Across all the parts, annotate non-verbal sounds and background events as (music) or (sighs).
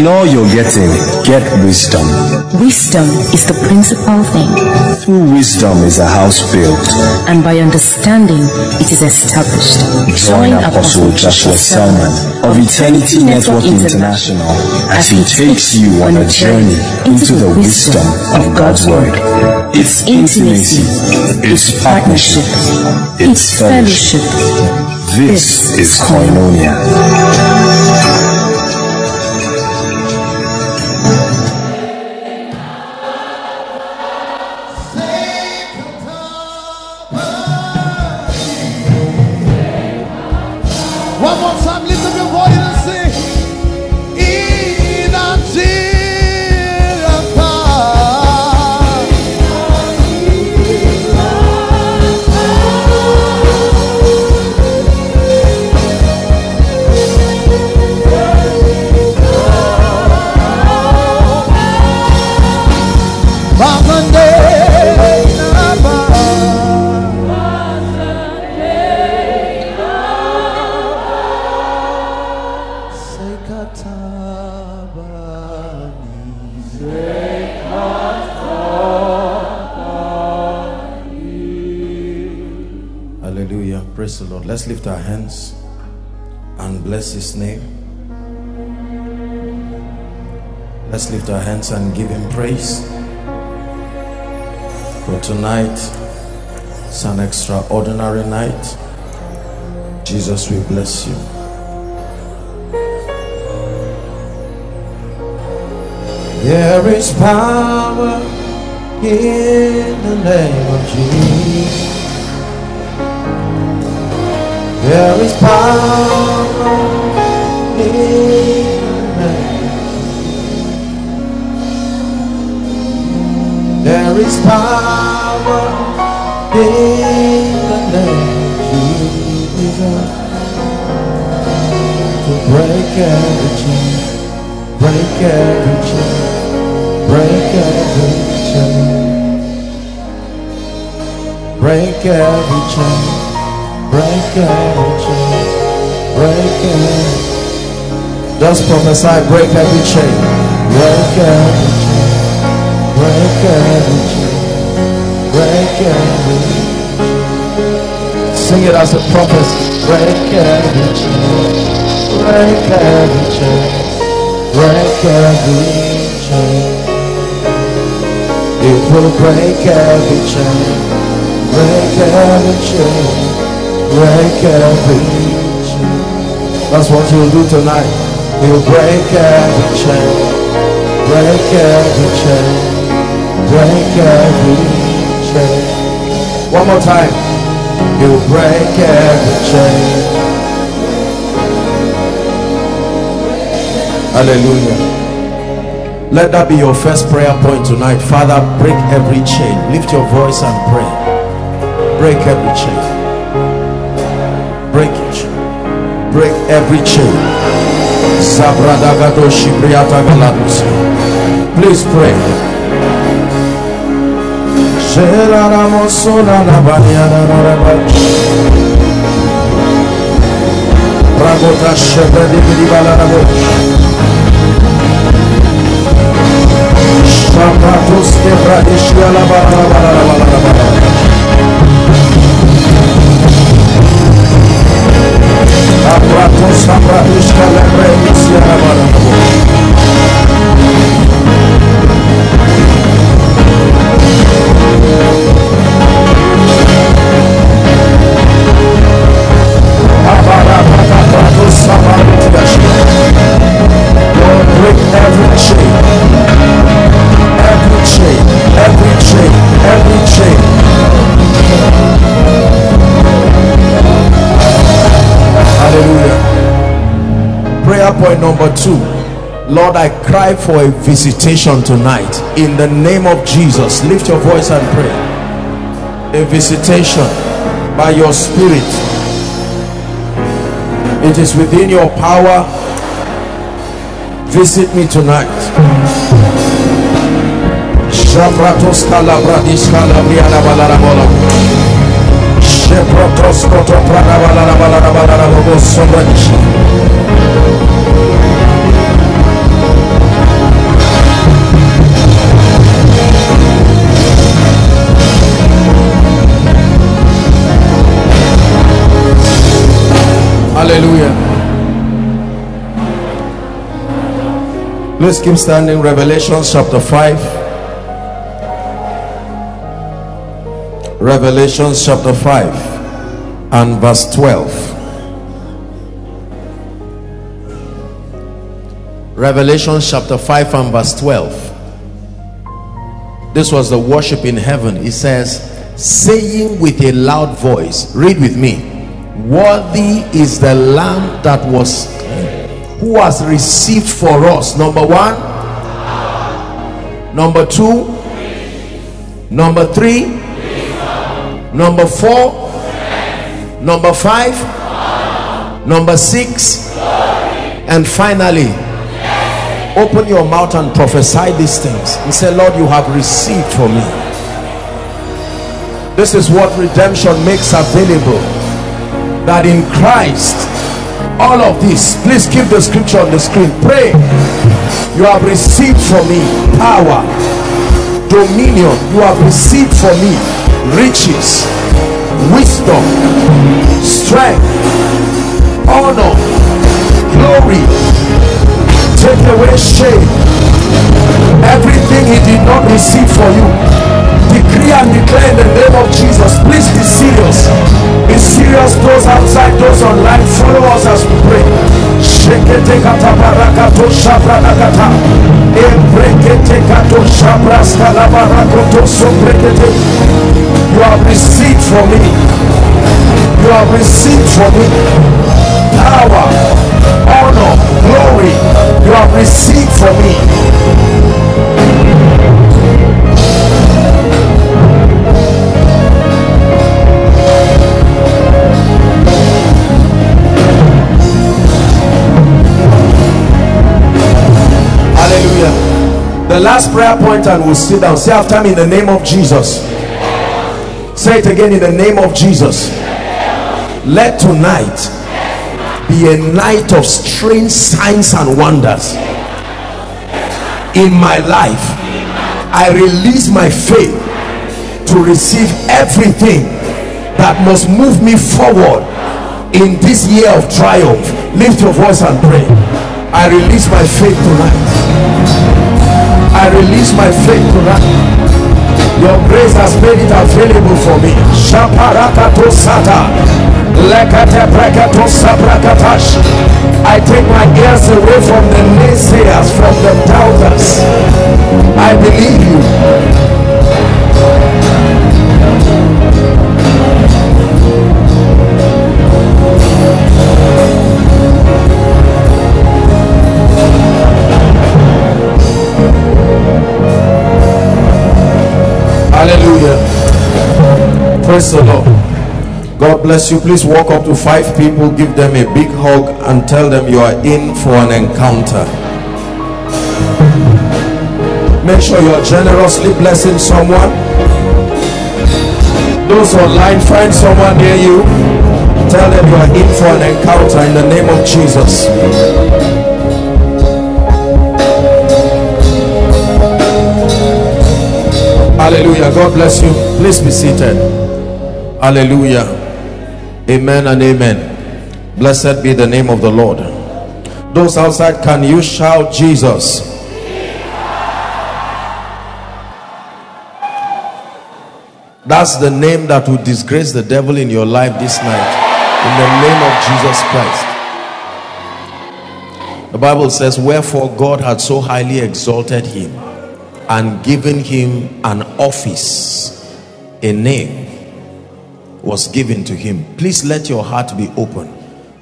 In all you're getting, get wisdom. Wisdom is the principal thing, Through wisdom is a house built. and by understanding it is established. Join Apostle Joshua Selman of Eternity Network International as he takes you on a journey into the wisdom of God's Word. It's intimacy, it's partnership, it's fellowship. This is Koinonia. Jesus, we bless you. There is power in the name of Jesus. There is power in the name. There is power in the name of Jesus break every chain, break every chain, break every chain, break every chain. Break every chain, break every Just prophesy, break every chain, break every chain, break every chain, break every Chain. Sing it as a prophet, break every chain, break every chain, break every chain. It will break every chain, break every chain break every chain. That's what you'll do tonight. You'll break every chain, break every chain, break every chain. One more time. You'll break every chain. Hallelujah. Let that be your first prayer point tonight. Father, break every chain. Lift your voice and pray. Break every chain break it break every chain Zabradagado Shibriata Galadus. please pray Shelaramosola Nabaniana Narabach. Ragota Shebredi Bidibalaraboch. Shabratus Kebradishia Labarabarabarabara. Abrato Sabradushka Lebredisia Labarabara. Number two. Lord, I cry for a visitation tonight. In the name of Jesus, lift your voice and pray. A visitation by your spirit. It is within your power. Visit me tonight. Koto prana. Let's keep standing. Revelation chapter 5. Revelation chapter 5 and verse 12. Revelation chapter 5 and verse 12. This was the worship in heaven. It says, saying with a loud voice, read with me, worthy is the lamb that was who has received for us. Number one, number two, number three, number four, number five, number six, and finally, open your mouth and prophesy these things and say, Lord, you have received for me. This is what redemption makes available. That in Christ, all of this, please keep the scripture on the screen. Pray. You have received from me power, dominion. You have received from me riches, wisdom, strength, honor, glory. Take away shame. Everything he did not receive for you decree and declare in the name of Jesus. Please be serious. Be serious, those outside, those online. Follow us as we pray. Shekete kata barakato shabra nagata. Embrekete kato shabra skalabarakoto sombrekete. You have received from me. You have received from me power, honor, glory. You have received from me. Hallelujah. The last prayer point, and we'll sit down. Say after me in the name of Jesus. Say it again in the name of Jesus. Let tonight be a night of strange signs and wonders in my life. I release my faith to receive everything that must move me forward in this year of triumph. Lift your voice and pray. I release my faith tonight. I release my faith tonight. Your grace has made it available for me. I take my ears away from the naysayers, from the doubters. I believe you. Hallelujah. Praise the Lord. God bless you. Please walk up to five people, give them a big hug, and tell them you are in for an encounter. Make sure you are generously blessing someone. Those online, find someone near you. Tell them you are in for an encounter in the name of Jesus. Hallelujah. God bless you. Please be seated. Hallelujah. Amen and amen. Blessed be the name of the Lord. Those outside, can you shout Jesus? That's the name that will disgrace the devil in your life this night. In the name of Jesus Christ. The Bible says, Wherefore God had so highly exalted him and given him an office, a name was given to him. Please let your heart be open.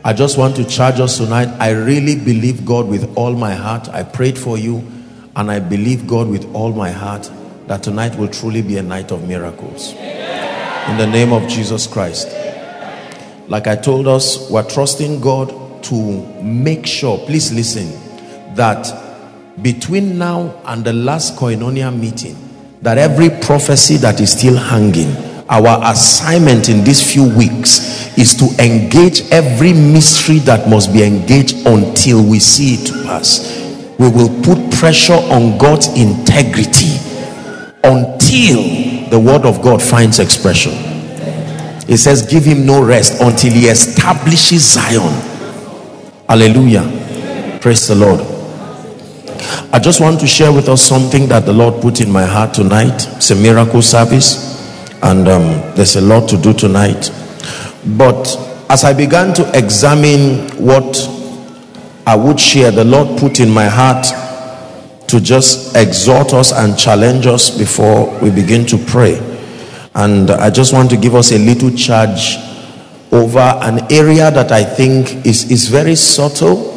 I just want to charge us tonight. I really believe God with all my heart. I prayed for you and I believe God with all my heart that tonight will truly be a night of miracles. In the name of Jesus Christ. Like I told us, we're trusting God to make sure, please listen, that between now and the last koinonia meeting that every prophecy that is still hanging our assignment in these few weeks is to engage every mystery that must be engaged until we see it to pass we will put pressure on god's integrity until the word of god finds expression It says, Give him no rest until he establishes Zion. Hallelujah. Praise the Lord. I just want to share with us something that the Lord put in my heart tonight. It's a miracle service, and um, there's a lot to do tonight. But as I began to examine what I would share, the Lord put in my heart to just exhort us and challenge us before we begin to pray. And I just want to give us a little charge over an area that I think is, is very subtle,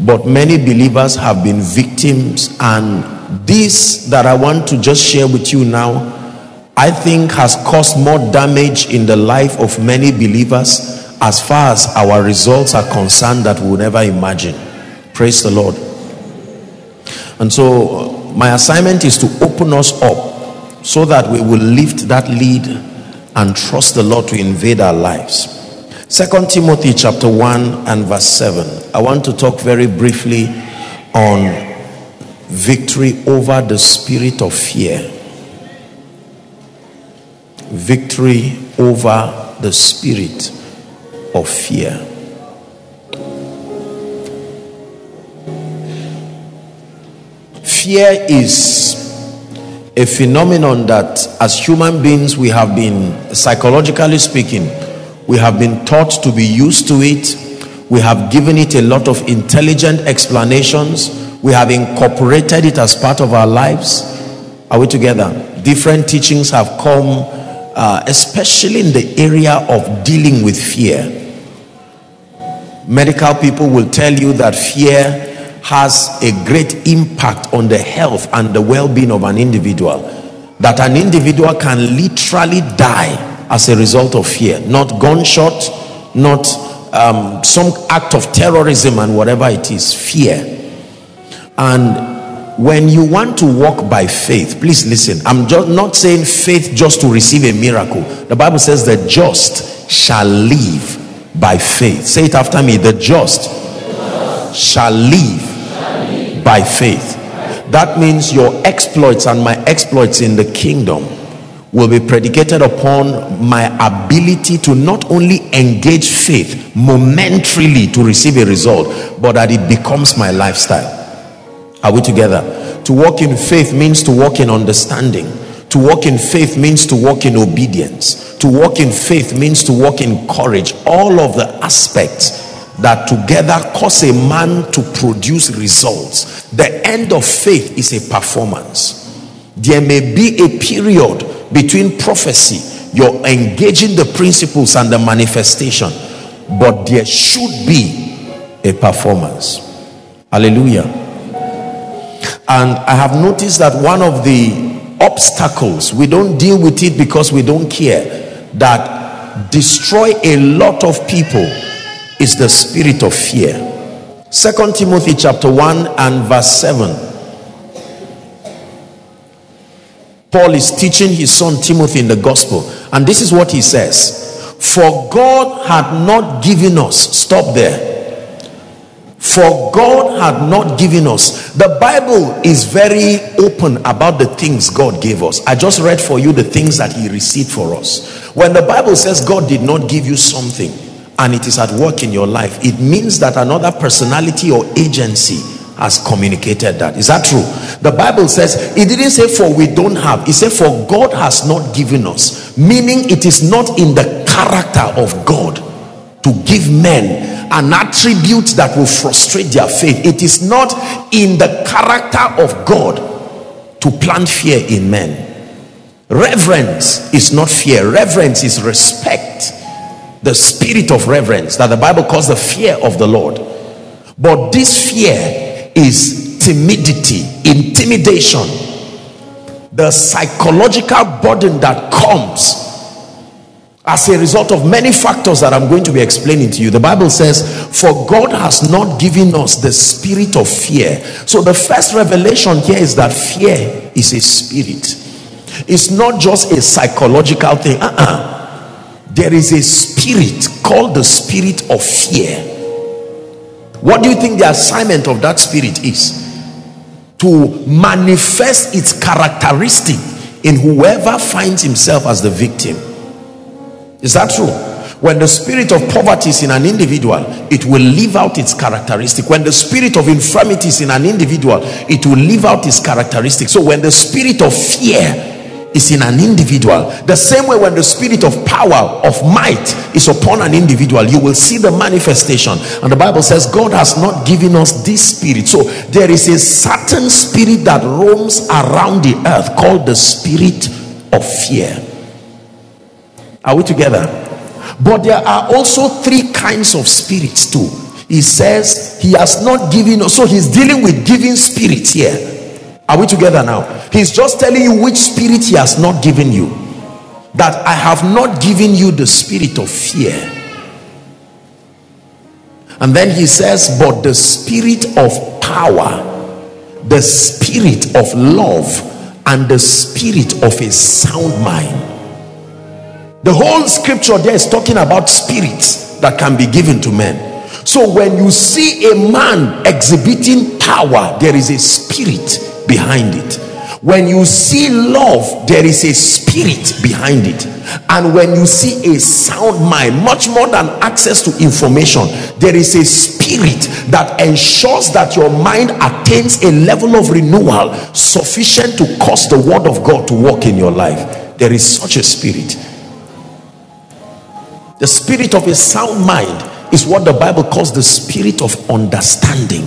but many believers have been victims. And this that I want to just share with you now, I think has caused more damage in the life of many believers as far as our results are concerned that we will never imagine. Praise the Lord. And so, uh, my assignment is to open us up so that we will lift that lead and trust the Lord to invade our lives. Second Timothy chapter 1 and verse 7. I want to talk very briefly on victory over the spirit of fear. Victory over the spirit of fear. Fear is a phenomenon that, as human beings, we have been, psychologically speaking, we have been taught to be used to it. We have given it a lot of intelligent explanations. We have incorporated it as part of our lives. Are we together? Different teachings have come, uh, especially in the area of dealing with fear. Medical people will tell you that fear has a great impact on the health and the well being of an individual. That an individual can literally die as a result of fear, not gunshot, not um, some act of terrorism, and whatever it is, fear. And when you want to walk by faith, please listen. I'm just not saying faith just to receive a miracle. The Bible says the just shall live by faith. Say it after me. The just shall live by faith. That means your exploits and my exploits in the kingdom will be predicated upon my ability to not only engage faith momentarily to receive a result, but that it becomes my lifestyle. Are we together? To walk in faith means to walk in understanding. To walk in faith means to walk in obedience. To walk in faith means to walk in courage. All of the aspects that together cause a man to produce results. The end of faith is a performance. There may be a period between prophecy, you're engaging the principles and the manifestation, but there should be a performance. Hallelujah. And I have noticed that one of the obstacles, we don't deal with it because we don't care, that destroy a lot of people is the spirit of fear. Second Timothy chapter 1 and verse 7. Paul is teaching his son Timothy in the gospel, and this is what he says For God had not given us, stop there. For God had not given us. The Bible is very open about the things God gave us. I just read for you the things that He received for us. When the Bible says God did not give you something and it is at work in your life, it means that another personality or agency has communicated that. Is that true? The Bible says it didn't say for we don't have, it said for God has not given us, meaning it is not in the character of God to give men an attribute that will frustrate their faith. It is not in the character of God to plant fear in men. Reverence is not fear, reverence is respect. The spirit of reverence that the Bible calls the fear of the Lord. But this fear is timidity, intimidation, the psychological burden that comes as a result of many factors that I'm going to be explaining to you. The Bible says, For God has not given us the spirit of fear. So the first revelation here is that fear is a spirit, it's not just a psychological thing. Uh-uh. There is a spirit called the spirit of fear. What do you think the assignment of that spirit is? To manifest its characteristic in whoever finds himself as the victim. Is that true? When the spirit of poverty is in an individual, it will live out its characteristic. When the spirit of infirmity is in an individual, it will live out its characteristic. So when the spirit of fear is in an individual, the same way when the spirit of power, of might is upon an individual, you will see the manifestation. And the Bible says, God has not given us this spirit. So there is a certain spirit that roams around the earth called the spirit of fear. Are we together? But there are also three kinds of spirits too. He says he has not given us, so he's dealing with giving spirits here. Are we together now? He's just telling you which spirit he has not given you. That I have not given you the spirit of fear. And then he says, but the spirit of power, the spirit of love, and the spirit of a sound mind. The whole scripture there is talking about spirits that can be given to men. So when you see a man exhibiting power, there is a spirit behind it. When you see love, there is a spirit behind it. And when you see a sound mind, much more than access to information, there is a spirit that ensures that your mind attains a level of renewal sufficient to cause the word of God to work in your life. There is such a spirit the spirit of a sound mind is what the Bible calls the spirit of understanding.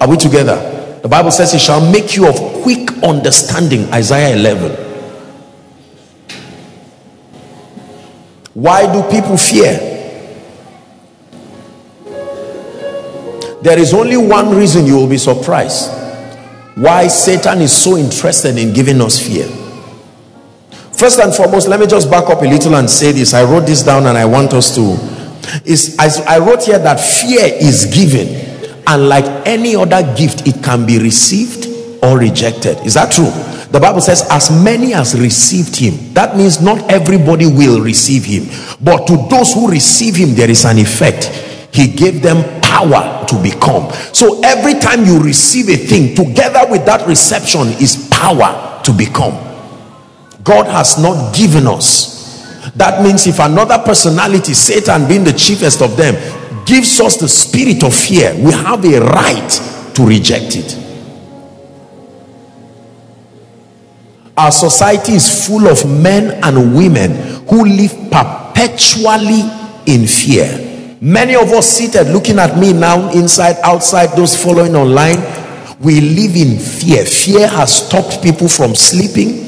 Are we together? The Bible says, It shall make you of quick understanding. Isaiah 11. Why do people fear? There is only one reason you will be surprised why Satan is so interested in giving us fear. First and foremost, let me just back up a little and say this. I wrote this down and I want us to. Is I wrote here that fear is given, and like any other gift, it can be received or rejected. Is that true? The Bible says, as many as received him. That means not everybody will receive him, but to those who receive him, there is an effect. He gave them power to become. So every time you receive a thing, together with that reception is power to become. God has not given us. That means if another personality, Satan being the chiefest of them, gives us the spirit of fear, we have a right to reject it. Our society is full of men and women who live perpetually in fear. Many of us seated looking at me now, inside, outside, those following online, we live in fear. Fear has stopped people from sleeping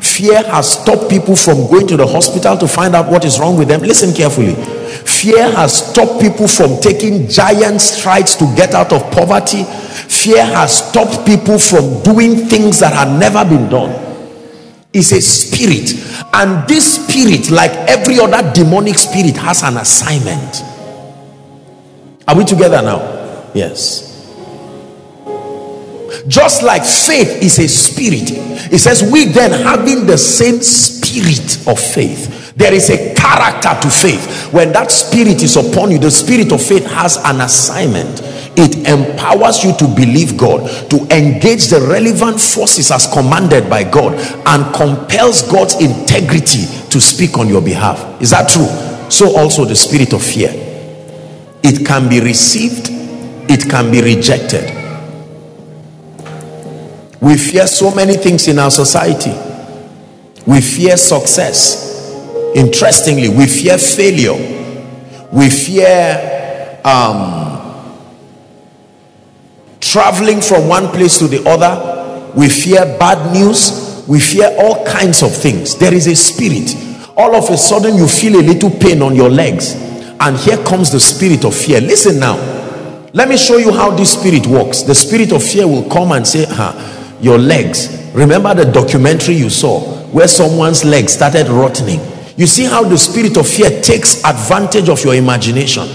Fear has stopped people from going to the hospital to find out what is wrong with them. Listen carefully. Fear has stopped people from taking giant strides to get out of poverty. Fear has stopped people from doing things that had never been done. It's a spirit, and this spirit, like every other demonic spirit, has an assignment. Are we together now? Yes. Just like faith is a spirit, it says, We then having the same spirit of faith. There is a character to faith. When that spirit is upon you, the spirit of faith has an assignment. It empowers you to believe God, to engage the relevant forces as commanded by God, and compels God's integrity to speak on your behalf. Is that true? So, also the spirit of fear. It can be received, it can be rejected we fear so many things in our society. We fear success. Interestingly, we fear failure. We fear um, traveling from one place to the other. We fear bad news. We fear all kinds of things. There is a spirit. All of a sudden, you feel a little pain on your legs, and here comes the spirit of fear. Listen now. Let me show you how this spirit works. The spirit of fear will come and say, "Ha." Your legs. Remember the documentary you saw where someone's leg started rotting. You see how the spirit of fear takes advantage of your imagination.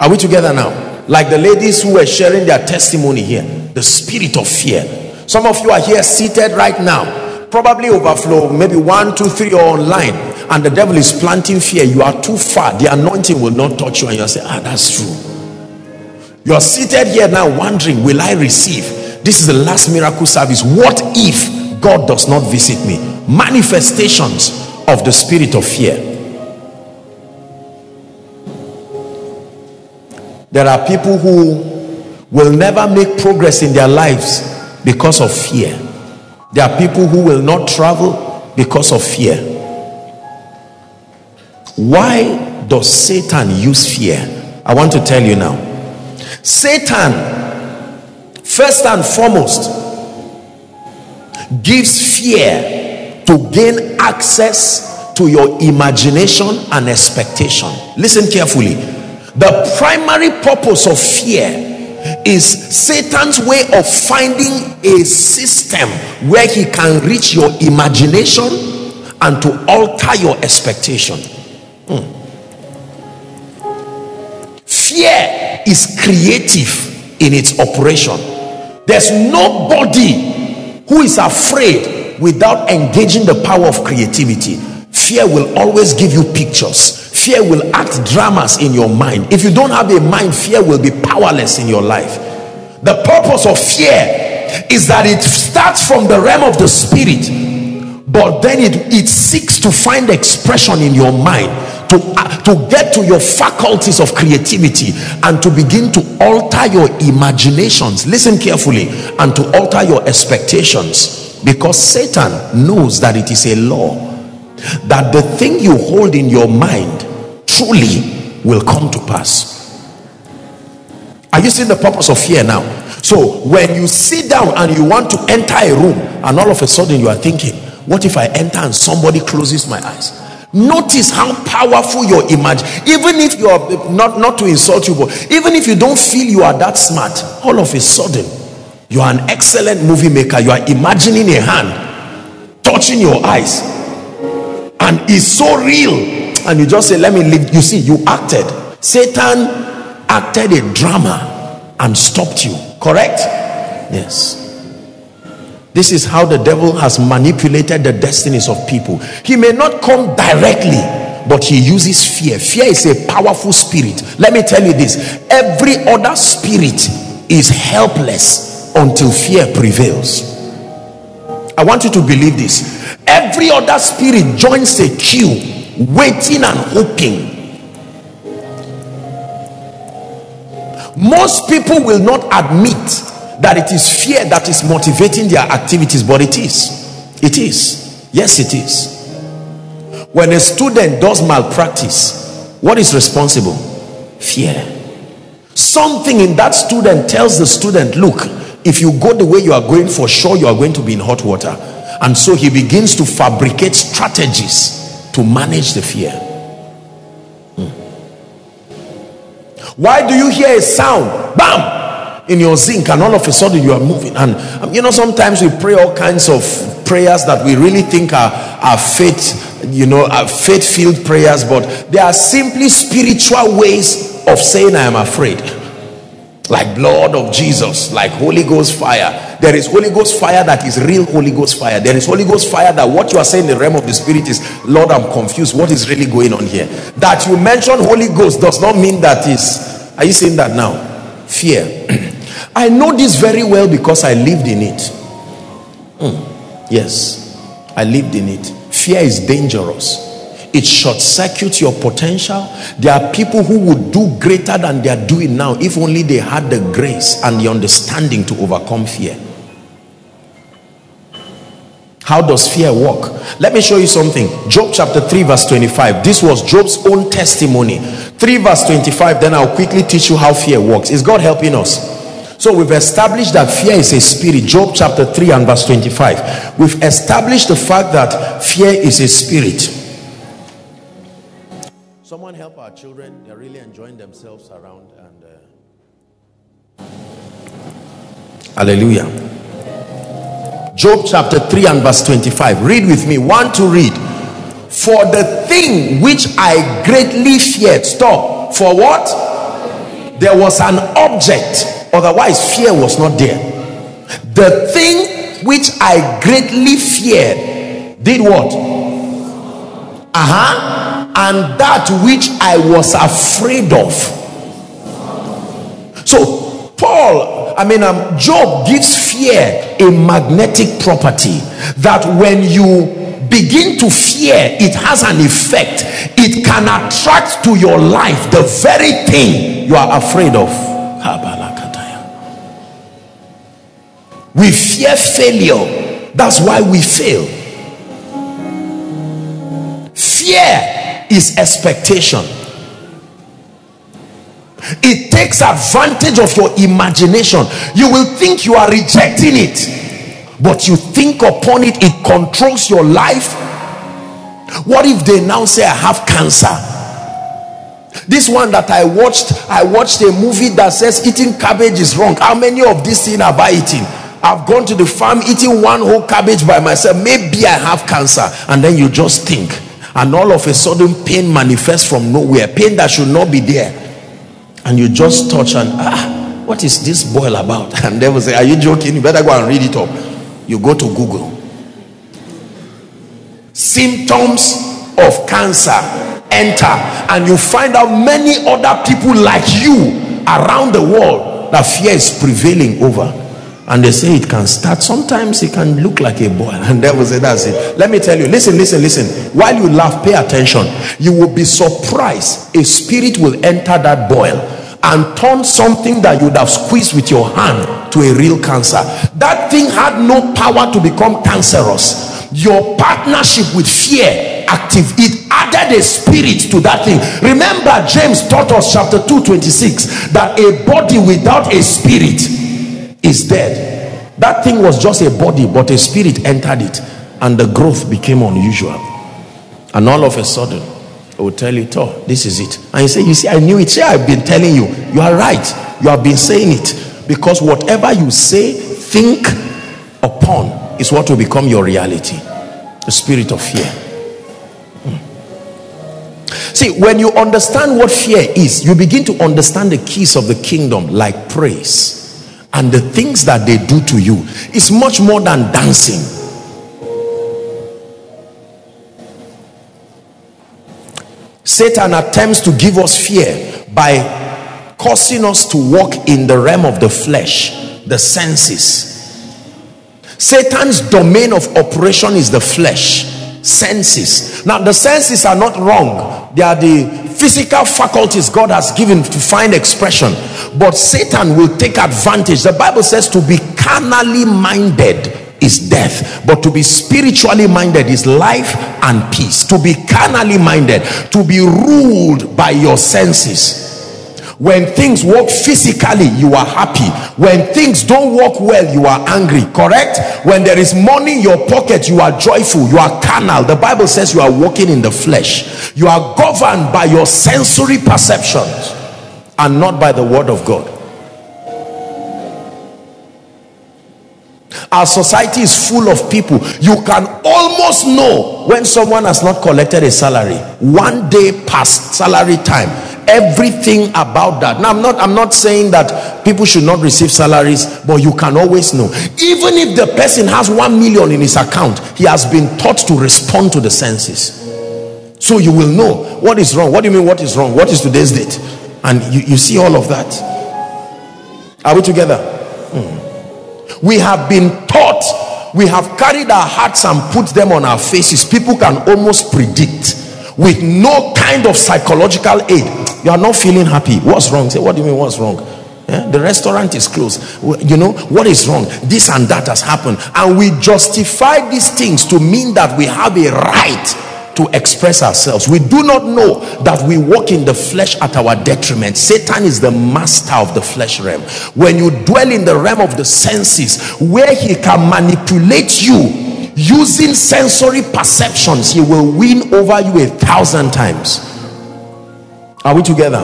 Are we together now? Like the ladies who were sharing their testimony here. The spirit of fear. Some of you are here seated right now. Probably overflow maybe one two three or online. And the devil is planting fear. You are too far. The anointing will not touch you. And you'll say ah that's true. You're seated here now wondering will i receive this is the last miracle service what if god does not visit me manifestations of the spirit of fear. There are people who will never make progress in their lives because of fear. There are people who will not travel because of fear. Why does Satan use fear? I want to tell you now. Satan, first and foremost, gives fear to gain access to your imagination and expectation. Listen carefully. The primary purpose of fear is Satan's way of finding a system where he can reach your imagination and to alter your expectation. Hmm. Fear is creative in its operation. There's nobody who is afraid without engaging the power of creativity. Fear will always give you pictures. Fear will act dramas in your mind. If you don't have a mind fear will be powerless in your life. The purpose of fear is that it starts from the realm of the spirit but then it, it seeks to find expression in your mind to, uh, to get to your faculties of creativity and to begin to alter your imaginations listen carefully and to alter your expectations because satan knows that it is a law that the thing you hold in your mind truly will come to pass. Are you seeing the purpose of fear now? So when you sit down and you want to enter a room and all of a sudden you are thinking, what if I enter and somebody closes my eyes? Notice how powerful your image, even if you are not, not to insult you, but even if you don't feel you are that smart, all of a sudden you are an excellent movie maker. You are imagining a hand touching your eyes, and it's so real and you just say, Let me leave. You see, you acted. Satan acted a drama and stopped you. Correct? Yes. This is how the devil has manipulated the destinies of people. He may not come directly, but he uses fear. Fear is a powerful spirit. Let me tell you this every other spirit is helpless until fear prevails. I want you to believe this. Every other spirit joins a queue waiting and hoping most people will not admit that it is fear that is motivating their activities but it is it is yes it is when a student does malpractice what is responsible fear something in that student tells the student look if you go the way you are going for sure you are going to be in hot water and so he begins to fabricate strategies to manage the fear. Hmm. Why do you hear a sound? Bam! In your zinc, and all of a sudden you are moving. And um, you know, sometimes we pray all kinds of prayers that we really think are, are faith, you know, are faith-filled prayers, but they are simply spiritual ways of saying I am afraid like blood of Jesus, like Holy Ghost fire. There is Holy Ghost fire that is real Holy Ghost fire. There is Holy Ghost fire that what you are saying in the realm of the spirit is, Lord, I'm confused. What is really going on here? That you mention Holy Ghost does not mean that is. Are you saying that now? Fear. (clears throat) I know this very well because I lived in it. Mm. Yes, I lived in it. Fear is dangerous. It short circuits your potential. There are people who would do greater than they are doing now if only they had the grace and the understanding to overcome fear. How does fear work? Let me show you something. Job chapter 3 verse 25 this was job's own testimony. 3 verse 25 then i'll quickly teach you how fear works. Is god helping us so we've established that fear is a spirit job chapter 3 and verse 25 we've established the fact that fear is a spirit Someone help our children. They're really enjoying themselves around and. Uh... Hallelujah. Job chapter 3 and verse 25. Read with me. One to read. For the thing which I greatly feared. Stop. For what? There was an object. Otherwise, fear was not there. The thing which I greatly feared did what? Uh huh and that which I was afraid of. So, Paul, I mean, um, Job gives fear a magnetic property that when you begin to fear, it has an effect. It can attract to your life the very thing you are afraid of. We fear failure. That's why we fail. Fear is expectation. It takes advantage of your imagination. You will think you are rejecting it, but you think upon it, it controls your life. What if they now say, I have cancer? This one that I watched, I watched a movie that says eating cabbage is wrong. How many of these things have I eaten? I've gone to the farm eating one whole cabbage by myself. Maybe I have cancer. And then you just think. And all of a sudden, pain manifests from nowhere. Pain that should not be there and you just touch and ah what is this boil about (laughs) and they will say are you joking you better go and read it up you go to google symptoms of cancer enter and you find out many other people like you around the world that fear is prevailing over and they say it can start sometimes it can look like a boil and will say that's it. Let me tell you listen listen listen. While you laugh pay attention. You will be surprised. A spirit will enter that boil and turn something that you would have squeezed with your hand to a real cancer. That thing had no power to become cancerous. Your partnership with fear active. It added a spirit to that thing. Remember james taught us chapter 2 26 that a body without a spirit is dead that thing was just a body but a spirit entered it and the growth became unusual and all of a sudden I will tell you, oh, this is it. And you say, you see, I knew it. Say, I've been telling you. You are right. You have been saying it. Because whatever you say, think upon is what will become your reality. The spirit of fear. Hmm. See, when you understand what fear is, you begin to understand the keys of the kingdom like praise. And the things that they do to you is much more than dancing Satan attempts to give us fear by causing us to walk in the realm of the flesh, the senses. Satan's domain of operation is the flesh, senses. Now, the senses are not wrong, they are the physical faculties God has given to find expression. But Satan will take advantage. The Bible says to be carnally minded is death but to be spiritually minded is life and peace. To be carnally minded to be ruled by your senses. When things work physically you are happy. When things don't work well you are angry correct? When there is money in your pocket you are joyful you are carnal. The bible says you are walking in the flesh. You are governed by your sensory perceptions and not by the word of god. Our society is full of people. You can almost know when someone has not collected a salary one day past salary time everything about that. Now i'm not i'm not saying that people should not receive salaries but you can always know. Even if the person has one million in his account he has been taught to respond to the senses so you will know what is wrong. What do you mean what is wrong? What is today's date and you, you see all of that. Are we together? Hmm. We have been taught we have carried our hearts and put them on our faces. People can almost predict with no kind of psychological aid. You are not feeling happy. What's wrong? Say what do you mean what's wrong? Yeah? the restaurant is closed. You know what is wrong? This and that has happened. And we justify these things to mean that we have a right to express ourselves. We do not know that we walk in the flesh at our detriment. Satan is the master of the flesh realm. When you dwell in the realm of the senses where he can manipulate you using sensory perceptions he will win over you a thousand times. Are we together?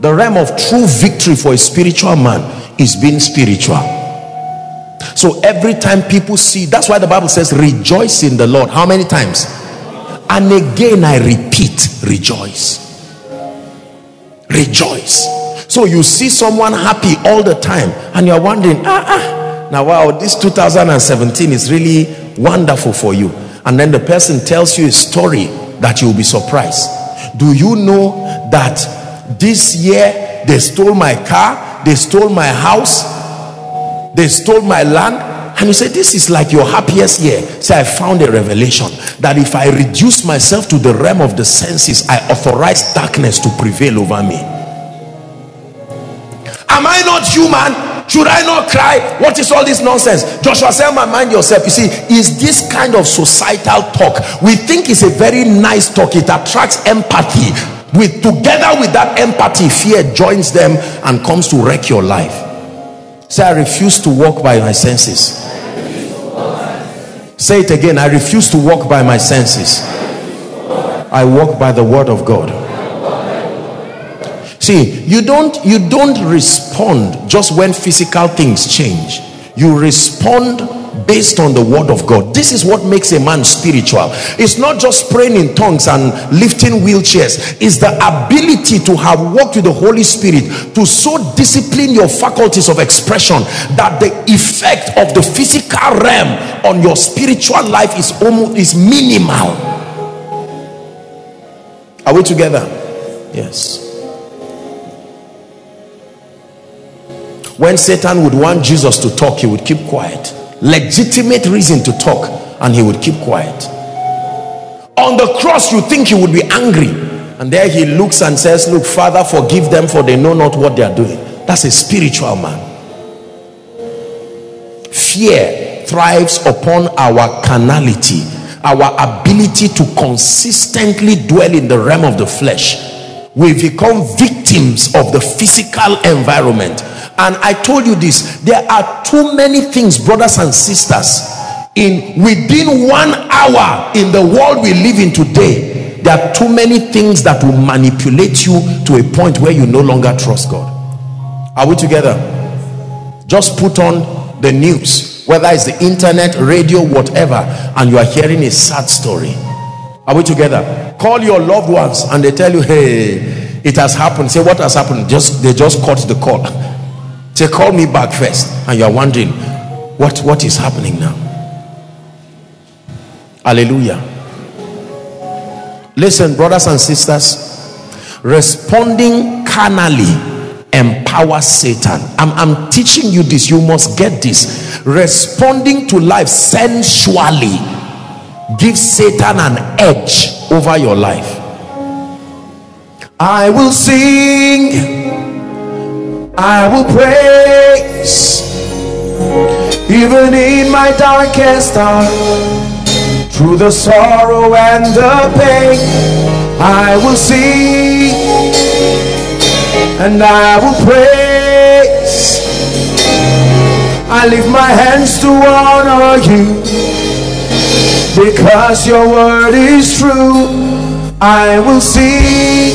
The realm of true victory for a spiritual man is being spiritual. So every time people see that's why the bible says rejoice in the lord. How many times and again i repeat rejoice. Rejoice. So you see someone happy all the time and you're wondering ah, ah now wow this 2017 is really wonderful for you. And then the person tells you a story that you'll be surprised. Do you know that this year they stole my car they stole my house they stole my land and you say this is like your happiest year. Say i found a revelation that if i reduce myself to the realm of the senses i authorize darkness to prevail over me. Am i not human? Should i not cry? What is all this nonsense? Joshua selman mind yourself. You see is this kind of societal talk. We think it's a very nice talk. It attracts empathy. With together with that empathy fear joins them and comes to wreck your life say i refuse to walk by my senses. Say it again i refuse to walk by my senses. I walk by the word of god. See you don't you don't respond just when physical things change. You respond based on the word of God. This is what makes a man spiritual. It's not just praying in tongues and lifting wheelchairs. It's the ability to have walked with the Holy Spirit to so discipline your faculties of expression that the effect of the physical realm on your spiritual life is almost is minimal. Are we together? Yes. When Satan would want Jesus to talk, he would keep quiet legitimate reason to talk and he would keep quiet. On the cross you think he would be angry. And there he looks and says look father forgive them for they know not what they are doing. That's a spiritual man. Fear thrives upon our carnality our ability to consistently dwell in the realm of the flesh we become victims of the physical environment. And i told you this there are too many things brothers and sisters in within one hour in the world we live in today there are too many things that will manipulate you to a point where you no longer trust god. Are we together? Just put on the news whether it's the internet radio whatever and you are hearing a sad story are we together call your loved ones and they tell you hey it has happened say what has happened just they just caught the call Say, call me back first. And you are wondering, what, what is happening now? Hallelujah. Listen, brothers and sisters, responding carnally empowers Satan. I'm, I'm teaching you this. You must get this. Responding to life sensually gives Satan an edge over your life. I will sing. I will praise. Even in my darkest hour through the sorrow and the pain I will sing. And I will praise. I lift my hands to honor you because your word is true I will see.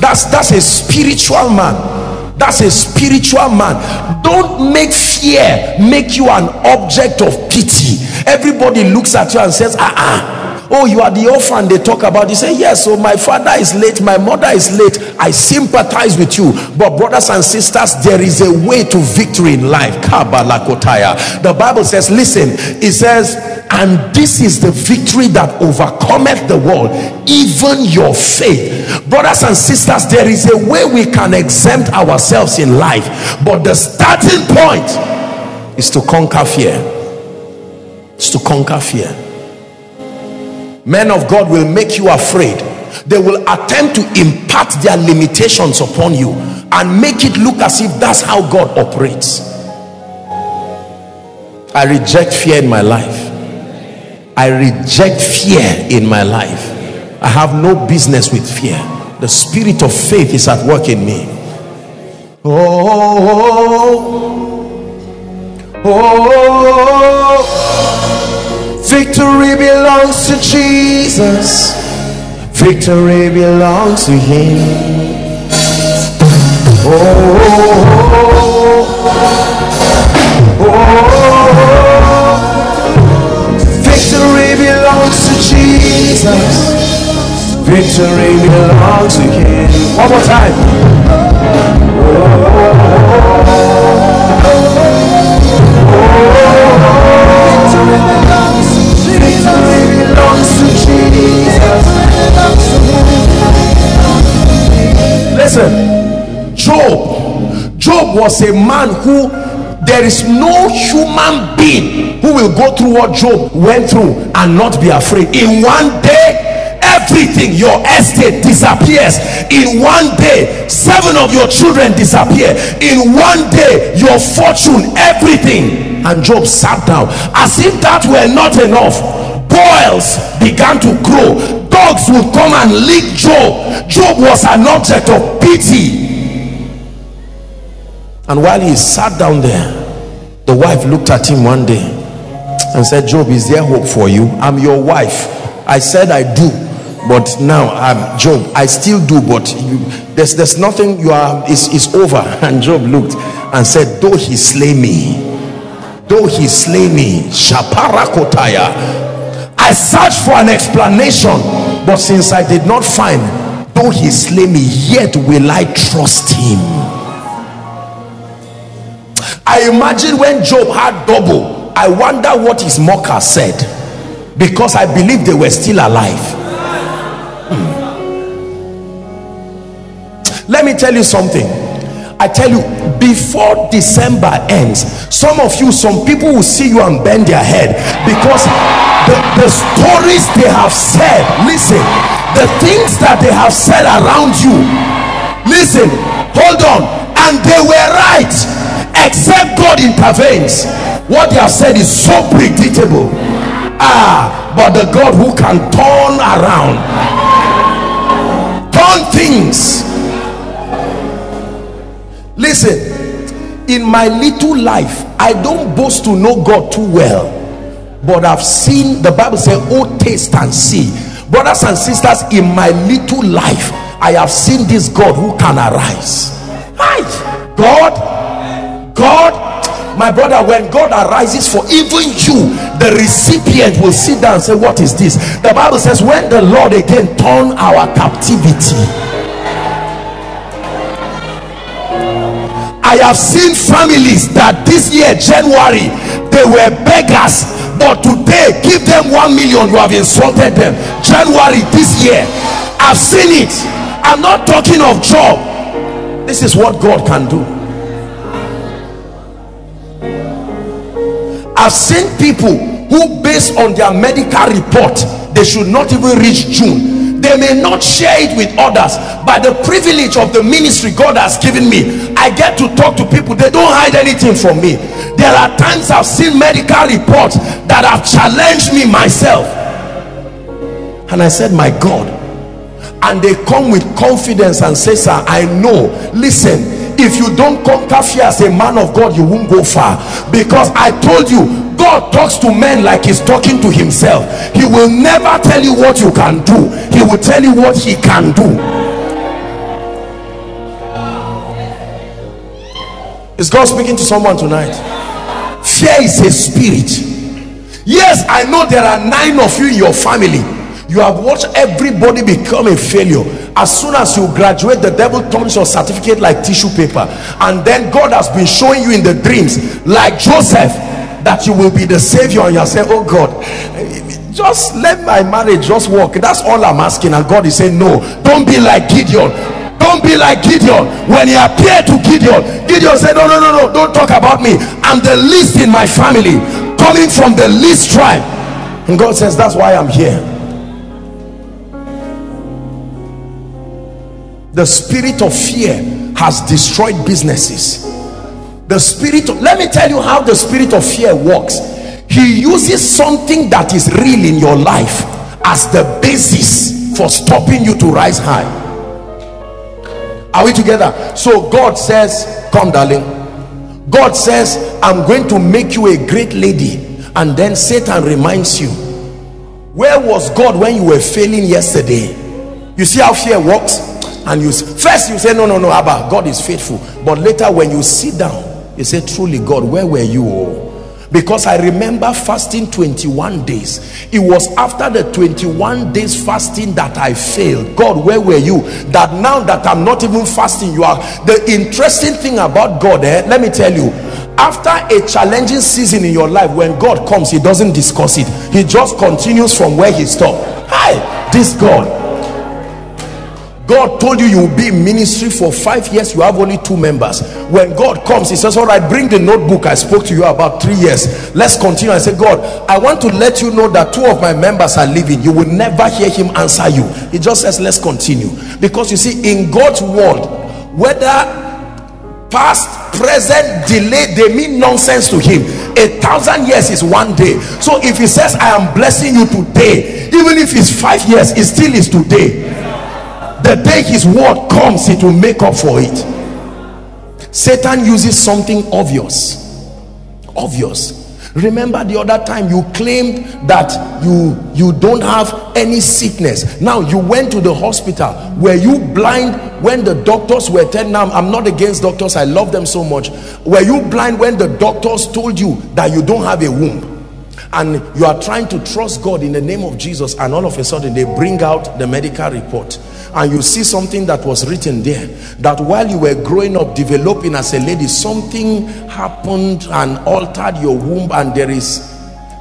that's that's a spiritual man. That's a spiritual man. Don't make fear make you an object of pity. Everybody looks at you and says ah ah oh you are the orphan they talk about you say yes so my father is late my mother is late. I sympathize with you. But brothers and sisters there is a way to victory in life. The bible says listen it says and this is the victory that overcometh the world even your faith. Brothers and sisters there is a way we can exempt ourselves in life but the starting point is to conquer fear. Is to conquer fear men of God will make you afraid. They will attempt to impart their limitations upon you and make it look as if that's how God operates. I reject fear in my life. I reject fear in my life. I have no business with fear. The spirit of faith is at work in me. Oh, oh, oh Victory belongs to Jesus. Victory belongs to Him. Oh, oh, oh, oh, Victory belongs to Jesus. Victory belongs to Him. One more time. Listen, Job, Job was a man who there is no human being who will go through what job went through and not be afraid. In one day everything your estate disappears. In one day seven of your children disappear. In one day your fortune everything. And job sat down. As if that were not enough boils began to grow. Dogs would come and lick job. Job was an object of pity. And while he sat down there the wife looked at him one day and said job is there hope for you? I'm your wife. I said i do but now i'm job i still do but you, there's there's nothing you are is is over. (laughs) And job looked and said though he slay me though he slay me shaparakotaya i searched for an explanation but since i did not find though he slay me yet will i trust him I imagine when Job had double, I wonder what his mocker said because I believe they were still alive. Hmm. Let me tell you something. I tell you, before December ends, some of you, some people will see you and bend their head because the, the stories they have said, listen, the things that they have said around you, listen, hold on, and they were right except God intervenes. What they have said is so predictable. Ah but the God who can turn around turn things listen in my little life I don't boast to know God too well but I've seen the Bible say oh taste and see. Brothers and sisters in my little life I have seen this God who can arise. Right God God my brother when God arises for even you the recipient will sit down and say what is this? The Bible says when the Lord again turn our captivity I have seen families that this year January they were beggars but today give them one million you have insulted them. January this year I've seen it. I'm not talking of job. This is what God can do. I've seen people who based on their medical report they should not even reach June they may not share it with others. By the privilege of the ministry God has given me I get to talk to people. They don't hide anything from me. There are times I've seen medical reports that have challenged me myself. And I said my God. And they come with confidence and say sir I know. Listen if you don't conquer fear as a man of God you won't go far. Because I told you God talks to men like he's talking to himself. He will never tell you what you can do he will tell you what he can do. Is God speaking to someone tonight? Fear is a spirit. Yes I know there are nine of you in your family. You have watched everybody become a failure. As soon as you graduate the devil turns your certificate like tissue paper. And then God has been showing you in the dreams like Joseph that you will be the savior. And you say oh God just let my marriage just work. That's all I'm asking. And God is saying no don't be like Gideon. Don't be like Gideon. When he appeared to Gideon Gideon said no no no no don't talk about me. I'm the least in my family coming from the least tribe. And God says that's why I'm here. The spirit of fear has destroyed businesses. The spirit of, let me tell you how the spirit of fear works he uses something that is real in your life as the basis for stopping you to rise high. Are we together? So god says come darling. God says i'm going to make you a great lady and then satan reminds you. Where was god when you were failing yesterday? You see how fear works? And you first you say no no no abba god is faithful. But later when you sit down you say truly god where were you oh because i remember fasting 21 days. It was after the 21 days fasting that i failed. God where were you? That now that i'm not even fasting you are the interesting thing about god eh, let me tell you. After a challenging season in your life when god comes he doesn't discuss it. He just continues from where he stopped. Hi this god God told you you will be in ministry for five years, you have only two members. When God comes, He says, All right, bring the notebook I spoke to you about three years. Let's continue. I say, God, I want to let you know that two of my members are leaving. You will never hear Him answer you. He just says, Let's continue. Because you see, in God's word, whether past present delay they mean nonsense to him a thousand years is one day so if he says i am blessing you today even if it's five years it still is today the day his word comes it will make up for it. Satan uses something obvious. Obvious. Remember the other time you claimed that you you don't have any sickness. Now you went to the hospital. Were you blind when the doctors were telling now i'm not against doctors i love them so much. Were you blind when the doctors told you that you don't have a womb? And you are trying to trust god in the name of jesus and all of a sudden they bring out the medical report and you see something that was written there that while you were growing up developing as a lady something happened and altered your womb and there is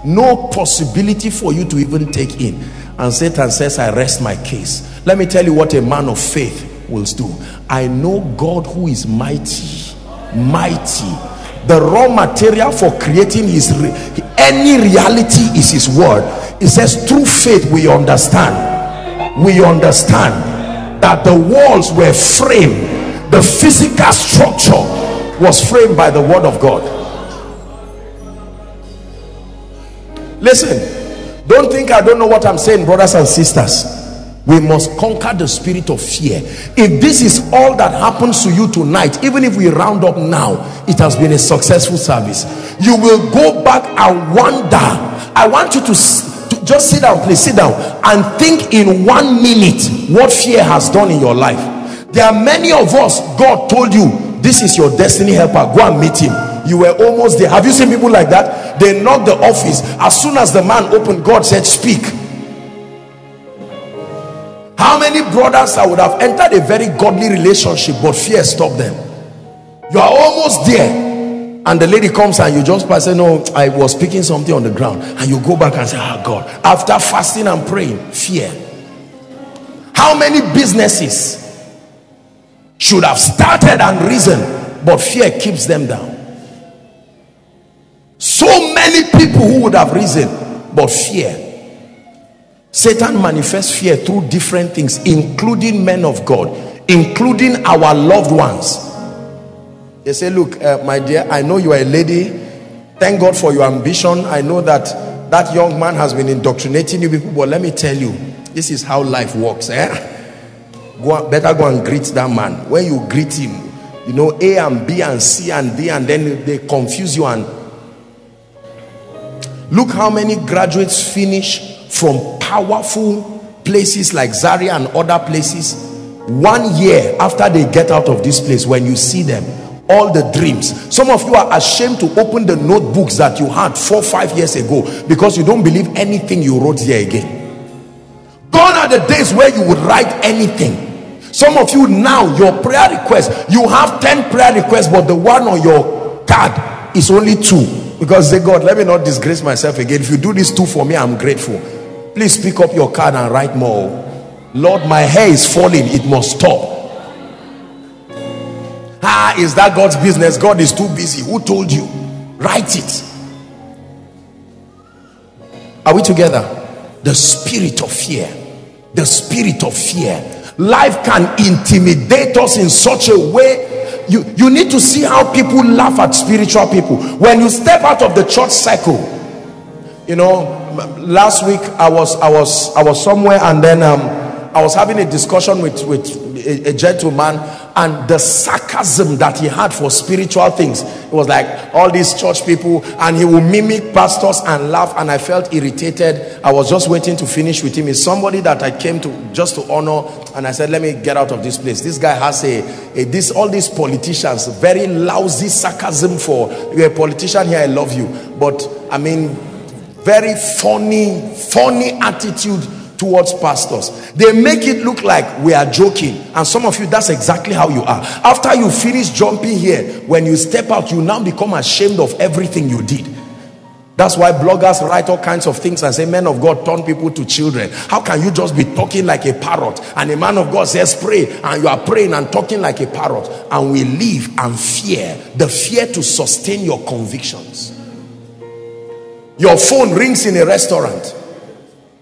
no possibility for you to even take in. And satan says i rest my case. Let me tell you what a man of faith will do. I know god who is mighty mighty. The raw material for creating his re any reality is his word. It says through faith we understand. We understand that the walls were framed. The physical structure was framed by the word of god. Listen don't think i don't know what i'm saying brothers and sisters. We must conquer the spirit of fear. If this is all that happens to you tonight even if we round up now it has been a successful service. You will go back and wonder. I want you to just sit down please sit down and think in one minute what fear has done in your life. There are many of us god told you this is your destiny helper go and meet him. You were almost there. Have you seen people like that? They knocked the office. As soon as the man opened god said speak. How many brothers that would have entered a very godly relationship but fear stopped them? You are almost there and the lady comes and you just pass say no i was speaking something on the ground. And you go back and say oh god. After fasting and praying fear. How many businesses should have started and risen but fear keeps them down? So many people who would have risen but fear. Satan manifests fear through different things including men of god including our loved ones they say look uh, my dear i know you are a lady. Thank god for your ambition. I know that that young man has been indoctrinating you people but let me tell you this is how life works eh? go better go and greet that man. When you greet him you know a and b and c and d and then they confuse you and look how many graduates finish from powerful places like zaria and other places one year after they get out of this place when you see them all the dreams. Some of you are ashamed to open the notebooks that you had four five years ago because you don't believe anything you wrote there again. Gone are the days where you would write anything. Some of you now your prayer request you have 10 prayer requests but the one on your card is only two. Because say god let me not disgrace myself again. If you do this two for me i'm grateful. Please pick up your card and write more. Lord my hair is falling. It must stop ah is that god's business? God is too busy. Who told you? Write it. Are we together? The spirit of fear. The spirit of fear. Life can intimidate us in such a way. You you need to see how people laugh at spiritual people. When you step out of the church cycle you know last week i was i was i was somewhere and then um i was having a discussion with with a, a, gentleman and the sarcasm that he had for spiritual things. It was like all these church people and he will mimic pastors and laugh and i felt irritated. I was just waiting to finish with him. He's somebody that i came to just to honor and i said let me get out of this place. This guy has a, a this all these politicians very lousy sarcasm for you're a politician here i love you. But i mean very funny funny attitude towards pastors they make it look like we are joking and some of you that's exactly how you are after you finish jumping here when you step out you now become ashamed of everything you did That's why bloggers write all kinds of things and say, men of God turn people to children. How can you just be talking like a parrot? And a man of God says, pray. And you are praying and talking like a parrot. And we live and fear. The fear to sustain your convictions. Your phone rings in a restaurant.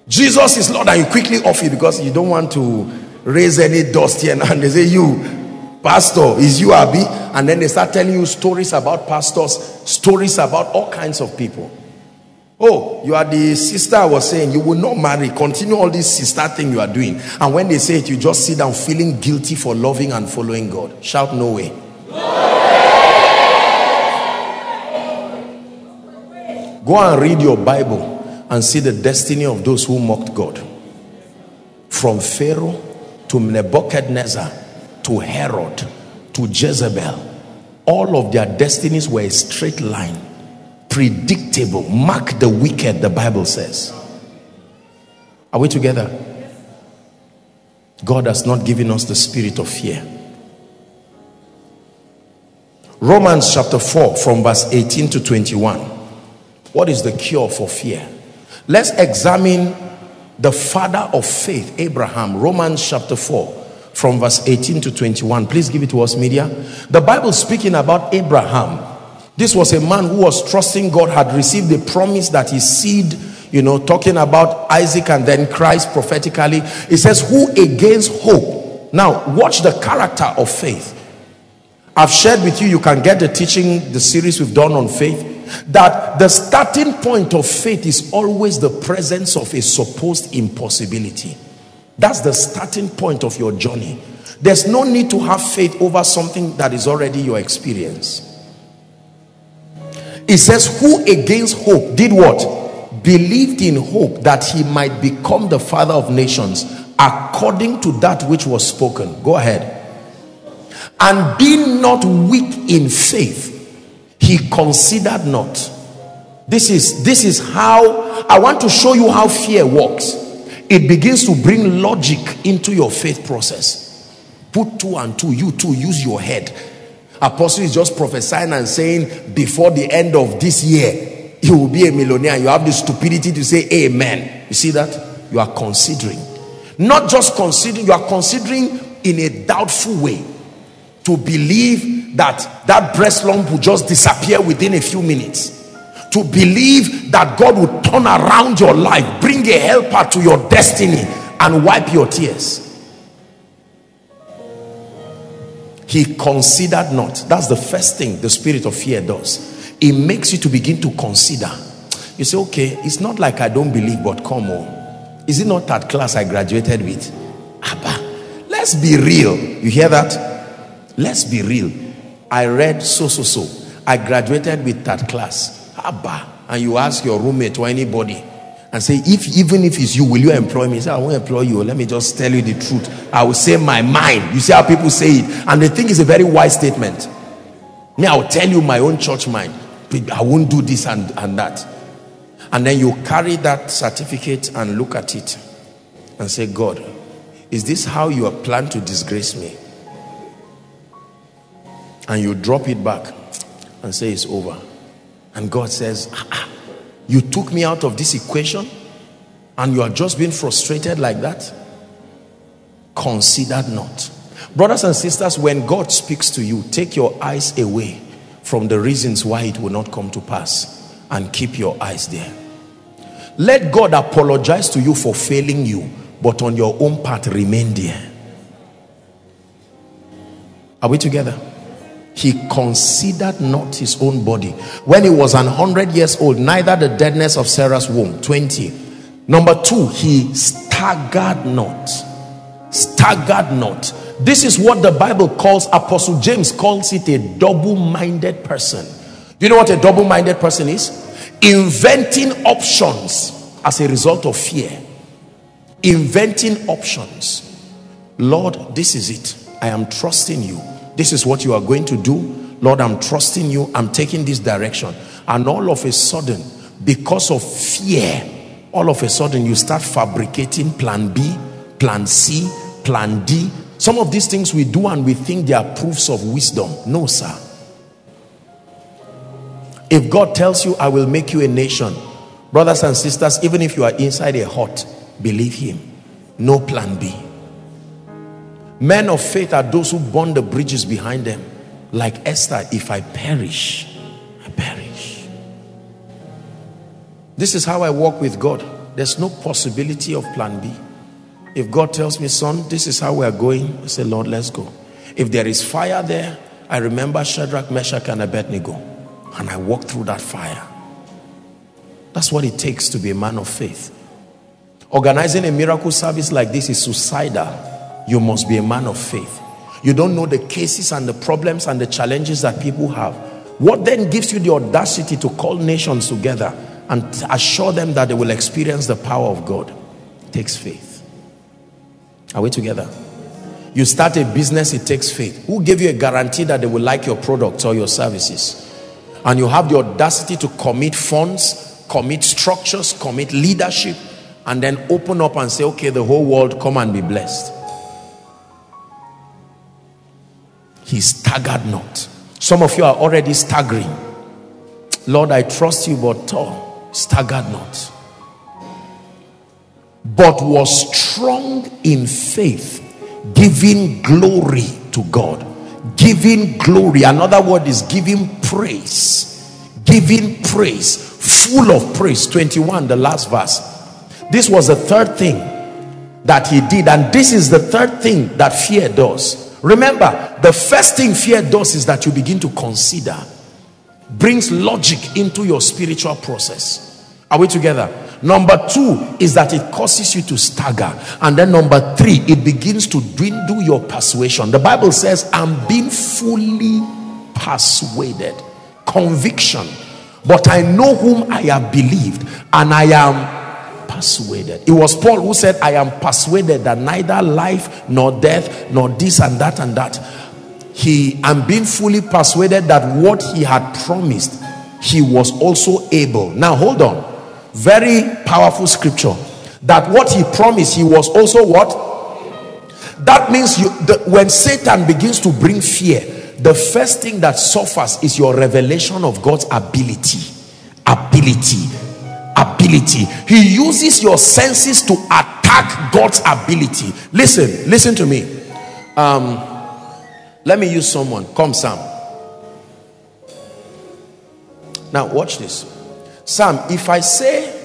Jesus is Lord and you quickly off it because you don't want to raise any dust here. And (laughs) they say, you, pastor, is you Abi? And then they start telling you stories about pastors, stories about all kinds of people. Oh, you are the sister I was saying, you will not marry. Continue all this sister thing you are doing. And when they say it, you just sit down feeling guilty for loving and following God. Shout no way. Go and read your Bible and see the destiny of those who mocked God. From Pharaoh to Nebuchadnezzar to Herod to Jezebel. All of their destinies were a straight line predictable. Mark the wicked, the Bible says. Are we together? God has not given us the spirit of fear. Romans chapter 4 from verse 18 to 21. What is the cure for fear? Let's examine the father of faith, Abraham. Romans chapter 4 from verse 18 to 21. Please give it to us, media. The Bible speaking about Abraham this was a man who was trusting God, had received the promise that his seed, you know, talking about Isaac and then Christ prophetically. It says, who against hope. Now, watch the character of faith. I've shared with you, you can get the teaching, the series we've done on faith, that the starting point of faith is always the presence of a supposed impossibility. That's the starting point of your journey. There's no need to have faith over something that is already your experience. It says, who against hope did what? Believed in hope that he might become the father of nations according to that which was spoken. Go ahead. And being not weak in faith, he considered not. This is, this is how, I want to show you how fear works. It begins to bring logic into your faith process. Put two and two, you two, use your head Apostle is just prophesying and saying, before the end of this year, you will be a millionaire. You have the stupidity to say amen. You see that? You are considering. Not just considering, you are considering in a doubtful way to believe that that breast lump will just disappear within a few minutes. To believe that God will turn around your life, bring a helper to your destiny and wipe your tears. he considered not. That's the first thing the spirit of fear does. It makes you to begin to consider. You say okay it's not like i don't believe but come on. Is it not that class i graduated with? Abba, let's be real. You hear that? Let's be real i read so so so i graduated with that class Abba, and you ask your roommate or anybody and say, if even if it's you, will you employ me? I won't employ you. Let me just tell you the truth. I will say my mind. You see how people say it. And they think it's a very wise statement. Me, I'll tell you my own church mind. I won't do this and, and that. And then you carry that certificate and look at it and say, God, is this how you are planned to disgrace me? And you drop it back and say it's over. And God says, ah, ah you took me out of this equation and you are just being frustrated like that? Consider not. Brothers and sisters when god speaks to you take your eyes away from the reasons why it will not come to pass and keep your eyes there. Let god apologize to you for failing you but on your own part remain there. Are we together he considered not his own body. When he was an hundred years old neither the deadness of sarah's womb 20 number two he staggered not. Staggered not. This is what the bible calls apostle james calls it a double-minded person. Do you know what a double-minded person is? Inventing options as a result of fear. Inventing options. Lord this is it. I am trusting you this is what you are going to do. Lord i'm trusting you. I'm taking this direction. And all of a sudden because of fear all of a sudden you start fabricating plan b plan c plan d. Some of these things we do and we think they are proofs of wisdom. No sir. If God tells you, I will make you a nation, brothers and sisters, even if you are inside a hut, believe him. No plan B. Men of faith are those who burn the bridges behind them. Like Esther, if I perish, I perish. This is how I walk with God. There's no possibility of plan B. If God tells me, son, this is how we are going, I say, Lord, let's go. If there is fire there, I remember Shadrach, Meshach, and Abednego. And I walk through that fire. That's what it takes to be a man of faith. Organizing a miracle service like this is suicidal. You must be a man of faith. You don't know the cases and the problems and the challenges that people have. What then gives you the audacity to call nations together and assure them that they will experience the power of God? It takes faith. Are we together? You start a business, it takes faith. Who gave you a guarantee that they will like your products or your services? And you have the audacity to commit funds, commit structures, commit leadership, and then open up and say, okay, the whole world come and be blessed. He staggered not. Some of you are already staggering. Lord, I trust you, but oh, staggered not. But was strong in faith, giving glory to God. Giving glory. Another word is giving praise. Giving praise. Full of praise. 21, the last verse. This was the third thing that he did. And this is the third thing that fear does Remember, the first thing fear does is that you begin to consider, brings logic into your spiritual process. Are we together? Number two is that it causes you to stagger. And then number three, it begins to dwindle your persuasion. The Bible says, I'm being fully persuaded. Conviction. But I know whom I have believed, and I am persuaded. It was Paul who said, I am persuaded that neither life nor death nor this and that and that. He and being fully persuaded that what he had promised, he was also able. Now hold on. Very powerful scripture. That what he promised, he was also what? That means you the, when Satan begins to bring fear, the first thing that suffers is your revelation of God's ability. Ability ability he uses your senses to attack god's ability listen listen to me um let me use someone. Come sam. Now watch this. Sam if i say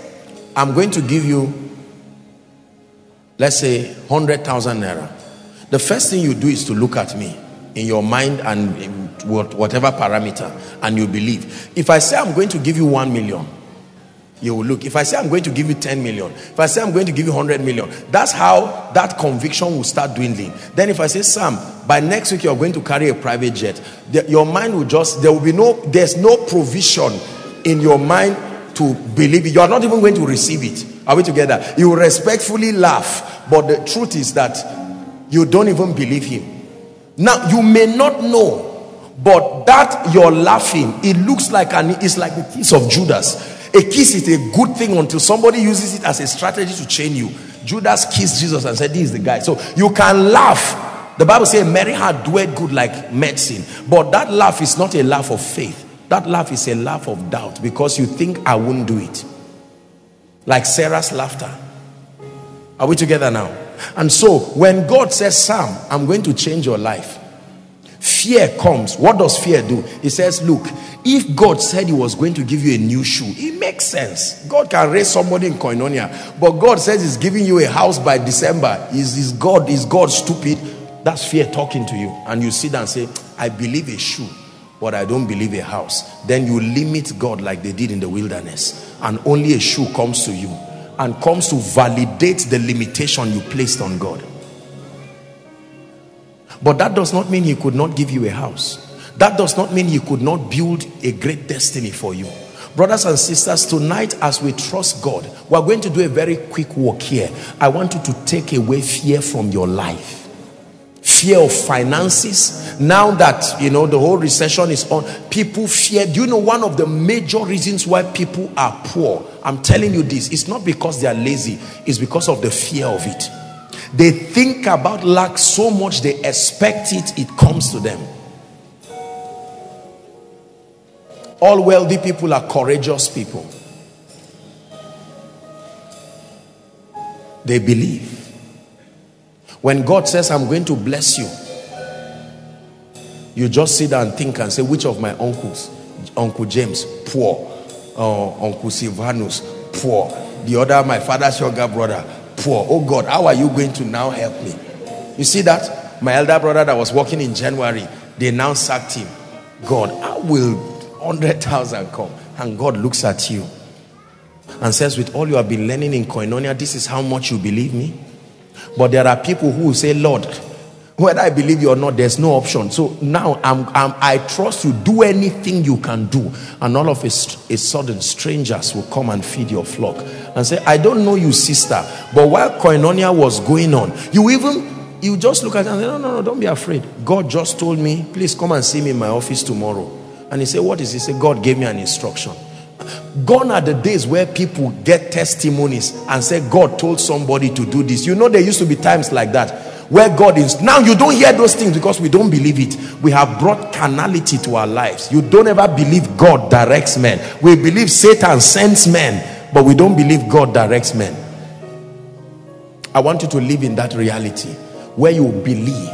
i'm going to give you let's say 100,000 naira the first thing you do is to look at me in your mind and whatever parameter and you believe. If i say i'm going to give you 1 million you will look. If I say I'm going to give you 10 million, if I say I'm going to give you 100 million, that's how that conviction will start dwindling. Then if I say, Sam, by next week you're going to carry a private jet, the, your mind will just, there will be no, there's no provision in your mind to believe it. You are not even going to receive it. Are we together? You will respectfully laugh, but the truth is that you don't even believe him. Now, you may not know, but that you're laughing, it looks like an, it's like the kiss of Judas a kiss is a good thing until somebody uses it as a strategy to chain you. Judas kissed Jesus and said, This is the guy. So you can laugh. The Bible says, Mary had dwelt good like medicine. But that laugh is not a laugh of faith. That laugh is a laugh of doubt because you think I won't do it. Like Sarah's laughter. Are we together now? And so when God says, Sam, I'm going to change your life, fear comes. What does fear do? He says, Look, if God said he was going to give you a new shoe, it makes sense. God can raise somebody in koinonia. But God says he's giving you a house by December. Is, is God is God stupid? That's fear talking to you. And you sit and say, I believe a shoe, but I don't believe a house. Then you limit God like they did in the wilderness. And only a shoe comes to you and comes to validate the limitation you placed on God. But that does not mean he could not give you a house. That does not mean he could not build a great destiny for you. Brothers and sisters, tonight as we trust God, we're going to do a very quick walk here. I want you to take away fear from your life. Fear of finances. Now that, you know, the whole recession is on, people fear. Do you know one of the major reasons why people are poor? I'm telling you this. It's not because they are lazy. It's because of the fear of it. They think about lack so much, they expect it, it comes to them. All wealthy people are courageous people. They believe. When God says, I'm going to bless you, you just sit down and think and say, which of my uncles? Uncle James, poor. Uh, Uncle Silvanus, poor. The other, my father's younger brother, poor. Oh God, how are you going to now help me? You see that? My elder brother that was working in January, they now sacked him. God, how will 100,000 come? And God looks at you and says, with all you have been learning in Koinonia, this is how much you believe me. But there are people who say, Lord, whether I believe you or not, there's no option. So now I'm, I'm, i trust you. Do anything you can do. And all of a, a sudden, strangers will come and feed your flock and say, I don't know you, sister. But while Koinonia was going on, you even you just look at it and say, no, no, no, don't be afraid. God just told me, please come and see me in my office tomorrow. And he said, what is he? He said, God gave me an instruction. Gone are the days where people get testimonies and say, God told somebody to do this. You know, there used to be times like that where God is. Now you don't hear those things because we don't believe it. We have brought carnality to our lives. You don't ever believe God directs men. We believe Satan sends men, but we don't believe God directs men. I want you to live in that reality where you believe.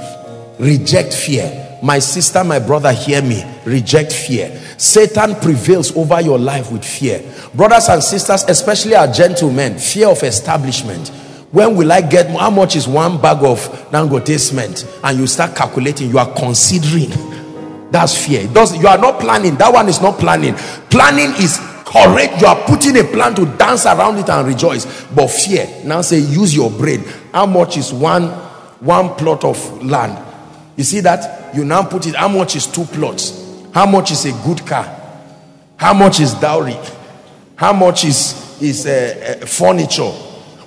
Reject fear. My sister, my brother, hear me. Reject fear. Satan prevails over your life with fear. Brothers and sisters, especially our gentlemen, fear of establishment when will I get how much is one bag of Dangote cement? And you start calculating you are considering. That's fear. Does you are not planning. That one is not planning. Planning is correct you are putting a plan to dance around it and rejoice. But fear. Now say use your brain. How much is one one plot of land? You see that? You now put it how much is two plots? How much is a good car? How much is dowry? How much is is uh, uh, furniture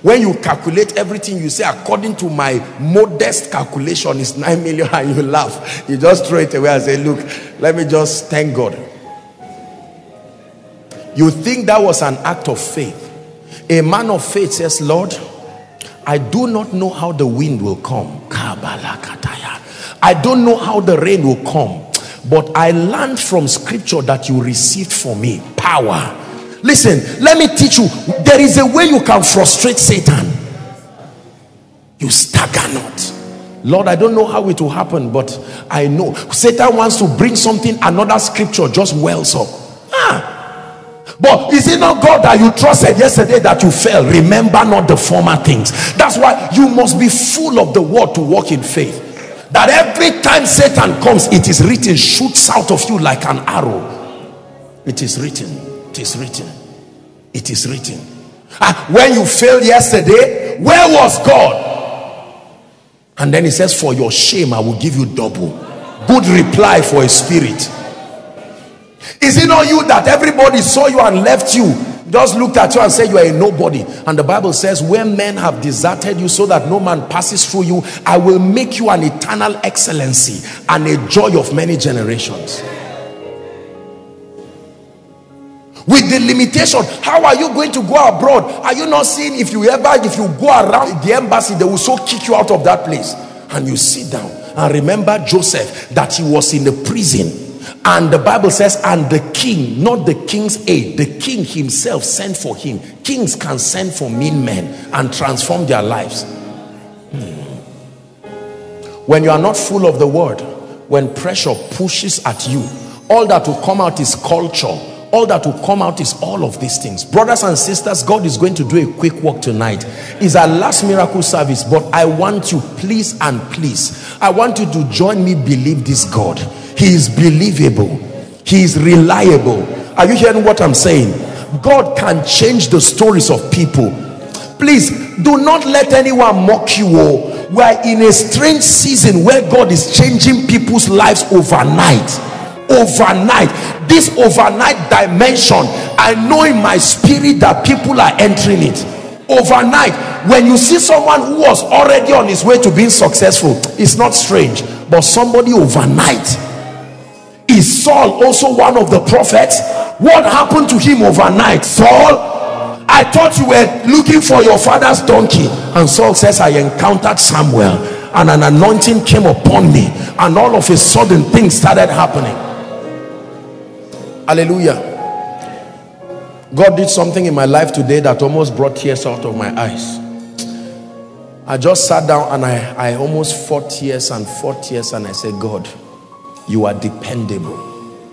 when you calculate everything you say according to my modest calculation is 9 million (laughs) and you laugh. You just throw it away and say look let me just thank god. You think that was an act of faith. A man of faith says lord i do not know how the wind will come. I don't know how the rain will come but i learned from scripture that you received for me power Listen, let me teach you. There is a way you can frustrate Satan. You stagger not. Lord, I don't know how it will happen, but I know. Satan wants to bring something, another scripture just wells up. Ah. But is it not God that you trusted yesterday that you fell? Remember not the former things. That's why you must be full of the word to walk in faith. That every time Satan comes, it is written, shoots out of you like an arrow. It is written. It is written. It is written. Ah, when you failed yesterday, where was God? And then he says, For your shame, I will give you double. Good reply for a spirit. Is it not you that everybody saw you and left you? Just looked at you and said you are a nobody. And the Bible says, When men have deserted you so that no man passes through you, I will make you an eternal excellency and a joy of many generations with the limitation how are you going to go abroad? Are you not seeing if you ever if you go around the embassy they will so kick you out of that place? And you sit down and remember joseph that he was in the prison. And the bible says and the king not the king's aide the king himself sent for him. Kings can send for mean men and transform their lives. Hmm. when you are not full of the word when pressure pushes at you all that will come out is culture all that will come out is all of these things. Brothers and sisters god is going to do a quick work tonight. Is our last miracle service but i want you please and please i want you to join me believe this god. He is believable. He is reliable. Are you hearing what i'm saying? God can change the stories of people. Please do not let anyone mock you oh. We are in a strange season where god is changing people's lives overnight overnight. This overnight dimension i know in my spirit that people are entering it. Overnight when you see someone who was already on his way to being successful it's not strange but somebody overnight. Is Saul also one of the prophets? What happened to him overnight? Saul I thought you were looking for your father's donkey. And Saul says I encountered Samuel and an anointing came upon me and all of a sudden things started happening Hallelujah. God did something in my life today that almost brought tears out of my eyes. I just sat down and I, I almost fought tears and fought tears and I said, God, you are dependable.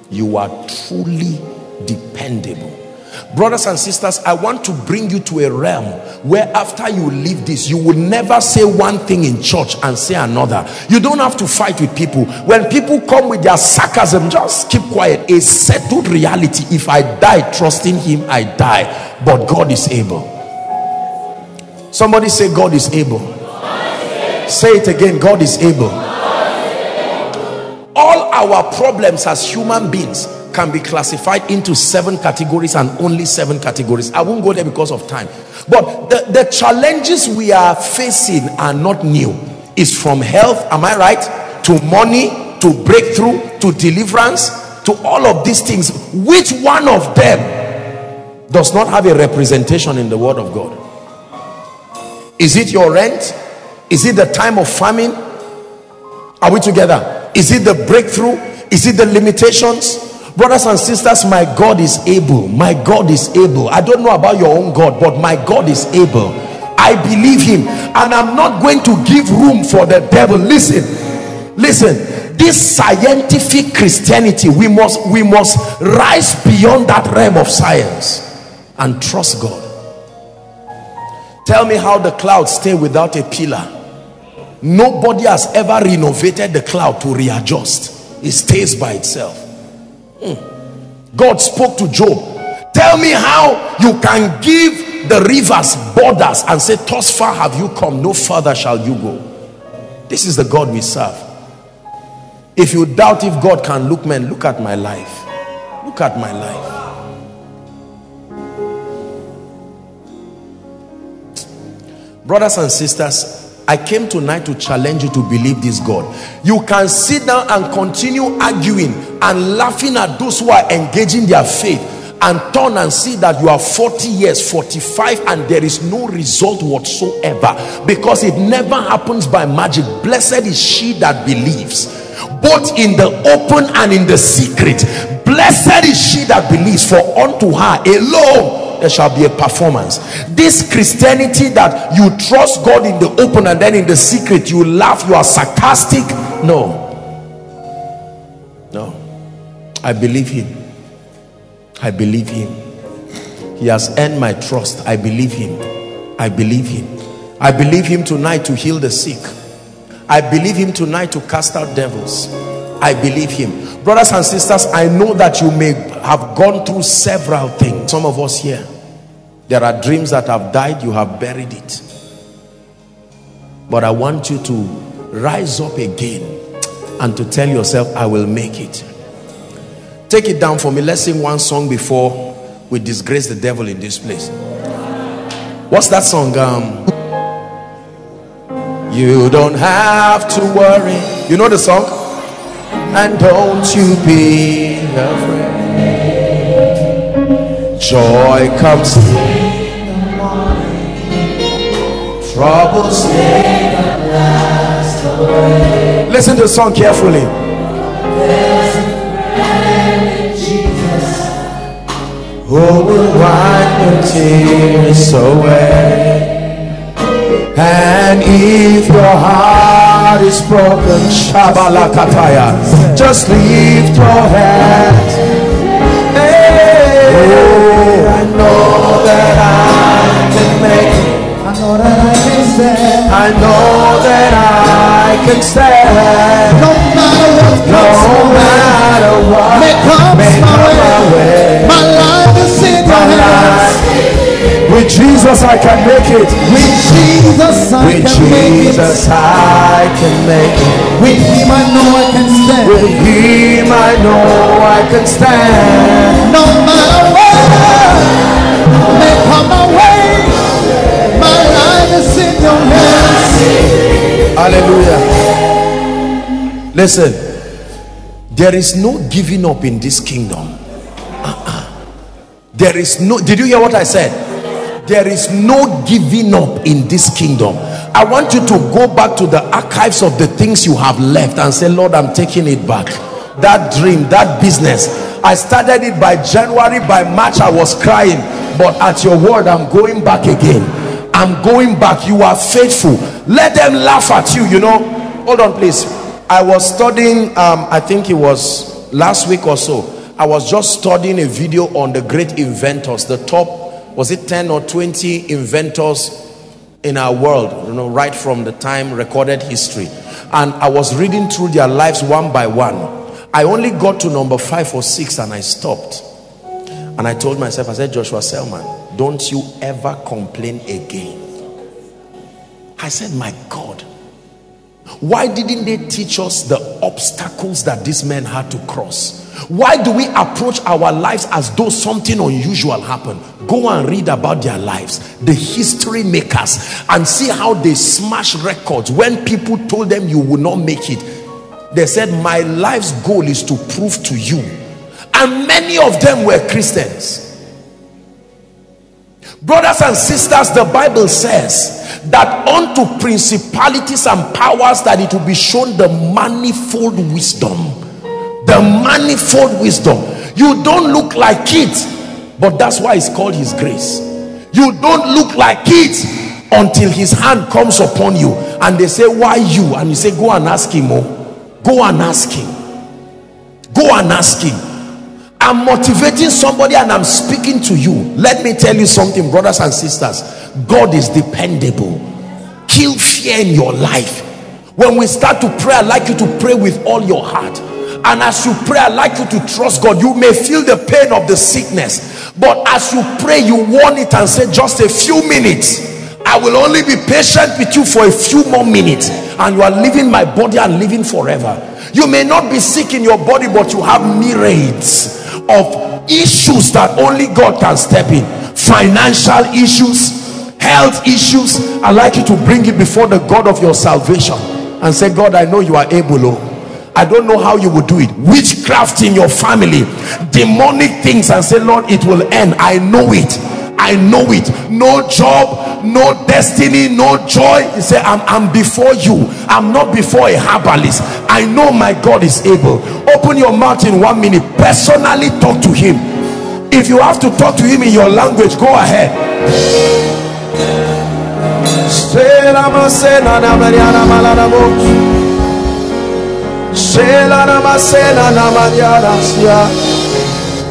You are truly dependable. Brothers and sisters, I want to bring you to a realm where after you leave this, you will never say one thing in church and say another. You don't have to fight with people. When people come with their sarcasm, just keep quiet. A settled reality. If I die trusting him, I die. But God is able. Somebody say God is able. Say it again. God is able. All our problems as human beings can be classified into seven categories and only seven categories. I won't go there because of time. But the, the challenges we are facing are not new. It's from health, am I right? To money, to breakthrough, to deliverance, to all of these things. Which one of them does not have a representation in the word of God? Is it your rent? Is it the time of famine? Are we together? Is it the breakthrough? Is it the limitations? Brothers and sisters my god is able. My god is able. I don't know about your own god but my god is able. I believe him and i'm not going to give room for the devil. Listen listen. This scientific christianity we must we must rise beyond that realm of science and trust god. Tell me how the clouds stay without a pillar. Nobody has ever renovated the cloud to readjust. It stays by itself God spoke to Job. Tell me how you can give the rivers borders and say, Thus far have you come, no further shall you go. This is the God we serve. If you doubt if God can look, men, look at my life. Look at my life. Brothers and sisters, I came tonight to challenge you to believe this God. You can sit down and continue arguing and laughing at those who are engaging their faith and turn and see that you are 40 years 45 and there is no result whatsoever because it never happens by magic blessed is she that believes both in the open and in the secret blessed is she that believes for unto her alone there shall be a performance. This christianity that you trust god in the open and then in the secret you laugh you are sarcastic. No. No. I believe him. I believe him. He has earned my trust. I believe him. I believe him. I believe him tonight to heal the sick. I believe him tonight to cast out devils. I believe him. Brothers and sisters i know that you may have gone through several things. Some of us here there are dreams that have died, you have buried it. But I want you to rise up again and to tell yourself, I will make it. Take it down for me. Let's sing one song before we disgrace the devil in this place. What's that song? Um, you don't have to worry. You know the song? And don't you be afraid. Joy comes troubles listen to the song carefully. There's a friend in Jesus who will wipe your tears away and if your heart is broken Shabalakataya just lift your hands. Hey, I know that I know that I can stand. I know that I can stand. No matter what no matter what may come may my, way. way. My life is in my your hands. With Jesus I can make it. With Jesus I With can Jesus make it. I can make it. With Him I know I can stand. With Him I know I can stand. No matter what may come my way. Hallelujah. Listen, there is no giving up in this kingdom. Uh-uh. There is no, did you hear what I said? There is no giving up in this kingdom. I want you to go back to the archives of the things you have left and say, Lord, I'm taking it back. That dream, that business, I started it by January, by March I was crying. But at your word, I'm going back again. I'm going back. You are faithful. Let them laugh at you, you know. Hold on, please. I was studying, um, I think it was last week or so. I was just studying a video on the great inventors, the top, was it 10 or 20 inventors in our world, you know, right from the time recorded history. And I was reading through their lives one by one. I only got to number five or six and I stopped. And I told myself, I said, Joshua Selman, don't you ever complain again. I said, my God, why didn't they teach us the obstacles that these men had to cross? Why do we approach our lives as though something unusual happened? Go and read about their lives, the history makers, and see how they smash records when people told them you will not make it. They said, My life's goal is to prove to you. And many of them were Christians. Brothers and sisters, the Bible says that unto principalities and powers that it will be shown the manifold wisdom. The manifold wisdom. You don't look like it, but that's why it's called his grace. You don't look like it until his hand comes upon you and they say, Why you? And you say, Go and ask him. Oh Go and ask him. Go and ask him. I'm motivating somebody and I'm speaking to you. Let me tell you something, brothers and sisters. God is dependable. Kill fear in your life. When we start to pray, i like you to pray with all your heart. And as you pray, i like you to trust God. You may feel the pain of the sickness, but as you pray, you warn it and say, just a few minutes. I will only be patient with you for a few more minutes and you are leaving my body and living forever you may not be sick in your body but you have myriads of issues that only God can step in financial issues health issues i like you to bring it before the God of your salvation and say God I know you are able oh I don't know how you will do it. Witchcraft in your family, demonic things, and say, Lord, it will end. I know it. I know it. No job, no destiny, no joy. He said, I'm, I'm before you. I'm not before a herbalist. I know my God is able. Open your mouth in one minute. Personally talk to him. If you have to talk to him in your language, go ahead.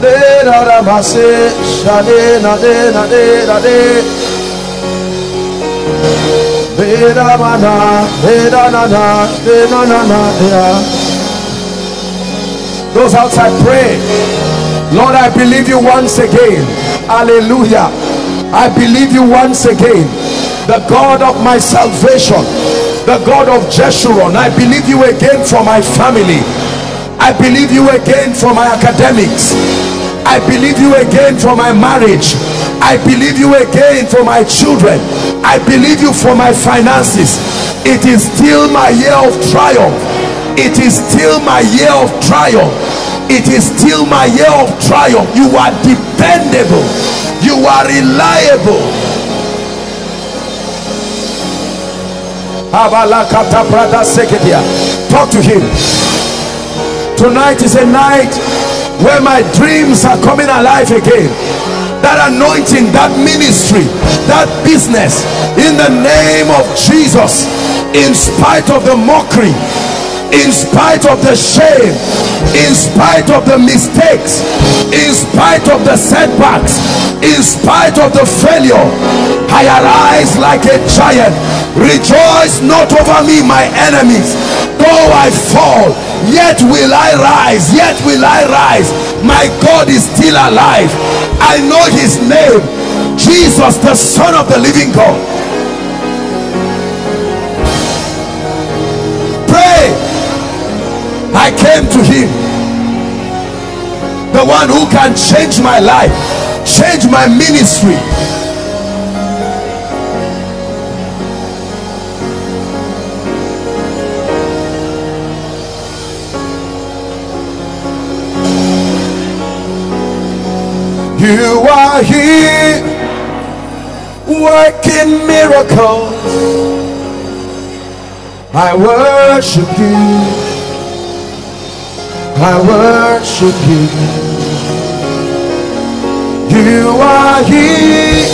De da da ma se sha de na de na de de. De da ma na de da na na de na na na ya those outside pray. Lord I believe you once again. Hallelujah. I believe you once again. The God of my salvation the God of Jeshurun I believe you again for my family. I believe you again for my academics I believe you again for my marriage. I believe you again for my children. I believe you for my finances. It is still my year of triumph. It is still my year of triumph. It is still my year of triumph. You are dependable. You are reliable. Talk to him. Tonight is a night where my dreams are coming alive again. That anointing that ministry that business in the name of jesus in spite of the mockery in spite of the shame in spite of the mistakes in spite of the setbacks in spite of the failure i arise like a giant. Rejoice not over me my enemies. Though i fall yet will i rise yet will i rise. My god is still alive. I know his name. Jesus the son of the living god I came to him. The one who can change my life change my ministry. You are here working miracles. I worship you I worship you You are here,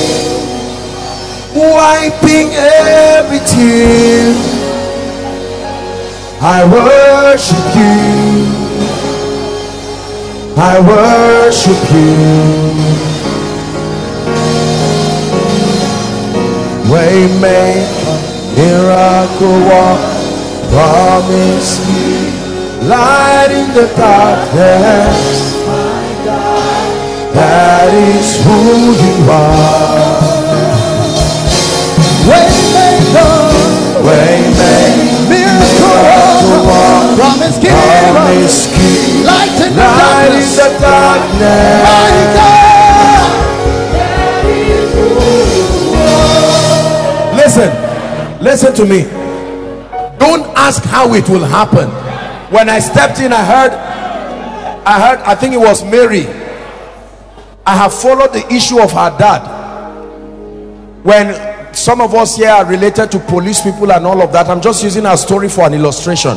wiping every tear. I worship you. I worship you. Waymaker, miracle walk, promise me, light in the darkness. My God, that is who you are. Waymaker, Waymaker, miracle walk, promise giver, promise keep, light in the light in darkness. the darkness. My God, Listen, listen to me. Don't ask how it will happen. When I stepped in, I heard, I heard, I think it was Mary. I have followed the issue of her dad. When some of us here are related to police people and all of that, I'm just using her story for an illustration.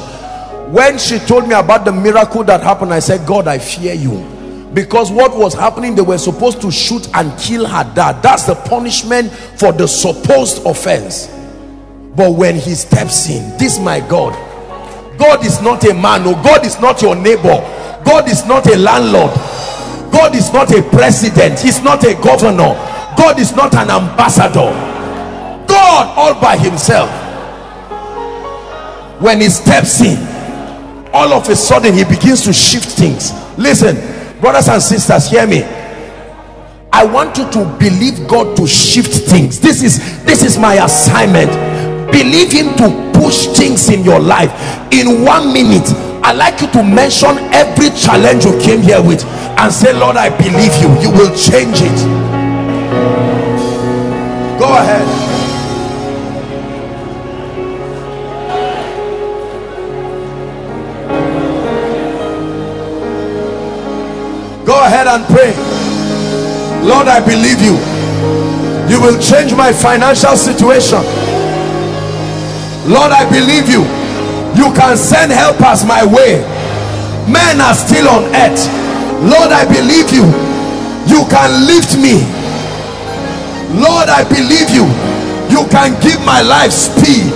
When she told me about the miracle that happened, I said, God, I fear you. Because what was happening, they were supposed to shoot and kill her dad. That's the punishment for the supposed offense. But when he steps in, this my God. God is not a man, no, God is not your neighbor. God is not a landlord. God is not a president. He's not a governor. God is not an ambassador. God all by himself. When he steps in, all of a sudden he begins to shift things. Listen, brothers and sisters, hear me. I want you to believe God to shift things. This is this is my assignment. Believe him to push things in your life. In one minute, I like you to mention every challenge you came here with and say, Lord, I believe you. You will change it. Go ahead. Go ahead and pray. Lord, I believe you. You will change my financial situation. Lord, I believe you. You can send helpers my way. Men are still on earth. Lord, I believe you. You can lift me. Lord, I believe you. You can give my life speed.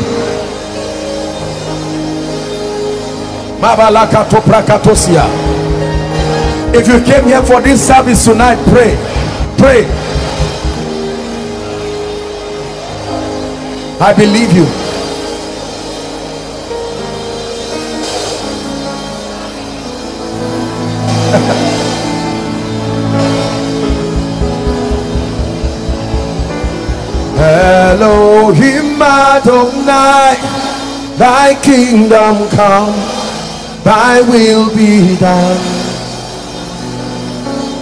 If you came here for this service tonight, pray. Pray. I believe you. Adonai, thy kingdom come, thy will be done.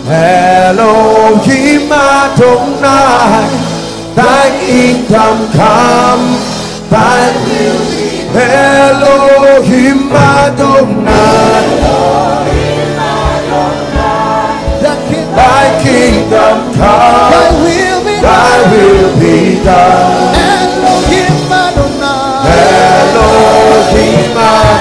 Elohim Adonai, thy kingdom come, thy will be done. Elohim Adonai, thy kingdom come, thy will be done.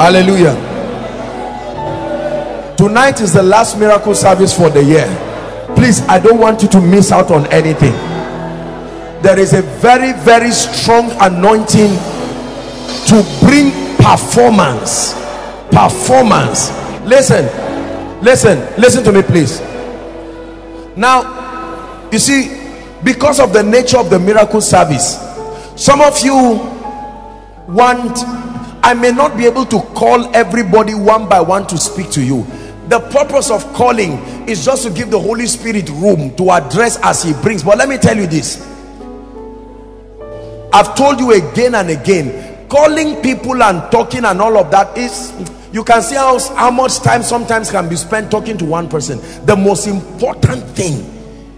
Hallelujah. Tonight is the last miracle service for the year. Please, I don't want you to miss out on anything. There is a very, very strong anointing to bring performance. Performance. Listen, listen, listen to me, please. Now, you see, because of the nature of the miracle service, some of you want i may not be able to call everybody one by one to speak to you. The purpose of calling is just to give the holy spirit room to address as he brings. But let me tell you this. I've told you again and again calling people and talking and all of that is you can see how, how much time sometimes can be spent talking to one person. The most important thing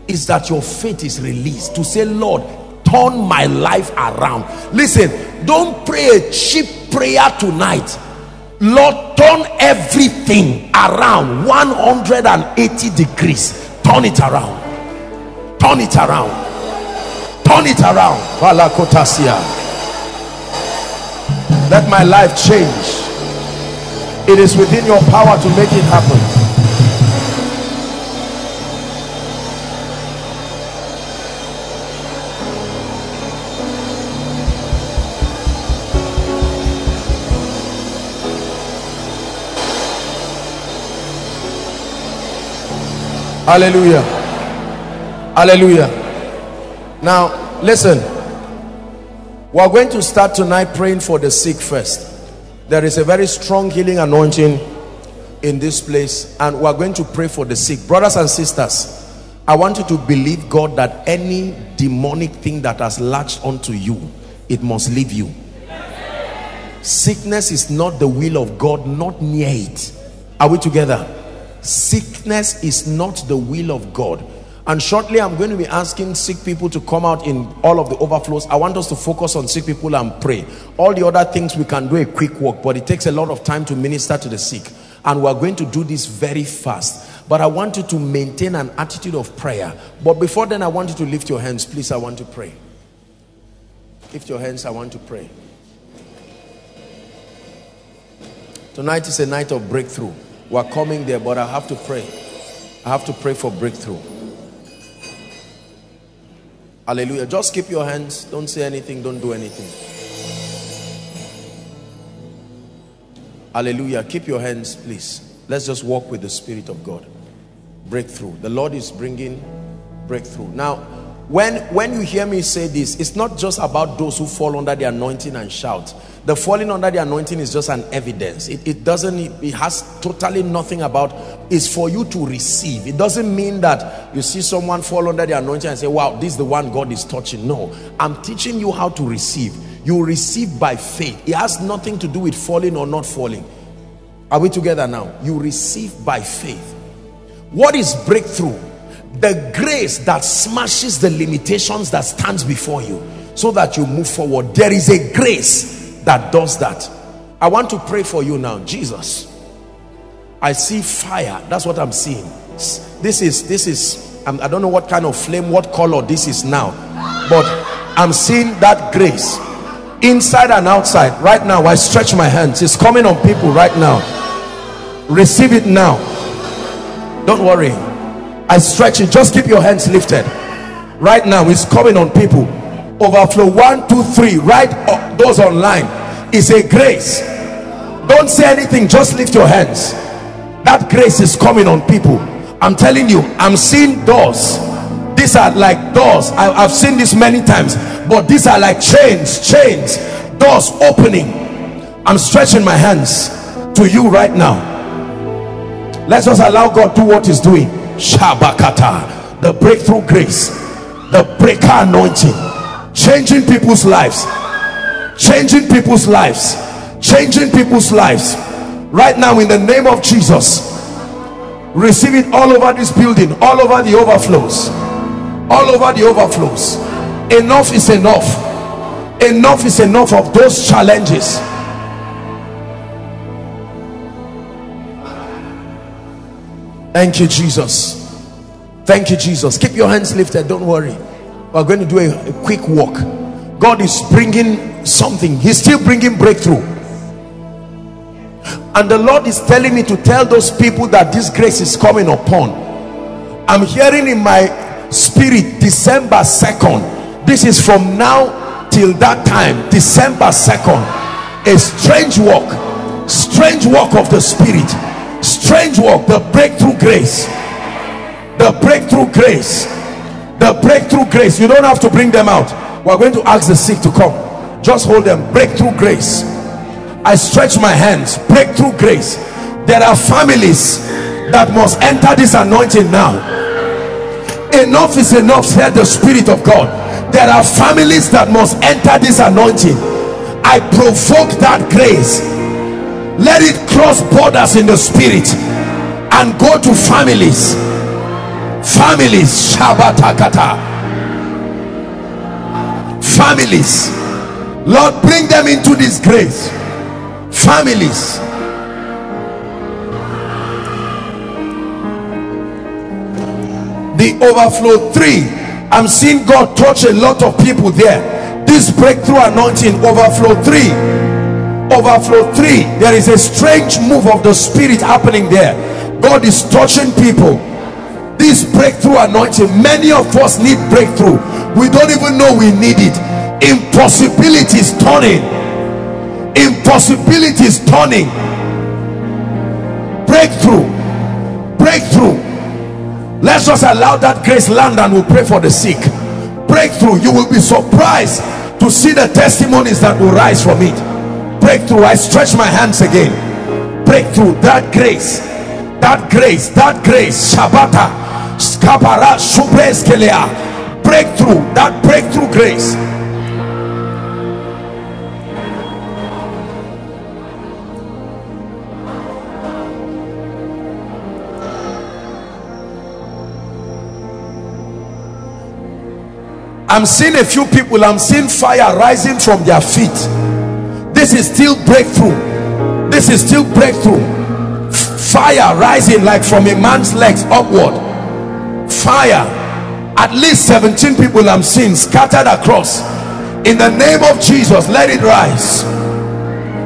is that your faith is released to say lord turn my life around. Listen don't pray a cheap prayer tonight. Lord turn everything around. 180 degrees. Turn it around. Turn it around. Turn it around. Let my life change it is within your power to make it happen. Hallelujah. Hallelujah. Now listen. We're going to start tonight praying for the sick first there is a very strong healing anointing in this place and we're going to pray for the sick. Brothers and sisters i want you to believe god that any demonic thing that has latched onto you it must leave you. Sickness is not the will of god not near it. Are we together? Sickness is not the will of god and shortly i'm going to be asking sick people to come out in all of the overflows. I want us to focus on sick people and pray. All the other things we can do a quick walk but it takes a lot of time to minister to the sick. And we're going to do this very fast. But i want you to maintain an attitude of prayer. But before then i want you to lift your hands. Please i want to pray. Lift your hands. I want to pray. Tonight is a night of breakthrough. We're coming there but i have to pray. I have to pray for breakthrough Hallelujah. Just keep your hands. Don't say anything. Don't do anything. Hallelujah. Keep your hands, please. Let's just walk with the Spirit of God. Breakthrough. The Lord is bringing breakthrough. Now, when, when you hear me say this, it's not just about those who fall under the anointing and shout. The falling under the anointing is just an evidence. It, it doesn't, it has totally nothing about, it's for you to receive. It doesn't mean that you see someone fall under the anointing and say, wow, this is the one God is touching. No, I'm teaching you how to receive. You receive by faith. It has nothing to do with falling or not falling. Are we together now? You receive by faith. What is breakthrough? The grace that smashes the limitations that stands before you so that you move forward. There is a grace that does that. I want to pray for you now. Jesus i see fire. That's what i'm seeing. This is this is I'm, i do not know what kind of flame what color this is now but i'm seeing that grace inside and outside. Right now i stretch my hands. It's coming on people right now. Receive it now. Don't worry i stretch it. Just keep your hands lifted. Right now it's coming on people. Overflow. One two three. Right uh, those online. Is a grace. Don't say anything. Just lift your hands. That grace is coming on people. I'm telling you i'm seeing doors. These are like doors. I, have seen this many times but these are like chains chains. Doors opening. I'm stretching my hands to you right now. Let's just allow god do what he's doing shabakata. The breakthrough grace the breaker anointing changing people's lives changing people's lives changing people's lives. Right now in the name of jesus receive it all over this building all over the overflows all over the overflows. Enough is enough. Enough is enough of those challenges thank you jesus. Thank you jesus. Keep your hands lifted. Don't worry. We're going to do a, a quick walk. God is bringing something. He's still bringing breakthrough. And the lord is telling me to tell those people that this grace is coming upon. I'm hearing in my spirit december 2nd this is from now till that time december 2nd a strange walk. Strange walk of the spirit strange walk the breakthrough grace. The breakthrough grace. The breakthrough grace. You don't have to bring them out. We're going to ask the sick to come. Just hold them. Breakthrough grace. I stretch my hands. Breakthrough grace. There are families that must enter this anointing now. Enough is enough said the spirit of god. There are families that must enter this anointing. I provoke that grace let it cross borders in the spirit and go to families. Families. Shabatakata. Families. Lord bring them into this grace. Families. The overflow three. I'm seeing god touch a lot of people there. This breakthrough anointing overflow three overflow. Three there is a strange move of the spirit happening there. God is touching people. This breakthrough anointing many of us need breakthrough. We don't even know we need it. Impossibilities turning. Impossibilities turning. Breakthrough. Breakthrough. Let's just allow that grace land and we'll pray for the sick. Breakthrough. You will be surprised to see the testimonies that will rise from it breakthrough i stretch my hands again. Breakthrough that grace that grace that grace shabata. Skapara subreskelea breakthrough that breakthrough grace. I'm seeing a few people I'm seeing fire rising from their feet this is still breakthrough. This is still breakthrough. Fire rising like from a man's legs upward. Fire. At least 17 people I'm seeing scattered across. In the name of Jesus let it rise.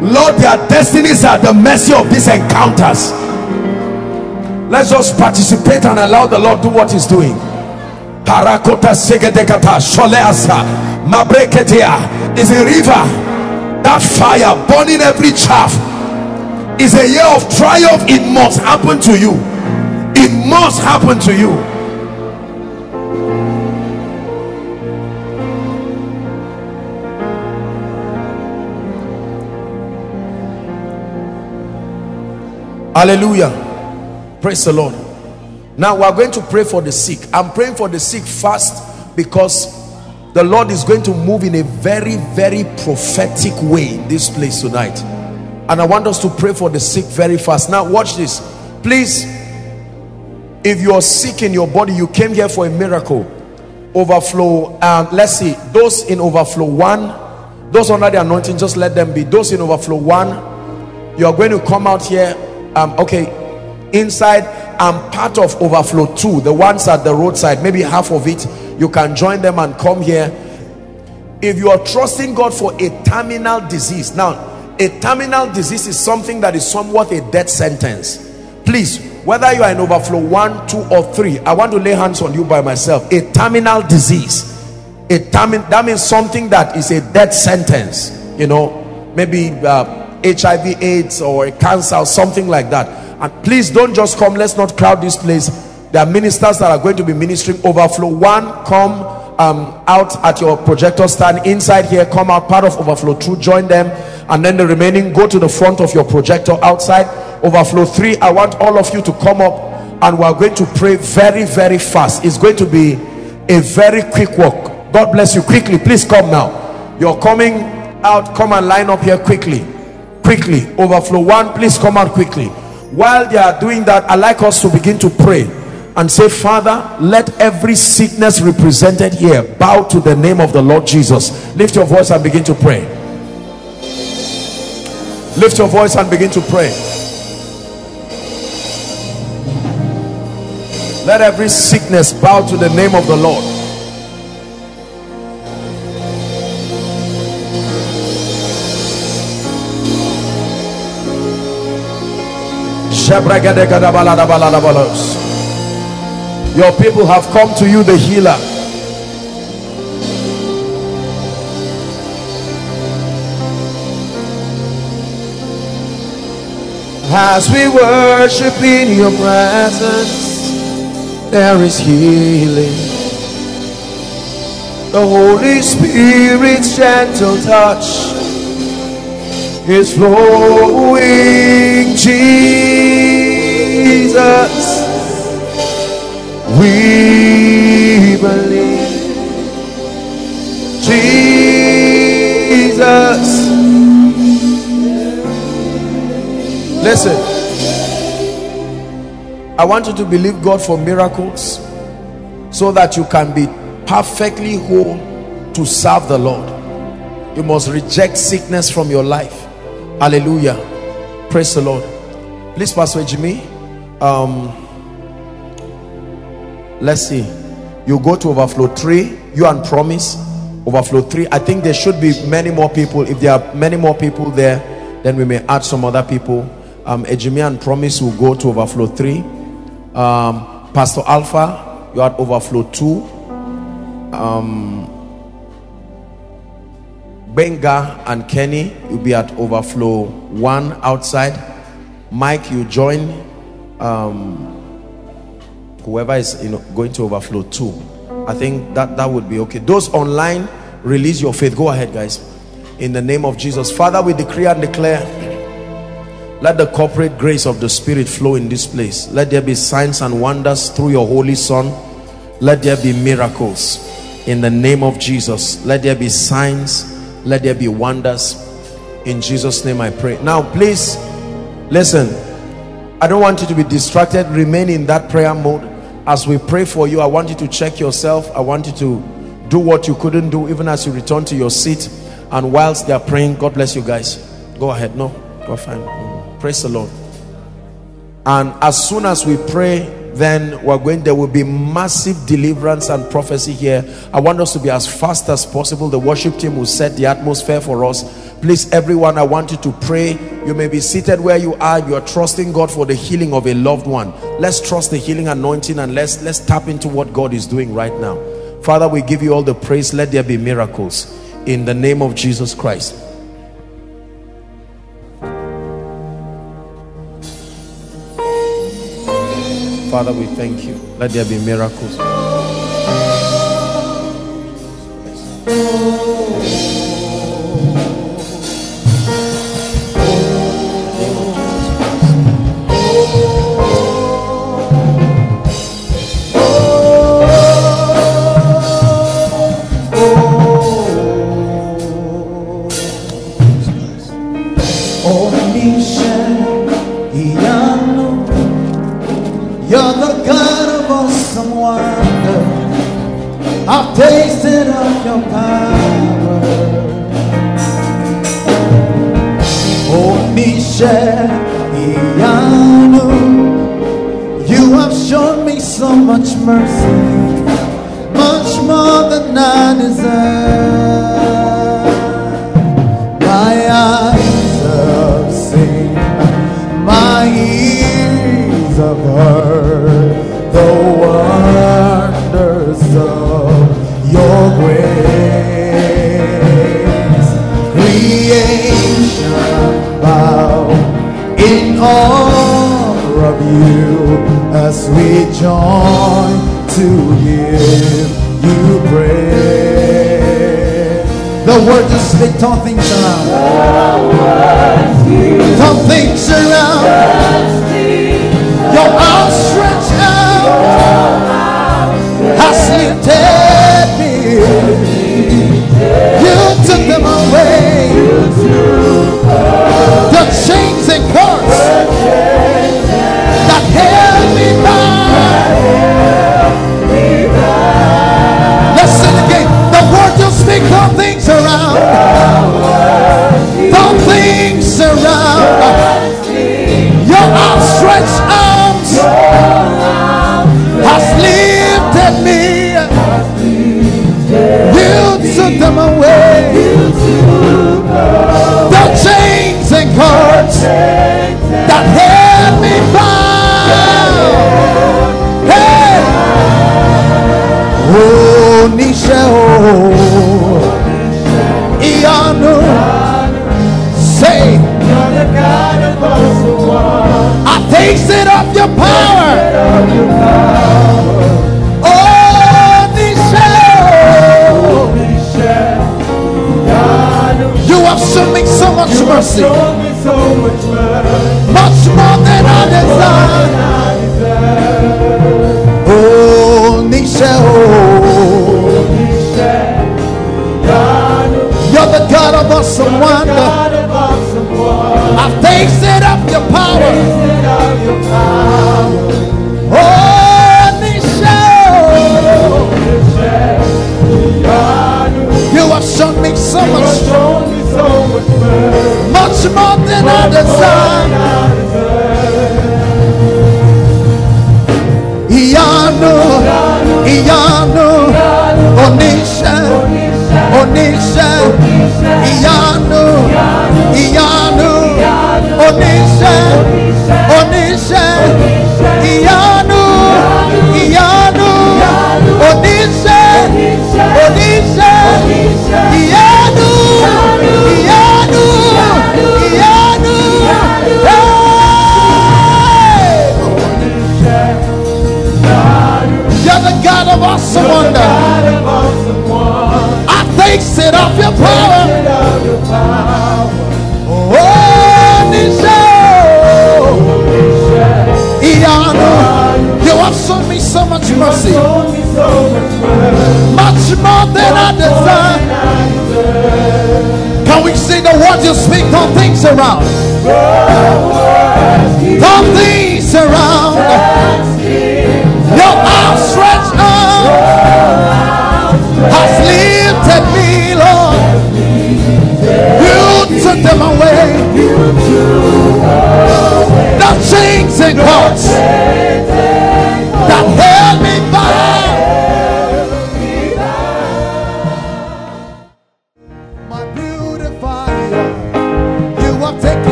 Lord their destinies are the mercy of these encounters. Let's just participate and allow the Lord do what he's doing. Is a river that fire burning every chaff. Is a year of triumph. It must happen to you. It must happen to you. Hallelujah. Praise the lord. Now we are going to pray for the sick. I'm praying for the sick fast because the lord is going to move in a very very prophetic way in this place tonight. And i want us to pray for the sick very fast. Now watch this. Please if you're sick in your body you came here for a miracle. Overflow um let's see. Those in overflow one. Those under the anointing just let them be. Those in overflow one. You are going to come out here. Um okay inside i'm part of overflow two the ones at the roadside maybe half of it you can join them and come here. If you are trusting god for a terminal disease now a terminal disease is something that is somewhat a death sentence. Please whether you are in overflow one two or three i want to lay hands on you by myself. A terminal disease. A termin that means something that is a death sentence you know. Maybe uh, hiv aids or a cancer or something like that and please don't just come let's not crowd this place. There are ministers that are going to be ministering overflow. One come um, out at your projector stand. Inside here come out part of overflow two join them. And then the remaining go to the front of your projector outside. Overflow three i want all of you to come up. And we're going to pray very very fast. It's going to be a very quick walk god bless you quickly. Please come now. You're coming out. Come and line up here quickly. Quickly. Overflow one please come out quickly while they are doing that i like us to begin to pray and say father let every sickness represented here bow to the name of the lord jesus. Lift your voice and begin to pray. Lift your voice and begin to pray. Let every sickness bow to the name of the lord your people have come to you the healer. As we worship in your presence, there is healing. The Holy Spirit's gentle touch is flowing, Jesus. We believe, Jesus. Listen, I want you to believe God for miracles so that you can be perfectly whole to serve the Lord. You must reject sickness from your life Hallelujah. Praise the Lord. Please, Pastor Jimmy. Um, let's see. You go to overflow three. You and promise overflow three. I think there should be many more people. If there are many more people there, then we may add some other people. Um, Ejimi and promise will go to overflow three. Um, Pastor Alpha, you are overflow two. Um, Benga and Kenny, you'll be at overflow one outside. Mike, you join um, whoever is you know, going to overflow two. I think that that would be okay. Those online, release your faith. Go ahead, guys. In the name of Jesus, Father, we decree and declare. Let the corporate grace of the Spirit flow in this place. Let there be signs and wonders through your Holy Son. Let there be miracles in the name of Jesus. Let there be signs. Let there be wonders. In Jesus' name I pray. Now, please Listen, I don't want you to be distracted. Remain in that prayer mode. As we pray for you, I want you to check yourself. I want you to do what you couldn't do even as you return to your seat. And whilst they are praying, God bless you guys. Go ahead. No, go fine. Praise the Lord. And as soon as we pray, then we're going there will be massive deliverance and prophecy here. I want us to be as fast as possible. The worship team will set the atmosphere for us. Please everyone i want you to pray. You may be seated where you are. You are trusting god for the healing of a loved one. Let's trust the healing anointing and let's let's tap into what god is doing right now. Father we give you all the praise. Let there be miracles. In the name of jesus christ Father, we thank you. Let there be miracles. Turn things around. Turn things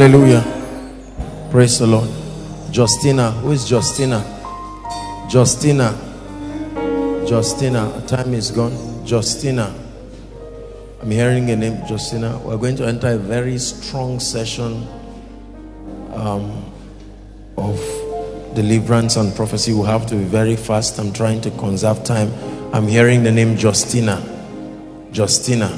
Hallelujah. Praise the Lord. Justina. Who is Justina? Justina. Justina. Time is gone. Justina. I'm hearing a name, Justina. We're going to enter a very strong session um, of deliverance and prophecy. We have to be very fast. I'm trying to conserve time. I'm hearing the name Justina. Justina.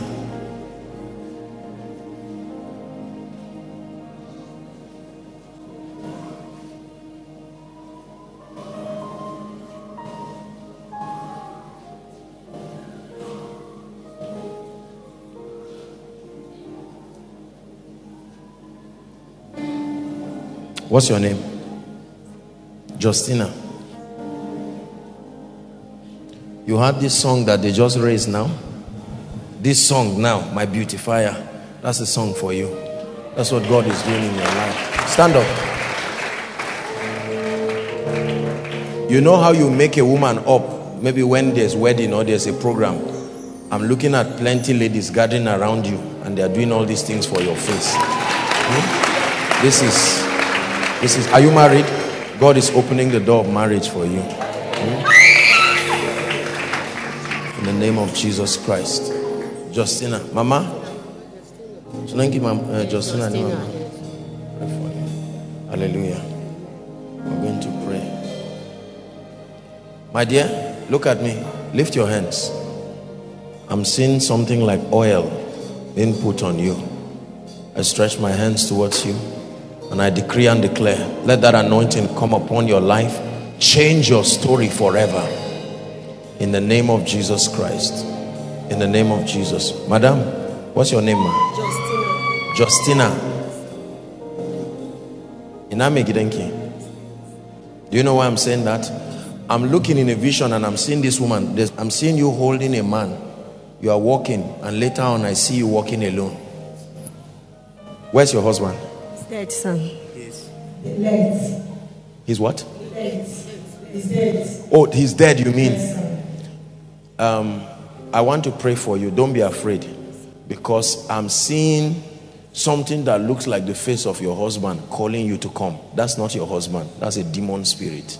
What's your name? Justina. You heard this song that they just raised now? This song now, My Beautifier. That's a song for you. That's what God is doing in your life. Stand up. You know how you make a woman up, maybe when there's wedding or there's a program. I'm looking at plenty ladies gathering around you and they are doing all these things for your face. Hmm? This is this is, are you married? God is opening the door of marriage for you. Hmm? In the name of Jesus Christ. Justina. Mama? Sunanki mam, uh, Justina. mama. Pray for you. Hallelujah. We're going to pray. My dear, look at me. Lift your hands. I'm seeing something like oil being put on you. I stretch my hands towards you. And I decree and declare, let that anointing come upon your life. Change your story forever. In the name of Jesus Christ. In the name of Jesus. Madam, what's your name, ma? Justina. Justina. Iname Gidenki. Do you know why I'm saying that? I'm looking in a vision and I'm seeing this woman. I'm seeing you holding a man. You are walking, and later on, I see you walking alone. Where's your husband? Dead son. Yes. He's what? Dead. He's dead. Oh, he's dead, you mean? Um, I want to pray for you. Don't be afraid. Because I'm seeing something that looks like the face of your husband calling you to come. That's not your husband, that's a demon spirit.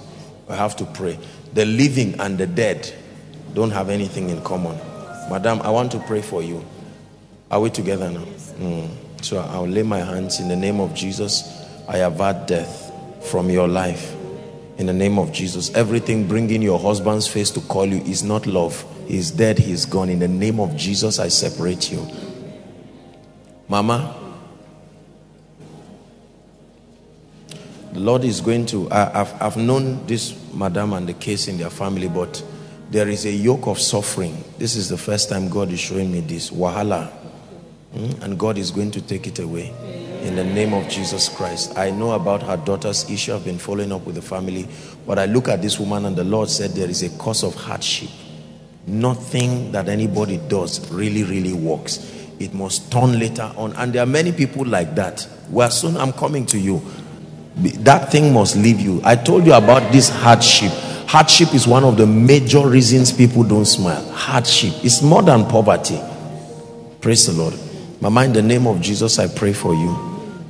I have to pray. The living and the dead don't have anything in common. Madam, I want to pray for you. Are we together now? Mm. So I'll lay my hands in the name of Jesus. I avert death from your life In the name of Jesus, everything bringing your husband's face to call you is not love. He's dead, he's gone. In the name of Jesus, I separate you. Mama, the Lord is going to. I, have I've known this madam and the case in their family, but there is a yoke of suffering. This is the first time God is showing me this. Wahala. Hmm? And God is going to take it away in the name of Jesus Christ. I know about her daughter's issue. I've been following up with the family. But I look at this woman, and the Lord said there is a cause of hardship. Nothing that anybody does really, really works. It must turn later on. And there are many people like that. Well, soon I'm coming to you. That thing must leave you. I told you about this hardship. Hardship is one of the major reasons people don't smile. Hardship is more than poverty. Praise the Lord. Mama, in the name of Jesus, I pray for you.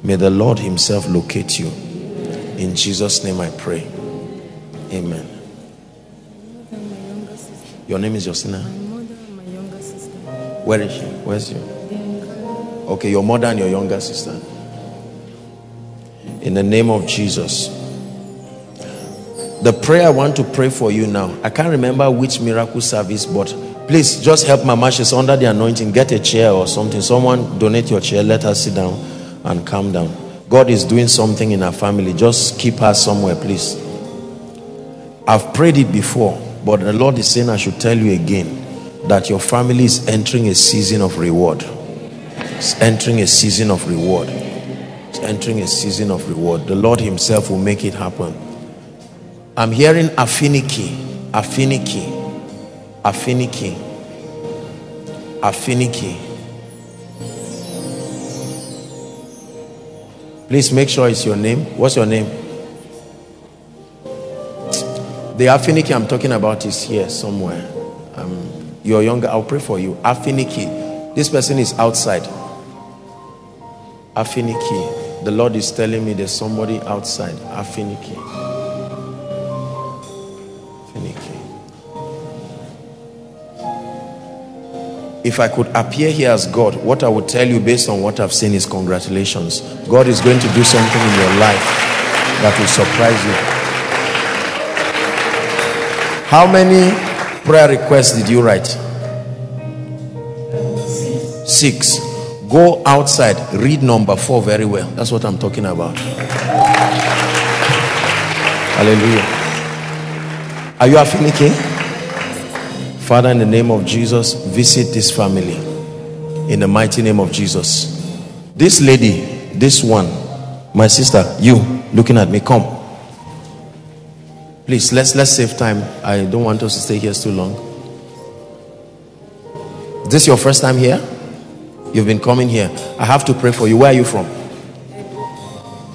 May the Lord Himself locate you. In Jesus' name I pray. Amen. Your name is Josina? Where is she? Where's you? Okay, your mother and your younger sister. In the name of Jesus. The prayer I want to pray for you now. I can't remember which miracle service, but please just help Mama. She's under the anointing. Get a chair or something. Someone donate your chair. Let her sit down and calm down. God is doing something in our family. Just keep her somewhere, please. I've prayed it before, but the Lord is saying I should tell you again that your family is entering a season of reward. It's entering a season of reward. It's entering a season of reward. The Lord Himself will make it happen. I'm hearing Afiniki, Afiniki, Afiniki, Afiniki. Please make sure it's your name. What's your name? The Afiniki I'm talking about is here somewhere. Um, you're younger. I'll pray for you. Afiniki. This person is outside. Afiniki. The Lord is telling me there's somebody outside. Afiniki. If I could appear here as God, what I would tell you based on what I've seen is congratulations. God is going to do something in your life that will surprise you. How many prayer requests did you write? Six. Go outside, read number four very well. That's what I'm talking about. Hallelujah. Are you Afiniki? Father, in the name of Jesus, visit this family. In the mighty name of Jesus. This lady, this one, my sister, you looking at me, come. Please, let's let's save time. I don't want us to stay here too long. Is this your first time here? You've been coming here. I have to pray for you. Where are you from?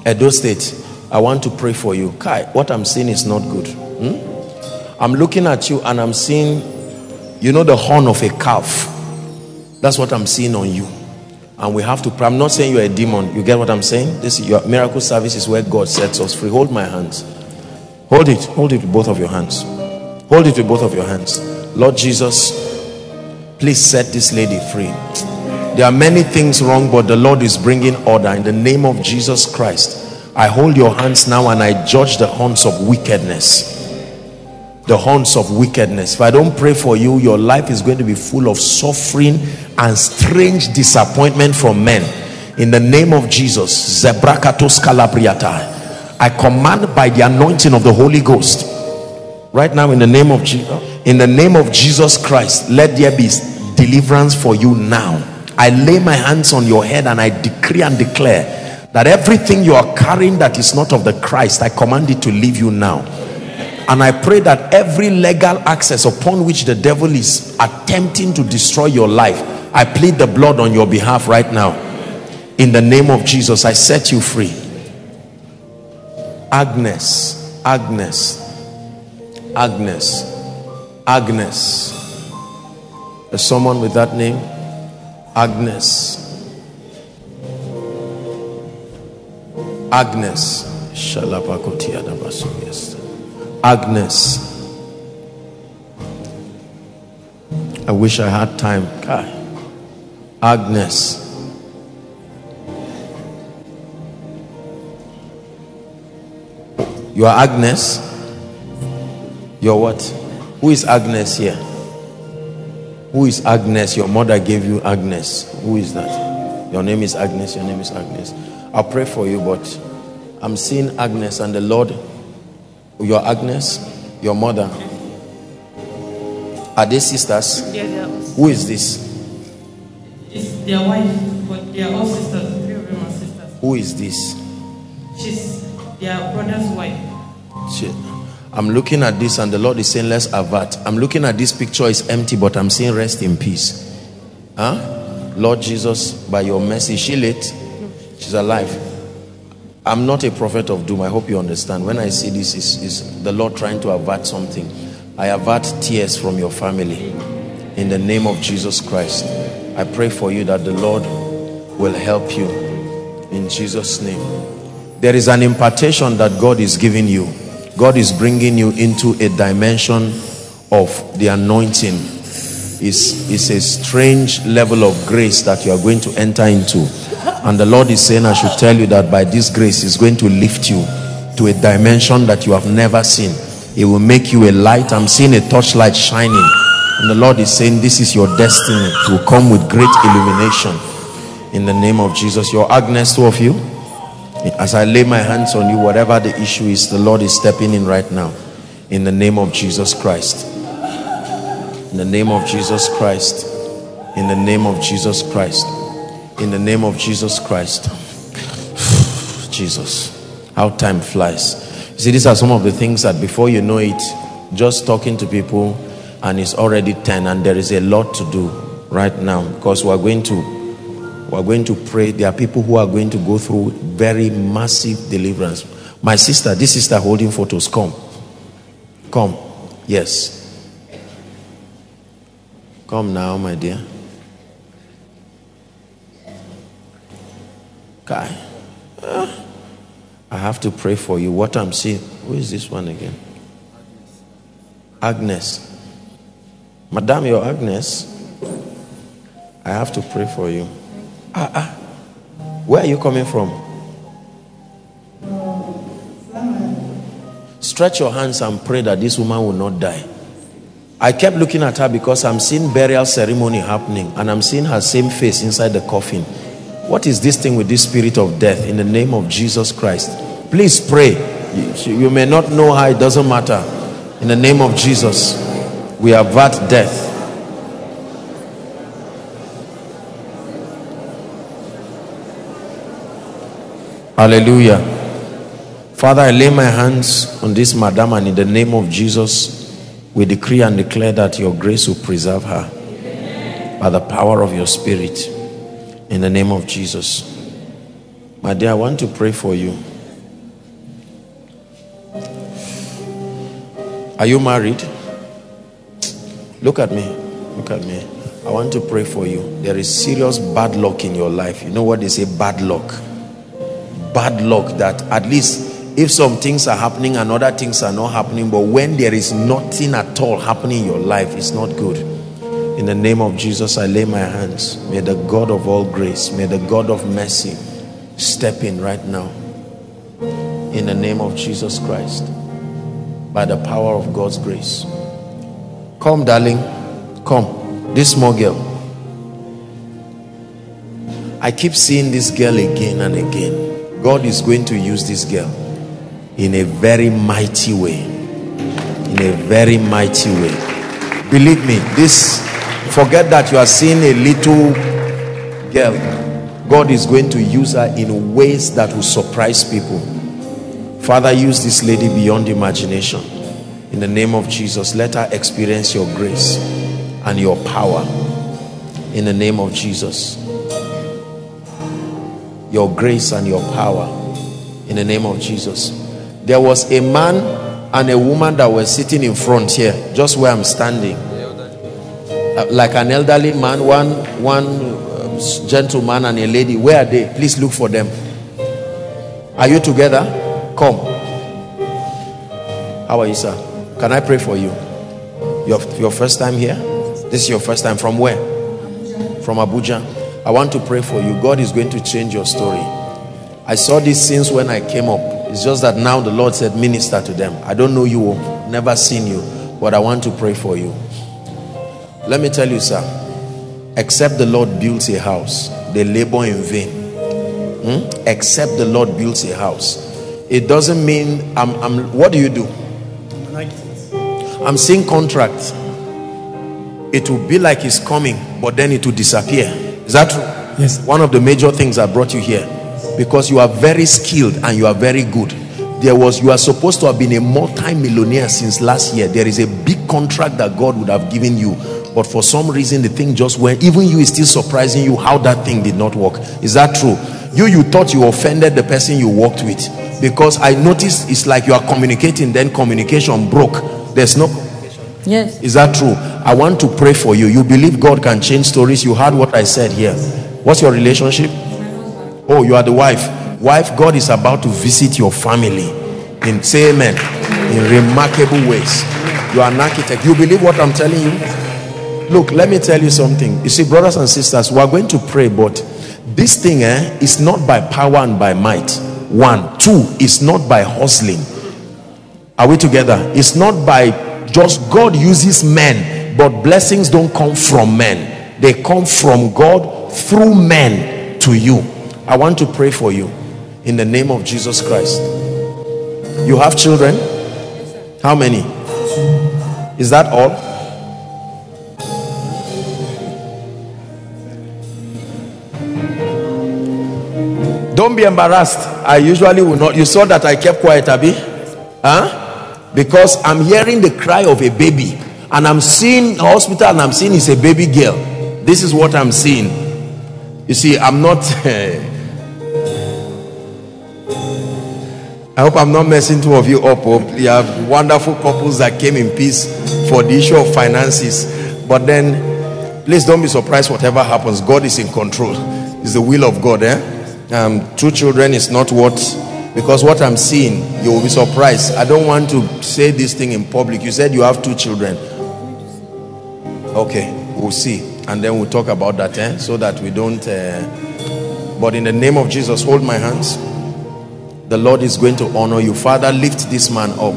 Edo State. I want to pray for you. Kai, what I'm seeing is not good. Hmm? I'm looking at you and I'm seeing you know the horn of a calf. That's what i'm seeing on you. And we have to pray. I'm not saying you're a demon. You get what i'm saying? This your miracle service is where god sets us free. Hold my hands. Hold it. Hold it with both of your hands. Hold it with both of your hands. Lord jesus please set this lady free. There are many things wrong but the lord is bringing order. In the name of jesus christ i hold your hands now and i judge the horns of wickedness the horns of wickedness. If I don't pray for you, your life is going to be full of suffering and strange disappointment from men. In the name of Jesus, Zebrakatos Calabriata. I command by the anointing of the Holy Ghost. Right now, in the name of Jesus, in the name of Jesus Christ, let there be deliverance for you now. I lay my hands on your head and I decree and declare that everything you are carrying that is not of the Christ, I command it to leave you now and I pray that every legal access upon which the devil is attempting to destroy your life, I plead the blood on your behalf right now. In the name of Jesus, I set you free. Agnes, Agnes, Agnes, Agnes. There's someone with that name? Agnes. Agnes. Agnes. I wish I had time. Agnes. You are Agnes? You're what? Who is Agnes here? Who is Agnes? Your mother gave you Agnes. Who is that? Your name is Agnes. Your name is Agnes. I'll pray for you, but I'm seeing Agnes and the Lord. Your Agnes, your mother. Are they sisters? Yeah, they are Who is this? it's their wife, but they are all sisters. Three of them are sisters. Who is this? She's their brother's wife. Shit. I'm looking at this and the Lord is saying, let's avert. I'm looking at this picture, it's empty, but I'm saying, rest in peace. Huh? Lord Jesus, by your mercy, she late? She's alive. I'm not a prophet of doom. I hope you understand. When I see this, is is the Lord trying to avert something. I avert tears from your family. In the name of Jesus Christ, I pray for you that the Lord will help you. In Jesus' name. There is an impartation that God is giving you. God is bringing you into a dimension of the anointing. It's, it's a strange level of grace that you are going to enter into. And the Lord is saying, I should tell you that by this grace, is going to lift you to a dimension that you have never seen. It will make you a light. I'm seeing a torchlight shining. And the Lord is saying, This is your destiny to come with great illumination. In the name of Jesus. Your Agnes, two of you. As I lay my hands on you, whatever the issue is, the Lord is stepping in right now. In the name of Jesus Christ. In the name of Jesus Christ. In the name of Jesus Christ. In the name of Jesus Christ. (sighs) Jesus. How time flies. You see, these are some of the things that before you know it, just talking to people and it's already 10 and there is a lot to do right now because we're going to we're going to pray. There are people who are going to go through very massive deliverance. My sister, this sister holding photos, come. Come. Yes. Come now, my dear. Kai. Ah. I have to pray for you. What I'm seeing. Who is this one again? Agnes. Madam, you're Agnes. I have to pray for you. Ah, ah. Where are you coming from? Stretch your hands and pray that this woman will not die. I kept looking at her because I'm seeing burial ceremony happening and I'm seeing her same face inside the coffin. What is this thing with this spirit of death in the name of Jesus Christ? Please pray. You, you may not know how, it doesn't matter. In the name of Jesus, we avert death. Hallelujah. Father, I lay my hands on this madam and in the name of Jesus, we decree and declare that your grace will preserve her by the power of your spirit in the name of Jesus. My dear, I want to pray for you. Are you married? Look at me. Look at me. I want to pray for you. There is serious bad luck in your life. You know what they say bad luck? Bad luck that at least if some things are happening and other things are not happening, but when there is nothing at all happening in your life, it's not good. In the name of Jesus, I lay my hands. May the God of all grace, may the God of mercy step in right now. In the name of Jesus Christ, by the power of God's grace. Come, darling. Come. This small girl. I keep seeing this girl again and again. God is going to use this girl in a very mighty way. In a very mighty way. Believe me, this forget that you are seeing a little girl. God is going to use her in ways that will surprise people. Father, use this lady beyond imagination. In the name of Jesus, let her experience your grace and your power. In the name of Jesus. Your grace and your power. In the name of Jesus. There was a man and a woman that were sitting in front here, just where I'm standing. Uh, like an elderly man, one, one uh, gentleman and a lady. Where are they? Please look for them. Are you together? Come. How are you, sir? Can I pray for you? Your, your first time here? This is your first time. From where? From Abuja. I want to pray for you. God is going to change your story. I saw these since when I came up It's just that now the Lord said, Minister to them. I don't know you, never seen you, but I want to pray for you. Let me tell you, sir, except the Lord builds a house, they labor in vain. Hmm? Except the Lord builds a house. It doesn't mean I'm, I'm what do you do? I'm seeing contracts. It will be like it's coming, but then it will disappear. Is that true? Yes. One of the major things that brought you here because you are very skilled and you are very good. There was you are supposed to have been a multi-millionaire since last year. There is a big contract that God would have given you, but for some reason the thing just went. Even you is still surprising you how that thing did not work. Is that true? You you thought you offended the person you worked with because I noticed it's like you are communicating, then communication broke. There's no Yes. is that true? I want to pray for you. You believe God can change stories. You heard what I said here. What's your relationship? Oh, you are the wife. Wife, God is about to visit your family. In say amen. In remarkable ways. You are an architect. You believe what I'm telling you? Look, let me tell you something. You see, brothers and sisters, we are going to pray, but this thing eh, is not by power and by might. One, two, it's not by hustling. Are we together? It's not by just God uses men, but blessings don't come from men, they come from God through men to you. I want to pray for you in the name of Jesus Christ. You have children? How many? Is that all? Don't be embarrassed. I usually will not. You saw that I kept quiet, Abby? Huh? Because I'm hearing the cry of a baby and I'm seeing hospital and I'm seeing it's a baby girl. This is what I'm seeing. You see, I'm not. (laughs) I hope I'm not messing two of you up. You have wonderful couples that came in peace for the issue of finances. But then, please don't be surprised whatever happens. God is in control. It's the will of God. Eh? Um, two children is not what, because what I'm seeing, you will be surprised. I don't want to say this thing in public. You said you have two children. Okay, we'll see. And then we'll talk about that, eh? so that we don't. Uh... But in the name of Jesus, hold my hands the Lord is going to honor you. Father, lift this man up.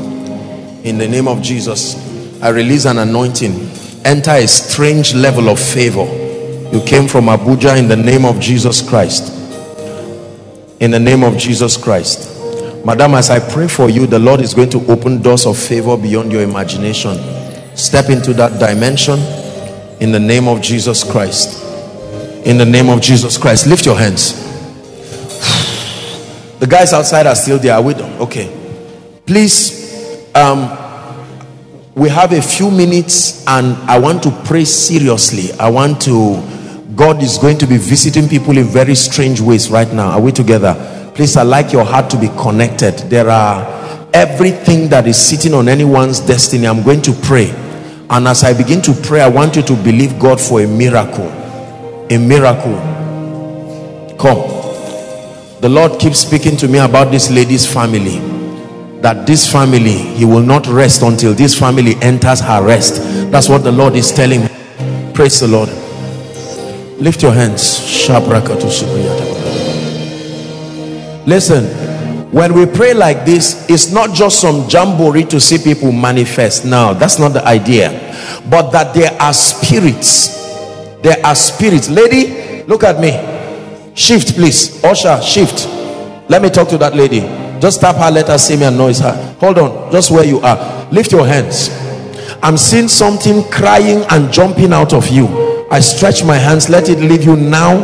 In the name of Jesus, I release an anointing. Enter a strange level of favor. You came from Abuja in the name of Jesus Christ. In the name of Jesus Christ. Madam, as I pray for you, the Lord is going to open doors of favor beyond your imagination. Step into that dimension in the name of Jesus Christ. In the name of Jesus Christ. Lift your hands. The guys outside are still there. Are we done? Okay. Please, um, we have a few minutes and I want to pray seriously. I want to, God is going to be visiting people in very strange ways right now. Are we together? Please, I like your heart to be connected. There are everything that is sitting on anyone's destiny. I'm going to pray. And as I begin to pray, I want you to believe God for a miracle. A miracle. Come the Lord keeps speaking to me about this lady's family that this family he will not rest until this family enters her rest. That's what the Lord is telling me. Praise the Lord. Lift your hands. Listen when we pray like this it's not just some jamboree to see people manifest. Now that's not the idea. But that there are spirits. There are spirits. Lady look at me shift please. Usher shift. Let me talk to that lady. Just tap her let her see me and noise her. Hold on just where you are. Lift your hands. I'm seeing something crying and jumping out of you. I stretch my hands. Let it leave you now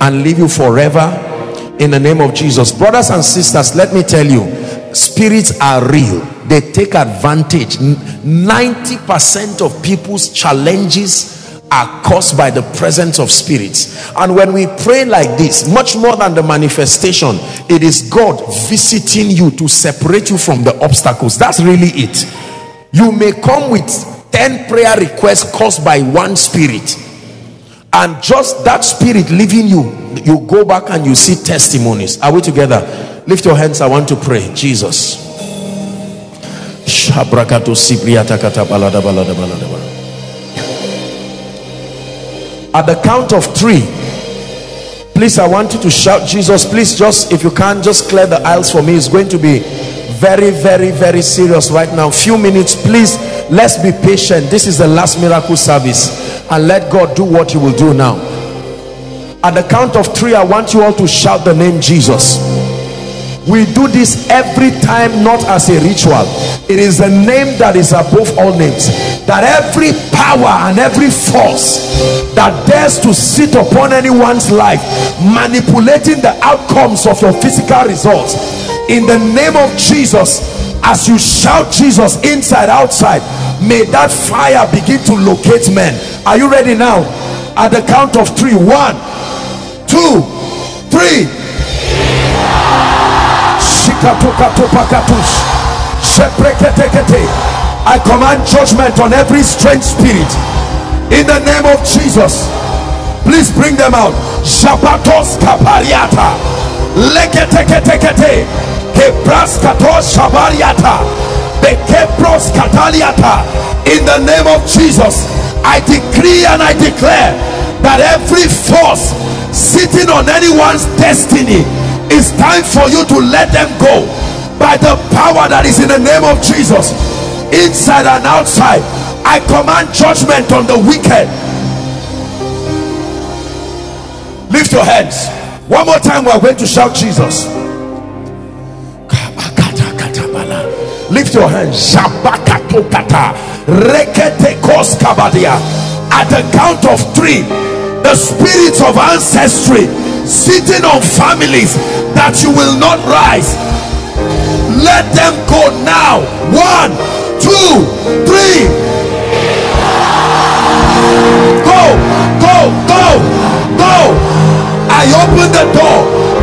and leave you forever in the name of jesus. Brothers and sisters let me tell you spirits are real. They take advantage. 90 percent of people's challenges are caused by the presence of spirits. And when we pray like this much more than the manifestation it is god visiting you to separate you from the obstacles. That's really it. You may come with 10 prayer requests caused by one spirit. And just that spirit leaving you you go back and you see testimonies. Are we together? Lift your hands. I want to pray. Jesus at the count of three please i want you to shout jesus please just if you can just clear the aisles for me. It's going to be very very very serious right now. Few minutes please let's be patient. This is the last miracle service. And let god do what he will do now. At the count of three i want you all to shout the name jesus. We do this every time not as a ritual. It is the name that is above all names that every power and every force that dares to sit upon anyone's life manipulating the outcomes of your physical results in the name of jesus as you shout jesus inside outside may that fire begin to locate men. Are you ready now? At the count of three. One two three I command judgment on every strange spirit in the name of Jesus. Please bring them out. Shabatos kapariata. Kebras. In the name of Jesus, I decree and I declare that every force sitting on anyone's destiny it's time for you to let them go by the power that is in the name of Jesus inside and outside. I command judgment on the wicked. Lift your hands. One more time we're going to shout Jesus. Lift your hands. At the count of three the spirits of ancestry sitting on families that you will not rise. Let them go now. One two three. Go go go go. I open the door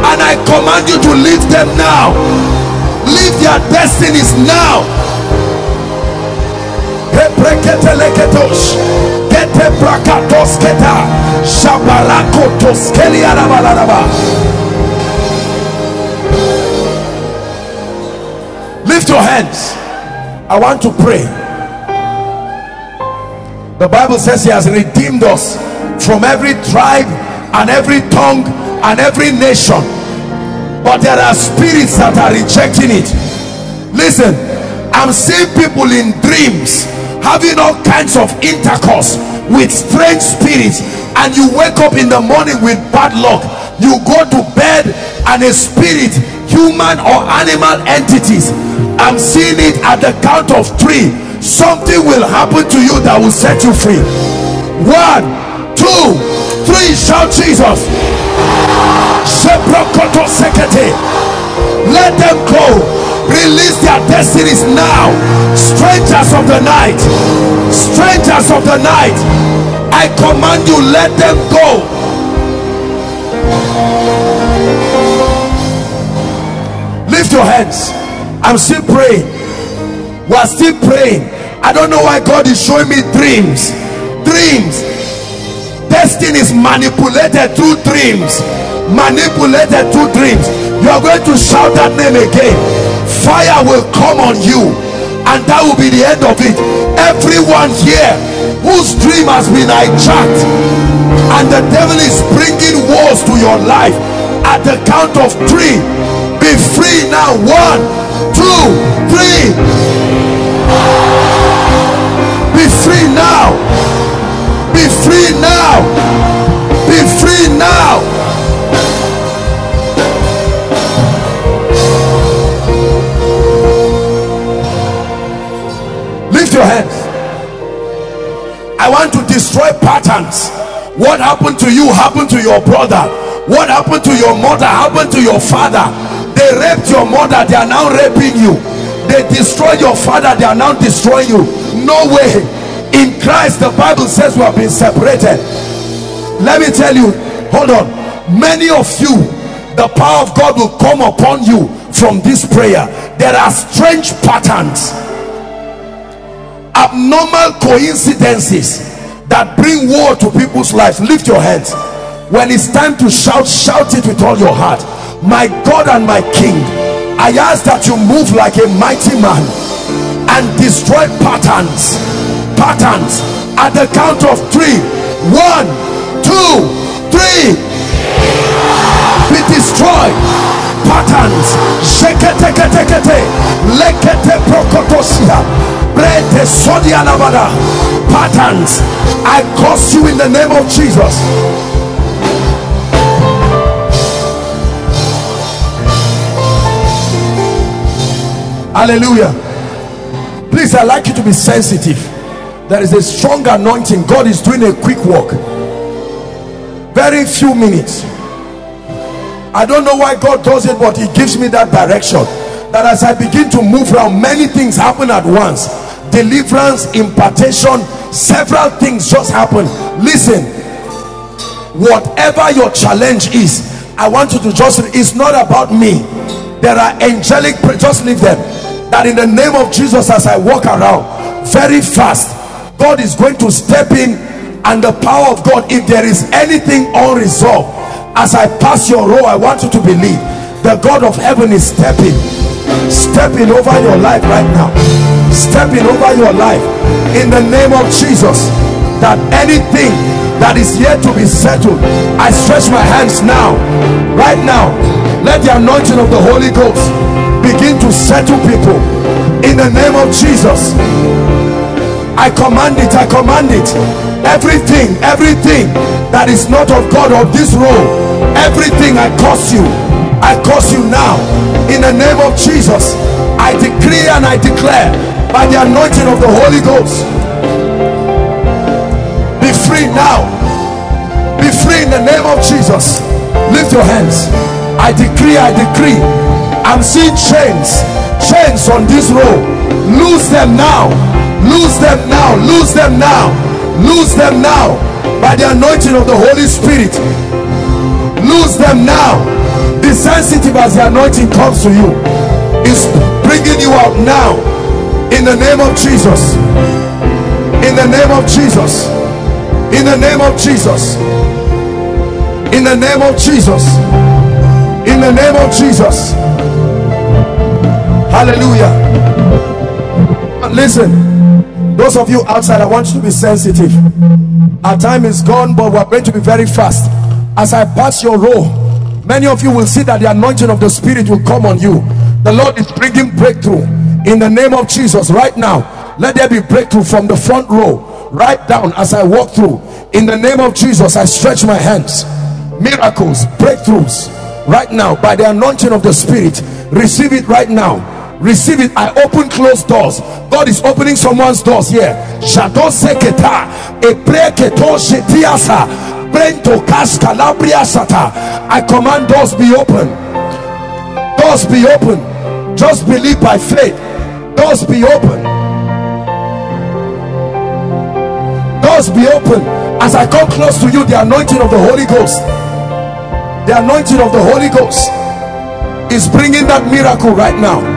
and i command you to leave them now. Leave their destinies now. Lift your hands i want to pray. The bible says he has redeemed us from every tribe and every tongue and every nation. But there are spirits that are rejecting it. Listen i'm seeing people in dreams having all kinds of intercourse with strange spirits and you wake up in the morning with bad luck you go to bed and a spirit human or animal entities i'm seeing it at the count of three something will happen to you that will set you free. One two three shout jesus. Let them go release their destinies now. Strangers of the night. Strangers of the night. I command you let them go. Lift your hands. I'm still praying. We are still praying. I don't know why god is showing me dreams. Dreams. Destinies manipulated through dreams. Manipulated through dreams. You are going to shout that name again fire will come on you and that will be the end of it. Everyone here whose dream has been hijacked and the devil is bringing wars to your life at the count of three be free now. One two three. Be free now. Be free now. Be free now your hands. I want to destroy patterns. What happened to you happened to your brother. What happened to your mother happened to your father. They raped your mother they are now raping you. They destroyed your father they are now destroying you. No way. In christ the bible says we have been separated. Let me tell you hold on. Many of you the power of god will come upon you from this prayer. There are strange patterns abnormal coincidences that bring war to people's lives. Lift your hands. When it's time to shout shout it with all your heart. My god and my king i ask that you move like a mighty man and destroy patterns patterns at the count of three. One two three. Be destroyed patterns. Sheketeketekete lekete prokotosia. Brete sodialabada patterns. I curse you in the name of jesus. Hallelujah. Please i'd like you to be sensitive. There is a strong anointing. God is doing a quick work. Very few minutes I don't know why God does it but he gives me that direction. That as I begin to move around many things happen at once. Deliverance impartation several things just happen. Listen whatever your challenge is I want you to just it's not about me. There are angelic just leave them. That in the name of Jesus as I walk around very fast God is going to step in and the power of God if there is anything unresolved as I pass your row I want you to believe the God of heaven is stepping stepping over your life right now. Stepping over your life in the name of Jesus. That anything that is yet to be settled I stretch my hands now. Right now let the anointing of the Holy Ghost begin to settle people in the name of Jesus. I command it I command it everything everything that is not of God or this role everything I curse you I curse you now. In the name of Jesus I decree and I declare by the anointing of the Holy Ghost be free now. Be free in the name of Jesus. Lift your hands. I decree I decree. I'm seeing chains chains on this road. Lose them now. Lose them now. Lose them now lose them now by the anointing of the Holy Spirit. Lose them now. Be sensitive as the anointing comes to you is bringing you out now. In the name of Jesus. In the name of Jesus. In the name of Jesus. In the name of Jesus. In the name of Jesus. Hallelujah. Listen those of you outside I want you to be sensitive. Our time is gone but we're going to be very fast. As I pass your row many of you will see that the anointing of the spirit will come on you. The Lord is bringing breakthrough in the name of Jesus. Right now let there be breakthrough from the front row. Right down as I walk through in the name of Jesus I stretch my hands. Miracles breakthroughs. Right now by the anointing of the spirit receive it right now receive it i open closed doors god is opening someone's doors here. I command doors be open. Doors be open. Just believe by faith. Doors be open. Doors be open. As I come close to you, the anointing of the Holy Ghost, the anointing of the Holy Ghost is bringing that miracle right now.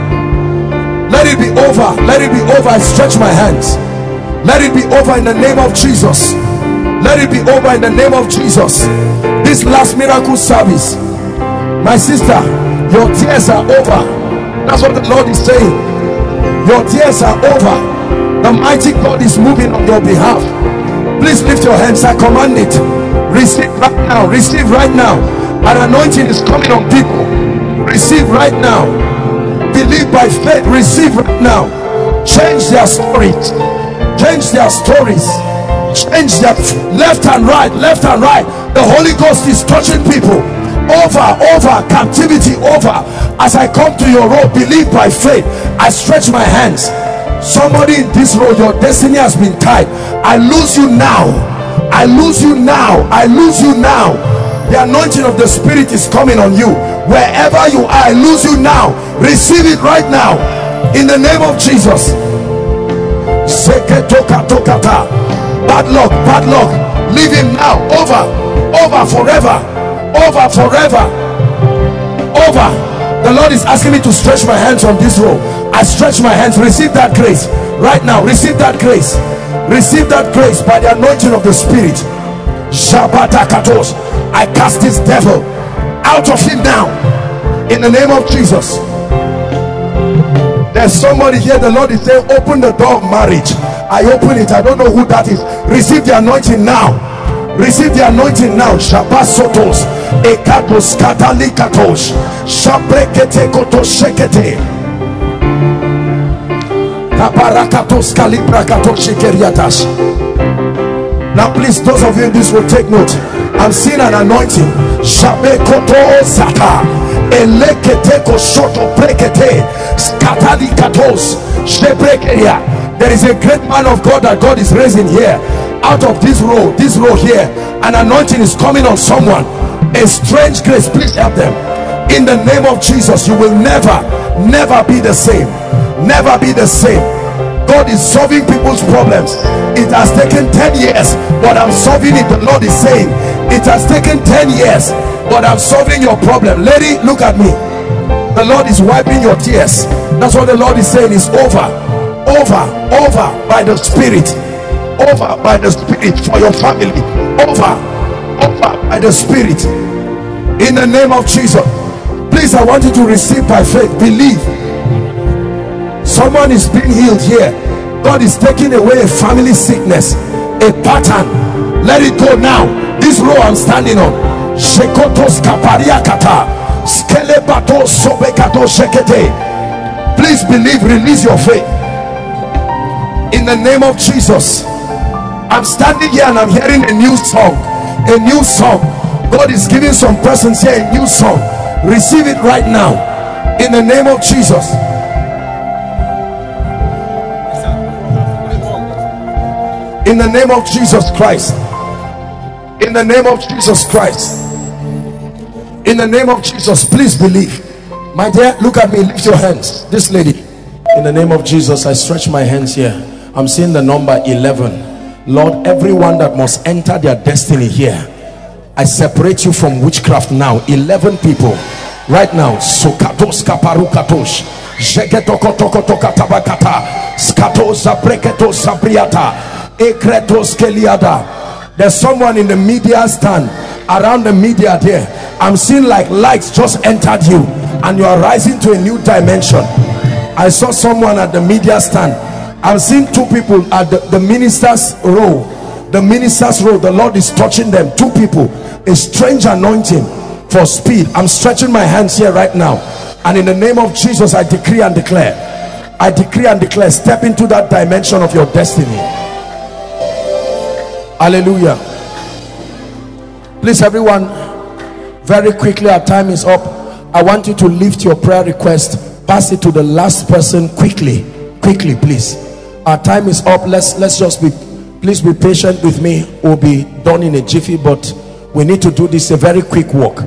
Let it be over. Let it be over. I stretch my hands. Let it be over in the name of Jesus. Let it be over in the name of Jesus. This last miracle service my sister your tears are over. That's what the Lord is saying. Your tears are over. The mighty God is moving on your behalf. Please lift your hands. I command it. Receive right now. Receive right now. An anointing is coming on people. Receive right now believe by faith receive right now. Change their stories change their stories. Change their left and right left and right. The holy ghost is touching people. Over over captivity over. As i come to your road believe by faith. I stretch my hands. Somebody in this road your destiny has been tied. I lose you now. I lose you now. I lose you now. The anointing of the spirit is coming on you wherever you are i lose you now. Receive it right now. In the name of jesus. Bad luck bad luck. Leave him now. Over over forever. Over forever. Over. The lord is asking me to stretch my hands on this rope i stretch my hands. Receive that grace. Right now receive that grace. Receive that grace by the anointing of the spirit. I cast this devil out of him now. In the name of jesus. There's somebody here the lord is saying open the door of marriage. I open it. I don't know who that is. Receive the anointing now. receive the anointing now. Shabasotos. Ekatos katalikatos. Shabrekete kotoshekete kaparakatos kalibrakatos now please those of you in this will take note i'm seeing an anointing. Brekete skatalikatos. Shebrekeria there is a great man of god that god is raising here. Out of this row this row here an anointing is coming on someone. A strange grace please help them. In the name of jesus you will never never be the same. Never be the same. God is solving people's problems. It has taken 10 years but i'm solving it. The lord is saying it has taken 10 years but i'm solving your problem. Lady look at me. The lord is wiping your tears. That's what the lord is saying is over over over by the spirit. Over by the spirit for your family. Over over by the spirit. In the name of jesus. Please i want you to receive by faith. Believe. Someone is being healed here. God is taking away a family sickness a pattern let it go now. This row i'm standing on. Shekotos kapariakata. Skelebato shekete. Please believe release your faith. In the name of jesus. I'm standing here and i'm hearing a new song. A new song. God is giving some persons here a new song. Receive it right now. In the name of jesus. In the name of jesus christ in the name of jesus christ. In the name of jesus please believe. My dear look at me lift your hands. This lady. In the name of jesus i stretch my hands here. I'm seeing the number 11 lord everyone that must enter their destiny here i separate you from witchcraft now. 11 people right now. Sokatos kaparukatosh jeketokotokotokatabakata skatos zabreketos zabriata ekretos keliada there's someone in the media stand around the media there. I'm seeing like lights just entered you and you are rising to a new dimension. I saw someone at the media stand. I'm seeing two people at the, the minister's row. The minister's row the lord is touching them. Two people a strange anointing for speed. I'm stretching my hands here right now and in the name of jesus i decree and declare. I decree and declare step into that dimension of your destiny hallelujah. Please everyone very quickly our time is up. I want you to lift your prayer request. Pass it to the last person quickly. Quickly please. Our time is up. Let's let's just be please be patient with me. We'll be done in a jiffy but we need to do this a very quick walk.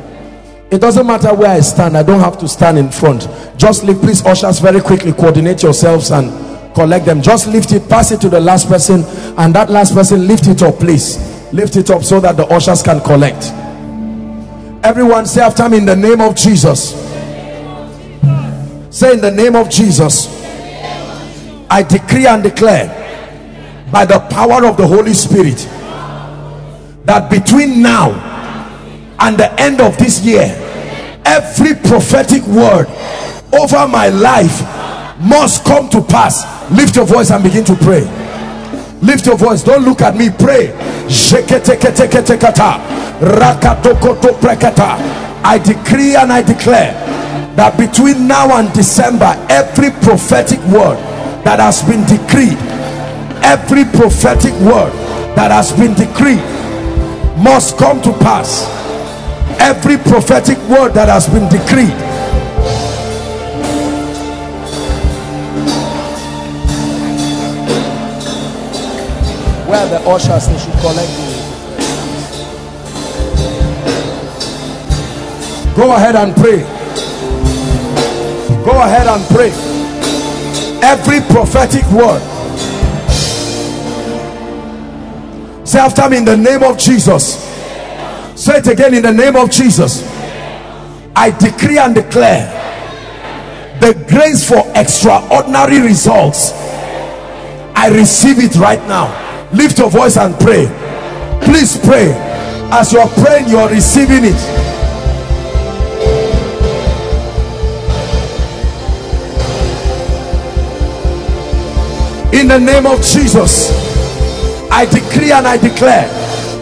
It doesn't matter where i stand. I don't have to stand in front. Just lift please ushers very quickly. Coordinate yourselves and collect them. Just lift it pass it to the last person and that last person lift it up please. Lift it up so that the ushers can collect. Everyone say after me in the name of jesus. Say in the name of jesus. I decree and declare by the power of the holy spirit that between now and the end of this year every prophetic word over my life must come to pass. Lift your voice and begin to pray. Lift your voice. Don't look at me. Pray. I decree and i declare that between now and december every prophetic word that has been decreed every prophetic word that has been decreed must come to pass. Every prophetic word that has been decreed the ushers they should collect go ahead and pray. Go ahead and pray. Every prophetic word. Say after me in the name of jesus. Say it again in the name of jesus. I decree and declare the grace for extraordinary results. I receive it right now lift your voice and pray. Please pray. As you're praying you're receiving it. In the name of jesus i decree and i declare.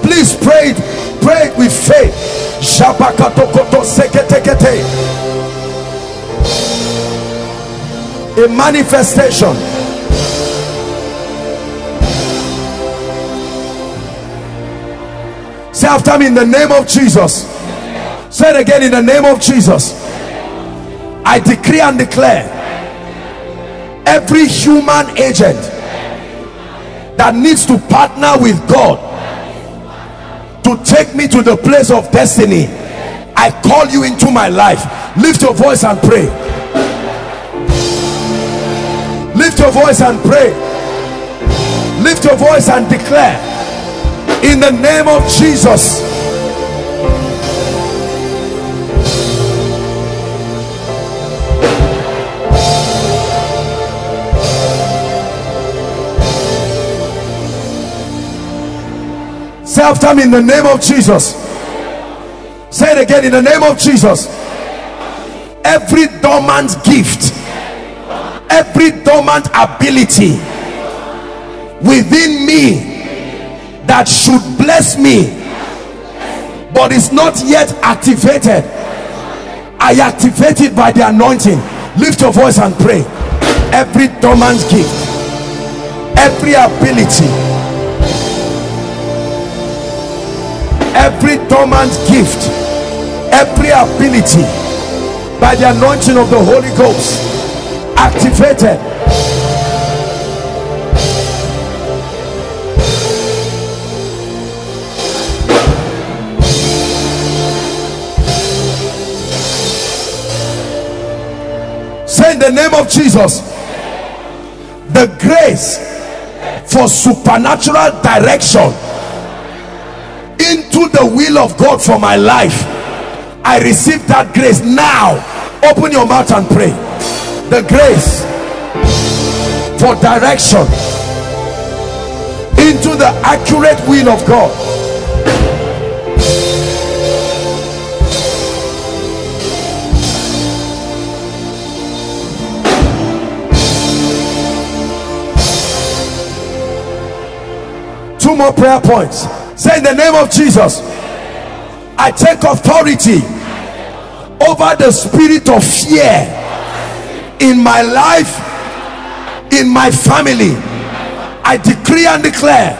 Please pray it. Pray it with faith. A manifestation say after me in the name of Jesus. Say it again in the name of Jesus. I decree and declare every human agent that needs to partner with God to take me to the place of destiny I call you into my life. Lift your voice and pray. Lift your voice and pray. Lift your voice and declare in the name of Jesus. Say after me in the name of Jesus. Say it again in the name of Jesus. Every dormant gift every dormant ability within me that should bless me but is not yet activated. I activate it by the anointing. Lift your voice and pray. Every dormant gift every ability every dormant gift every ability by the anointing of the Holy Ghost activated the name of Jesus. The grace for supernatural direction into the will of God for my life. I receive that grace now. Open your mouth and pray. The grace for direction into the accurate will of God two more prayer points. Say in the name of Jesus I take authority over the spirit of fear in my life in my family. I decree and declare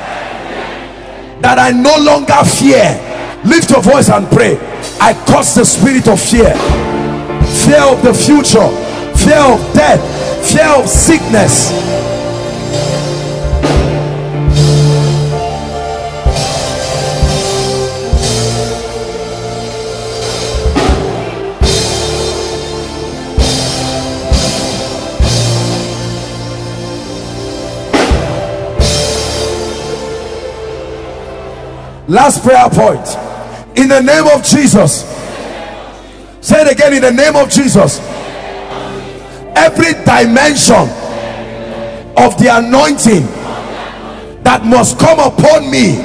that I no longer fear. Lift your voice and pray. I cause the spirit of fear. Fear of the future. Fear of death. Fear of sickness last prayer point. In the name of Jesus. Say it again in the name of Jesus. Every dimension of the anointing that must come upon me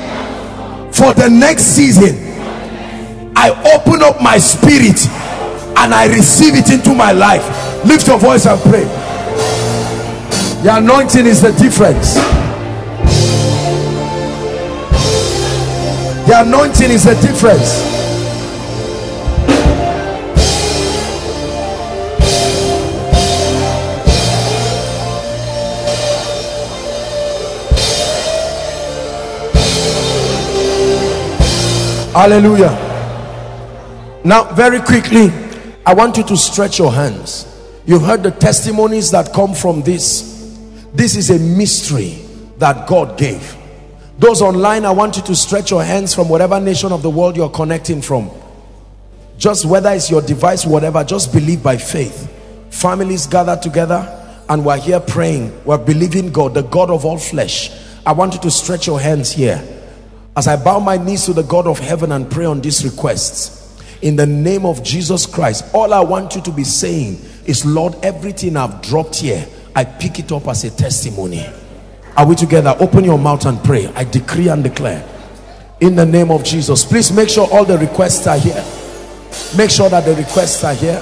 for the next season I open up my spirit and I receive it into my life. Lift your voice and pray. The anointing is the difference the anointing is the difference. Hallelujah. Now very quickly i want you to stretch your hands. You've heard the testimonies that come from this. This is a mystery that god gave those online i want you to stretch your hands from whatever nation of the world you're connecting from. Just whether it's your device whatever just believe by faith. Families gather together and we're here praying. We're believing god the god of all flesh. I want you to stretch your hands here. As i bow my knees to the god of heaven and pray on these requests in the name of jesus christ all i want you to be saying is lord everything i've dropped here i pick it up as a testimony are we together? Open your mouth and pray. I decree and declare in the name of Jesus. Please make sure all the requests are here. Make sure that the requests are here.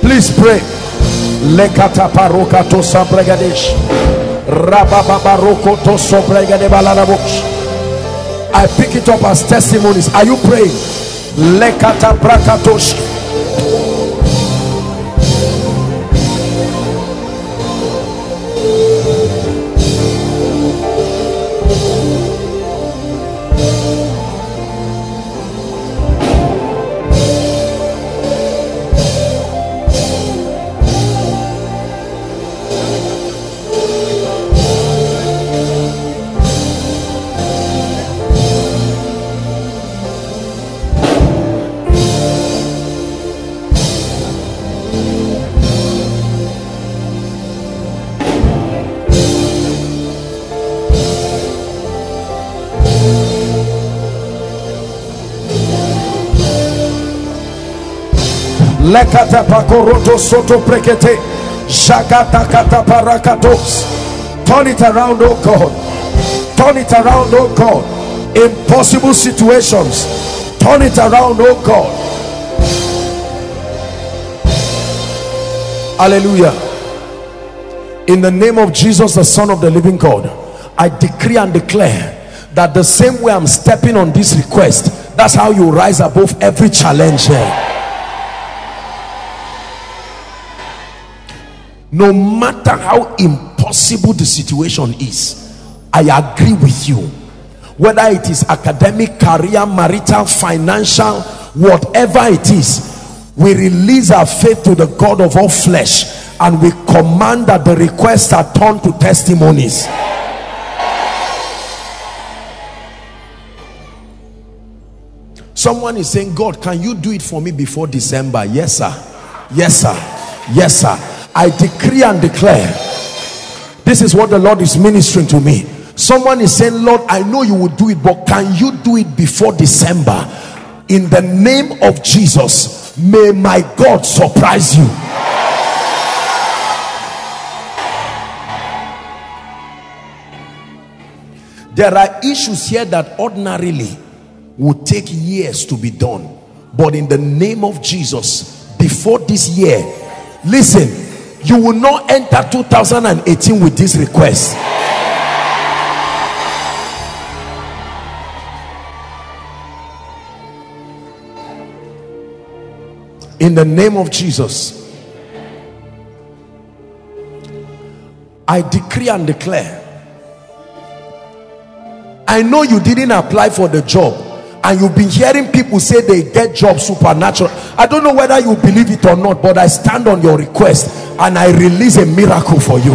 Please pray. Lekata paroka to. I pick it up as testimonies. Are you praying? Lekata pakoroto soto prekete. Shakata kata parakatos turn it around oh god. Turn it around oh god. Impossible situations. Turn it around oh god. Hallelujah. In the name of jesus the son of the living god i decree and declare that the same way i'm stepping on this request that's how you rise above every challenge here no matter how impossible the situation is i agree with you. Whether it is academic career marital financial whatever it is we release our faith to the god of all flesh and we command that the requests are turned to testimonies. Someone is saying god can you do it for me before december? Yes sir. Yes sir. Yes sir I decree and declare this is what the Lord is ministering to me. Someone is saying Lord I know you will do it but can you do it before December? In the name of Jesus may my God surprise you. There are issues here that ordinarily would take years to be done. But in the name of Jesus before this year listen you will not enter 2018 with this request. In the name of Jesus I decree and declare I know you didn't apply for the job and you've been hearing people say they get jobs supernatural. I don't know whether you believe it or not but i stand on your request and i release a miracle for you.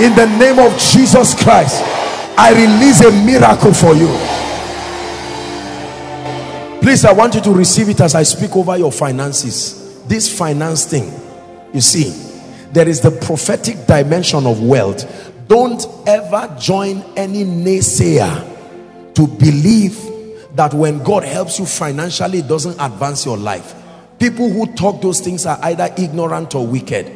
In the name of jesus christ i release a miracle for you. Please i want you to receive it as i speak over your finances. This finance thing you see there is the prophetic dimension of wealth. Don't ever join any naysayer to believe that when God helps you financially, it doesn't advance your life. People who talk those things are either ignorant or wicked.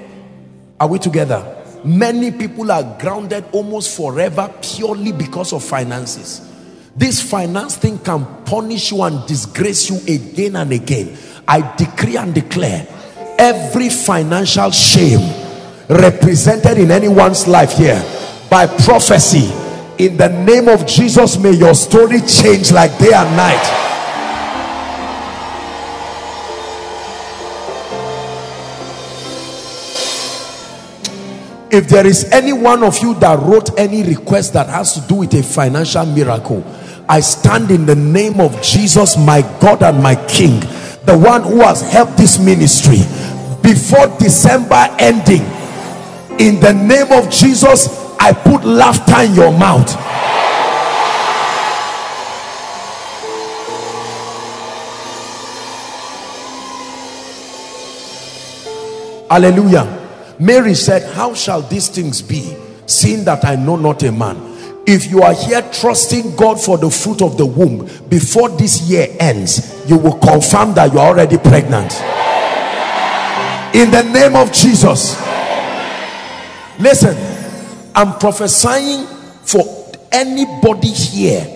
Are we together? Many people are grounded almost forever purely because of finances. This finance thing can punish you and disgrace you again and again. I decree and declare every financial shame represented in anyone's life here by prophecy in the name of Jesus may your story change like day and night. If there is any one of you that wrote any request that has to do with a financial miracle I stand in the name of Jesus my God and my King the one who has helped this ministry before December ending. In the name of Jesus I put laughter in your mouth. Hallelujah. Mary said how shall these things be seeing that I know not a man? If you are here trusting God for the fruit of the womb before this year ends you will confirm that you are already pregnant. In the name of Jesus. Listen I'm prophesying for anybody here.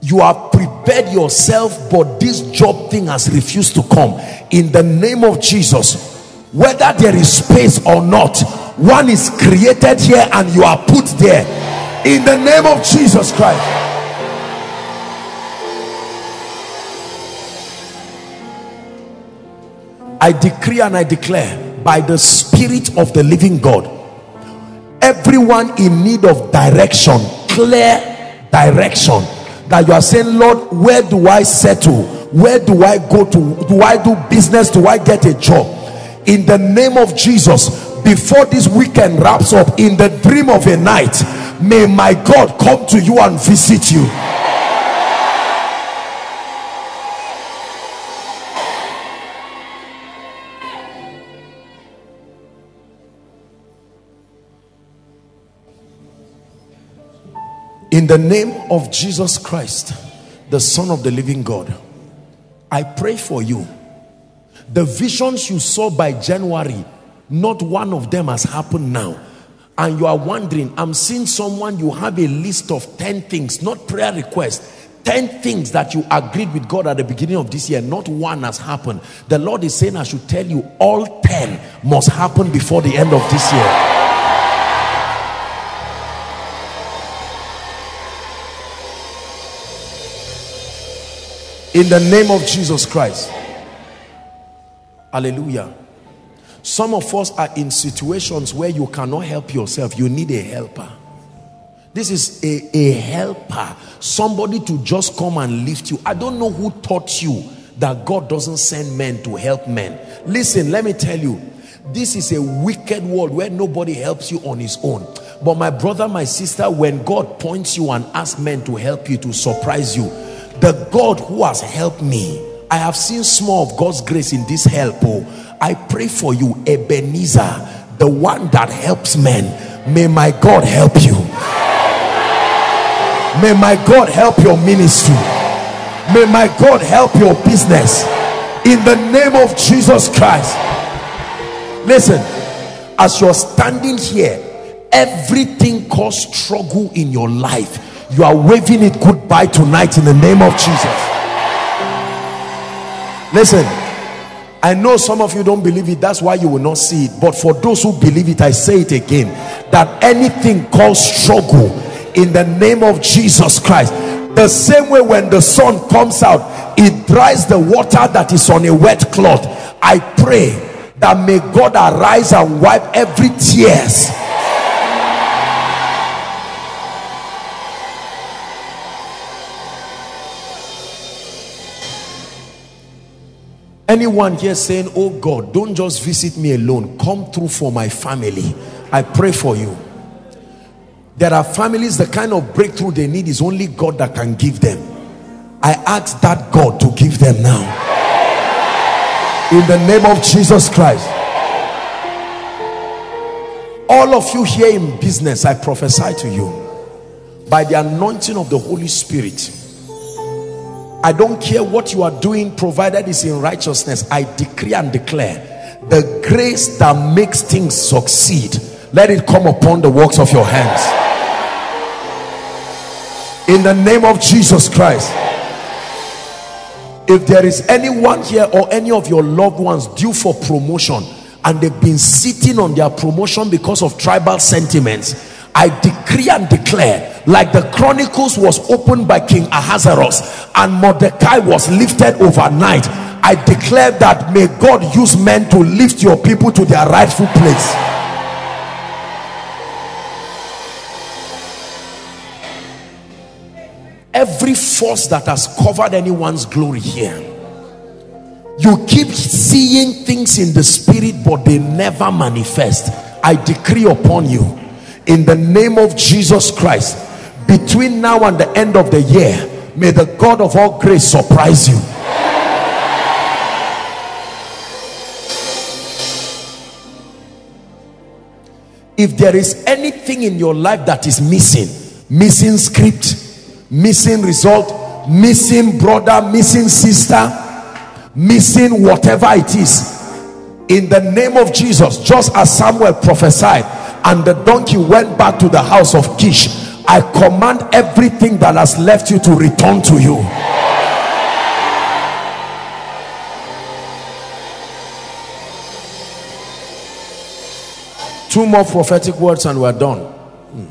You have prepared yourself but this job thing has refused to come. In the name of Jesus whether there is space or not one is created here and you are put there. In the name of jesus christ. I decree and i declare by the spirit of the living god everyone in need of direction. Clear. Direction. That you are saying lord where do i settle? Where do i go to? Do i do business? Do i get a job? In the name of jesus before this weekend wraps up in the dream of a night may my god come to you and visit you in the name of jesus christ the son of the living god i pray for you the visions you saw by january not one of them has happened now and you are wondering i'm seeing someone you have a list of 10 things not prayer requests 10 things that you agreed with God at the beginning of this year, not one has happened. The Lord is saying, I should tell you, all 10 must happen before the end of this year. In the name of Jesus Christ. Hallelujah. Some of us are in situations where you cannot help yourself. You need a helper. This is a, a helper. Somebody to just come and lift you. I don't know who taught you that God doesn't send men to help men. Listen, let me tell you. This is a wicked world where nobody helps you on his own. But my brother, my sister, when God points you and asks men to help you to surprise you, the God who has helped me, I have seen small of God's grace in this help. Oh, I pray for you, Ebenezer, the one that helps men. May my God help you. May my God help your ministry. May my God help your business. In the name of Jesus Christ. Listen, as you're standing here, everything caused struggle in your life. You are waving it goodbye tonight in the name of Jesus. Listen, I know some of you don't believe it, that's why you will not see it. But for those who believe it, I say it again that anything called struggle in the name of Jesus Christ, the same way when the sun comes out, it dries the water that is on a wet cloth. I pray that may God arise and wipe every tears anyone here saying oh god don't just visit me alone. Come through for my family. I pray for you. There are families the kind of breakthrough they need is only god that can give them. I ask that god to give them now. In the name of jesus christ. All of you here in business i prophesy to you. By the anointing of the holy spirit I don't care what you are doing provided is in righteousness I decree and declare the grace that makes things succeed let it come upon the works of your hands. In the name of Jesus Christ. If there is anyone here or any of your loved ones due for promotion and they've been sitting on their promotion because of tribal sentiments I decree and declare like the chronicles was opened by King Ahasuerus and Mordecai was lifted overnight I declare that may God use men to lift your people to their rightful place. Every force that has covered anyone's glory here you keep seeing things in the spirit but they never manifest. I decree upon you in the name of Jesus Christ between now and the end of the year may the God of all grace surprise you. If there is anything in your life that is missing missing script missing result missing brother missing sister missing whatever it is in the name of Jesus just as Samuel prophesied and the donkey went back to the house of Kish I command everything that has left you to return to you Two more prophetic words and we're done. Hmm.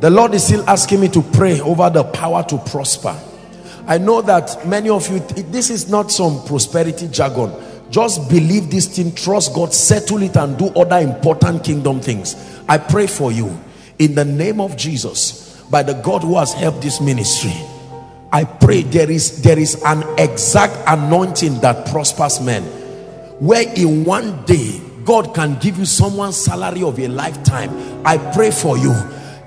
The Lord is still asking me to pray over the power to prosper. I know that many of you, this is not some prosperity jargon. Just believe this thing, trust God, settle it and do other important kingdom things. I pray for you in the name of Jesus by the God who has helped this ministry I pray there is there is an exact anointing that prospers men where in one day God can give you someone's salary of a lifetime I pray for you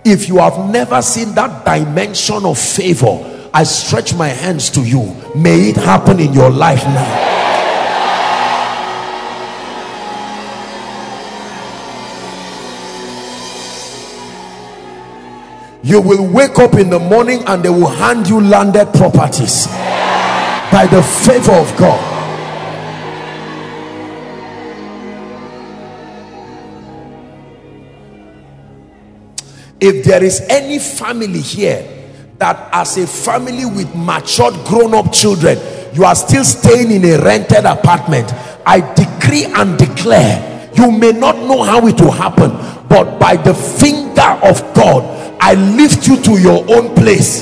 if you have never seen that dimension of favor I stretch my hands to you. May it happen in your life now. You will wake up in the morning and they will hand you landed properties by the favor of God. If there is any family here that as a family with matured grown-up children you are still staying in a rented apartment i decree and declare you may not know how it will happen but by the finger of god I lift you to your own place.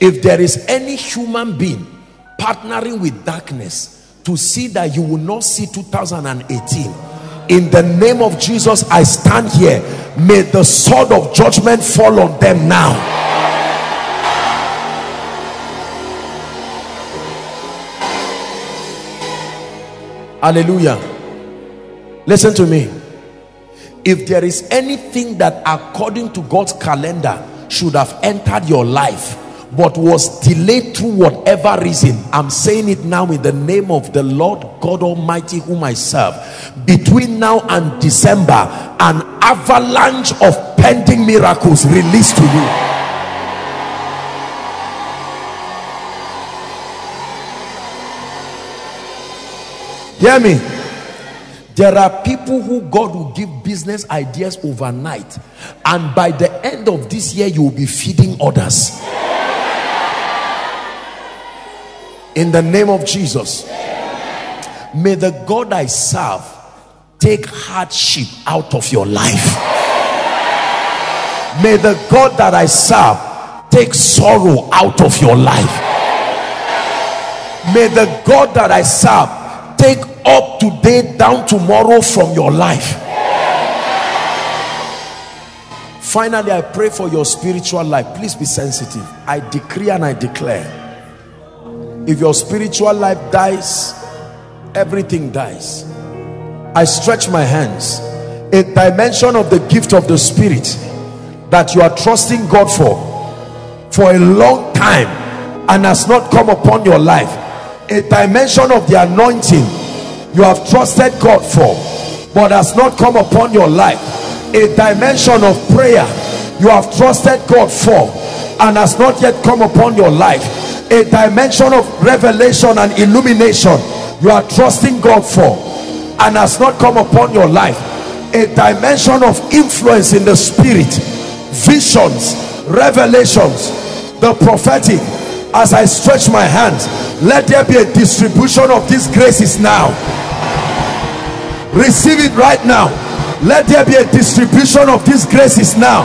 If there is any human being partnering with darkness to see that you will not see 2018 in the name of Jesus I stand here. May the sword of judgment fall on them now. Hallelujah. Listen to me. If there is anything that according to God's calendar should have entered your life but was delayed through whatever reason. I'm saying it now in the name of the Lord God Almighty whom I serve. Between now and December an avalanche of pending miracles released to you. Hear me. There are people who God will give business ideas overnight and by the end of this year you will be feeding others in the name of Jesus. May the God I serve take hardship out of your life. May the God that I serve take sorrow out of your life. May the God that I serve take up today down tomorrow from your life. Finally i pray for your spiritual life. Please be sensitive. I decree and i declare if your spiritual life dies everything dies. I stretch my hands. A dimension of the gift of the spirit that you are trusting god for for a long time and has not come upon your life. A dimension of the anointing you have trusted God for but has not come upon your life. A dimension of prayer you have trusted God for and has not yet come upon your life a dimension of revelation and illumination you are trusting God for and has not come upon your life. A dimension of influence in the spirit visions revelations the prophetic. As I stretch my hands let there be a distribution of these graces now. Receive it right now. Let there be a distribution of these graces now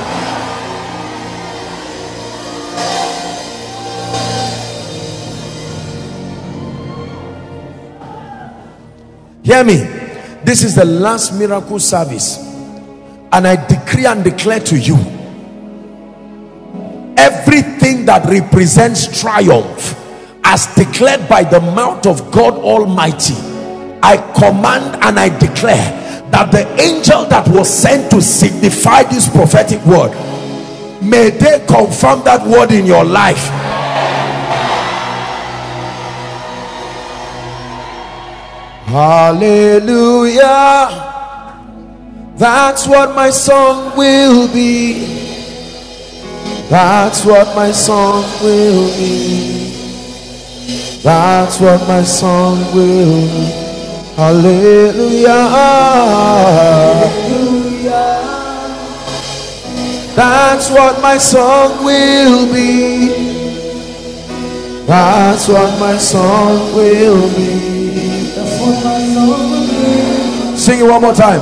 hear me. This is the last miracle service. And I decree and declare to you everything that represents triumph as declared by the mouth of God Almighty I command and I declare that the angel that was sent to signify this prophetic word may they confirm that word in your life hallelujah that's what my song will be that's what my song will be that's what my song will be. Hallelujah. That's what my song will be. That's what my song will be. That's what my song will be. Sing it one more time.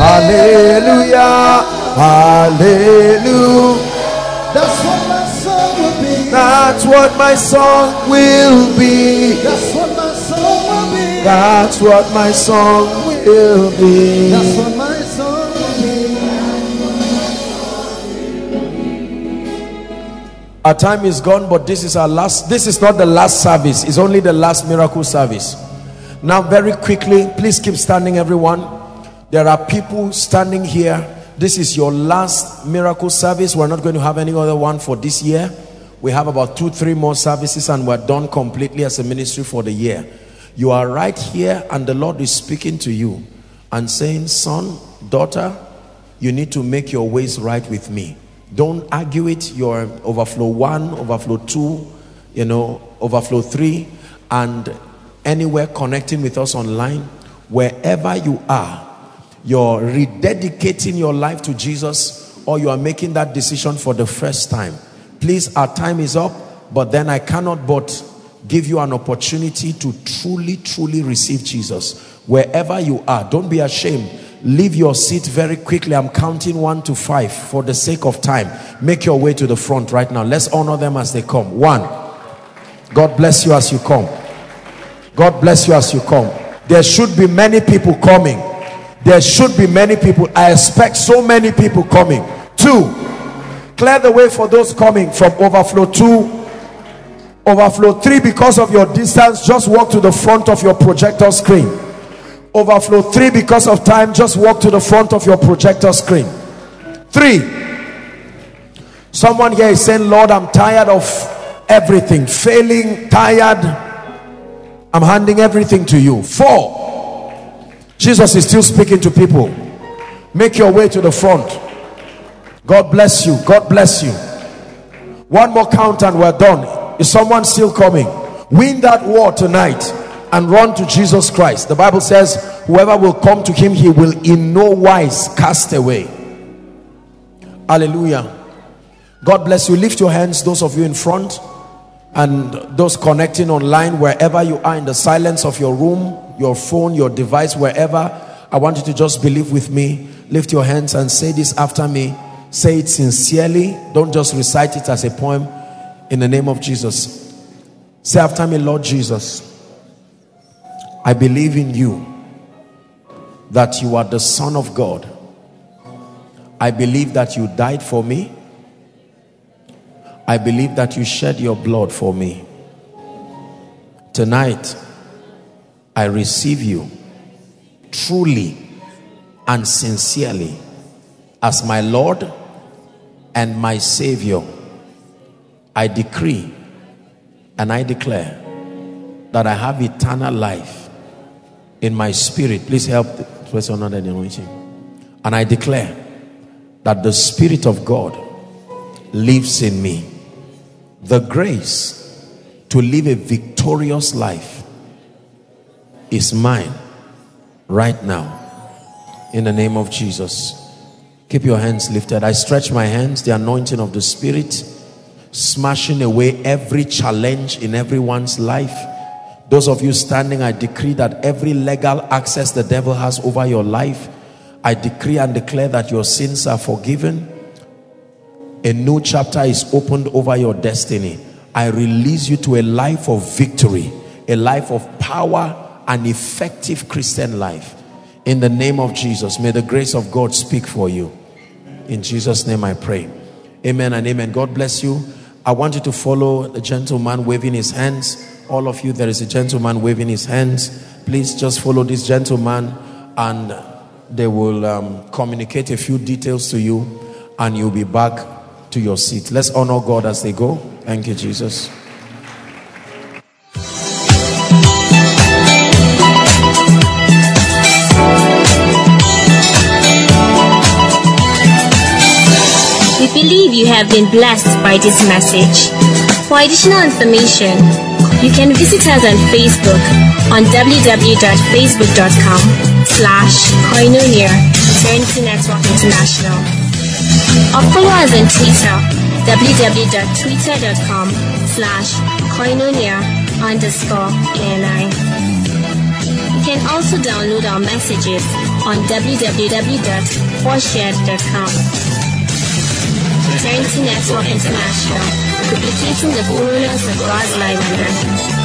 Hallelujah. Hallelujah. That's what my song will be. That's what my song will be. That's what my song will be. That's what my song will be. That's what my song will be. Our time is gone, but this is our last. This is not the last service. It's only the last miracle service. Now, very quickly, please keep standing, everyone. There are people standing here. This is your last miracle service. We're not going to have any other one for this year. We have about two, three more services, and we're done completely as a ministry for the year. You are right here, and the Lord is speaking to you and saying, Son, daughter, you need to make your ways right with me. Don't argue it. You're overflow one, overflow two, you know, overflow three, and anywhere connecting with us online, wherever you are, you're rededicating your life to Jesus or you are making that decision for the first time. Please, our time is up, but then I cannot but give you an opportunity to truly, truly receive Jesus. Wherever you are, don't be ashamed. Leave your seat very quickly. I'm counting one to five for the sake of time. Make your way to the front right now. Let's honor them as they come. One. God bless you as you come. God bless you as you come. There should be many people coming. There should be many people. I expect so many people coming. Two, clear the way for those coming from overflow two, overflow three. Because of your distance, just walk to the front of your projector screen. Overflow three, because of time, just walk to the front of your projector screen. Three, someone here is saying, Lord, I'm tired of everything, failing, tired. I'm handing everything to you. Four, Jesus is still speaking to people. Make your way to the front. God bless you. God bless you. One more count and we're done. Is someone still coming? Win that war tonight and run to Jesus Christ. The Bible says, Whoever will come to him, he will in no wise cast away. Hallelujah. God bless you. Lift your hands, those of you in front and those connecting online, wherever you are in the silence of your room, your phone, your device, wherever. I want you to just believe with me. Lift your hands and say this after me. Say it sincerely. Don't just recite it as a poem. In the name of Jesus. Say after me, Lord Jesus, I believe in you that you are the Son of God. I believe that you died for me. I believe that you shed your blood for me. Tonight, I receive you truly and sincerely as my Lord and my Savior. I decree and I declare that I have eternal life in my spirit. Please help the person under the anointing. And I declare that the Spirit of God lives in me. The grace to live a victorious life is mine right now. In the name of Jesus. Keep your hands lifted. I stretch my hands, the anointing of the Spirit, smashing away every challenge in everyone's life. Those of you standing, I decree that every legal access the devil has over your life, I decree and declare that your sins are forgiven. A new chapter is opened over your destiny. I release you to a life of victory, a life of power, an effective Christian life. In the name of Jesus, may the grace of God speak for you. In Jesus' name I pray. Amen and amen. God bless you. I want you to follow the gentleman waving his hands. All of you, there is a gentleman waving his hands. Please just follow this gentleman and they will um, communicate a few details to you and you'll be back to your seat. Let's honor God as they go. Thank you, Jesus. We believe you have been blessed by this message. For additional information, You can visit us on Facebook on www.facebook.com slash koinonia Eternity Network International or follow us on Twitter www.twitter.com slash koinonia underscore ANI. You can also download our messages on www.4shared.com. Eternity Network International, duplicating the fullness of God's life.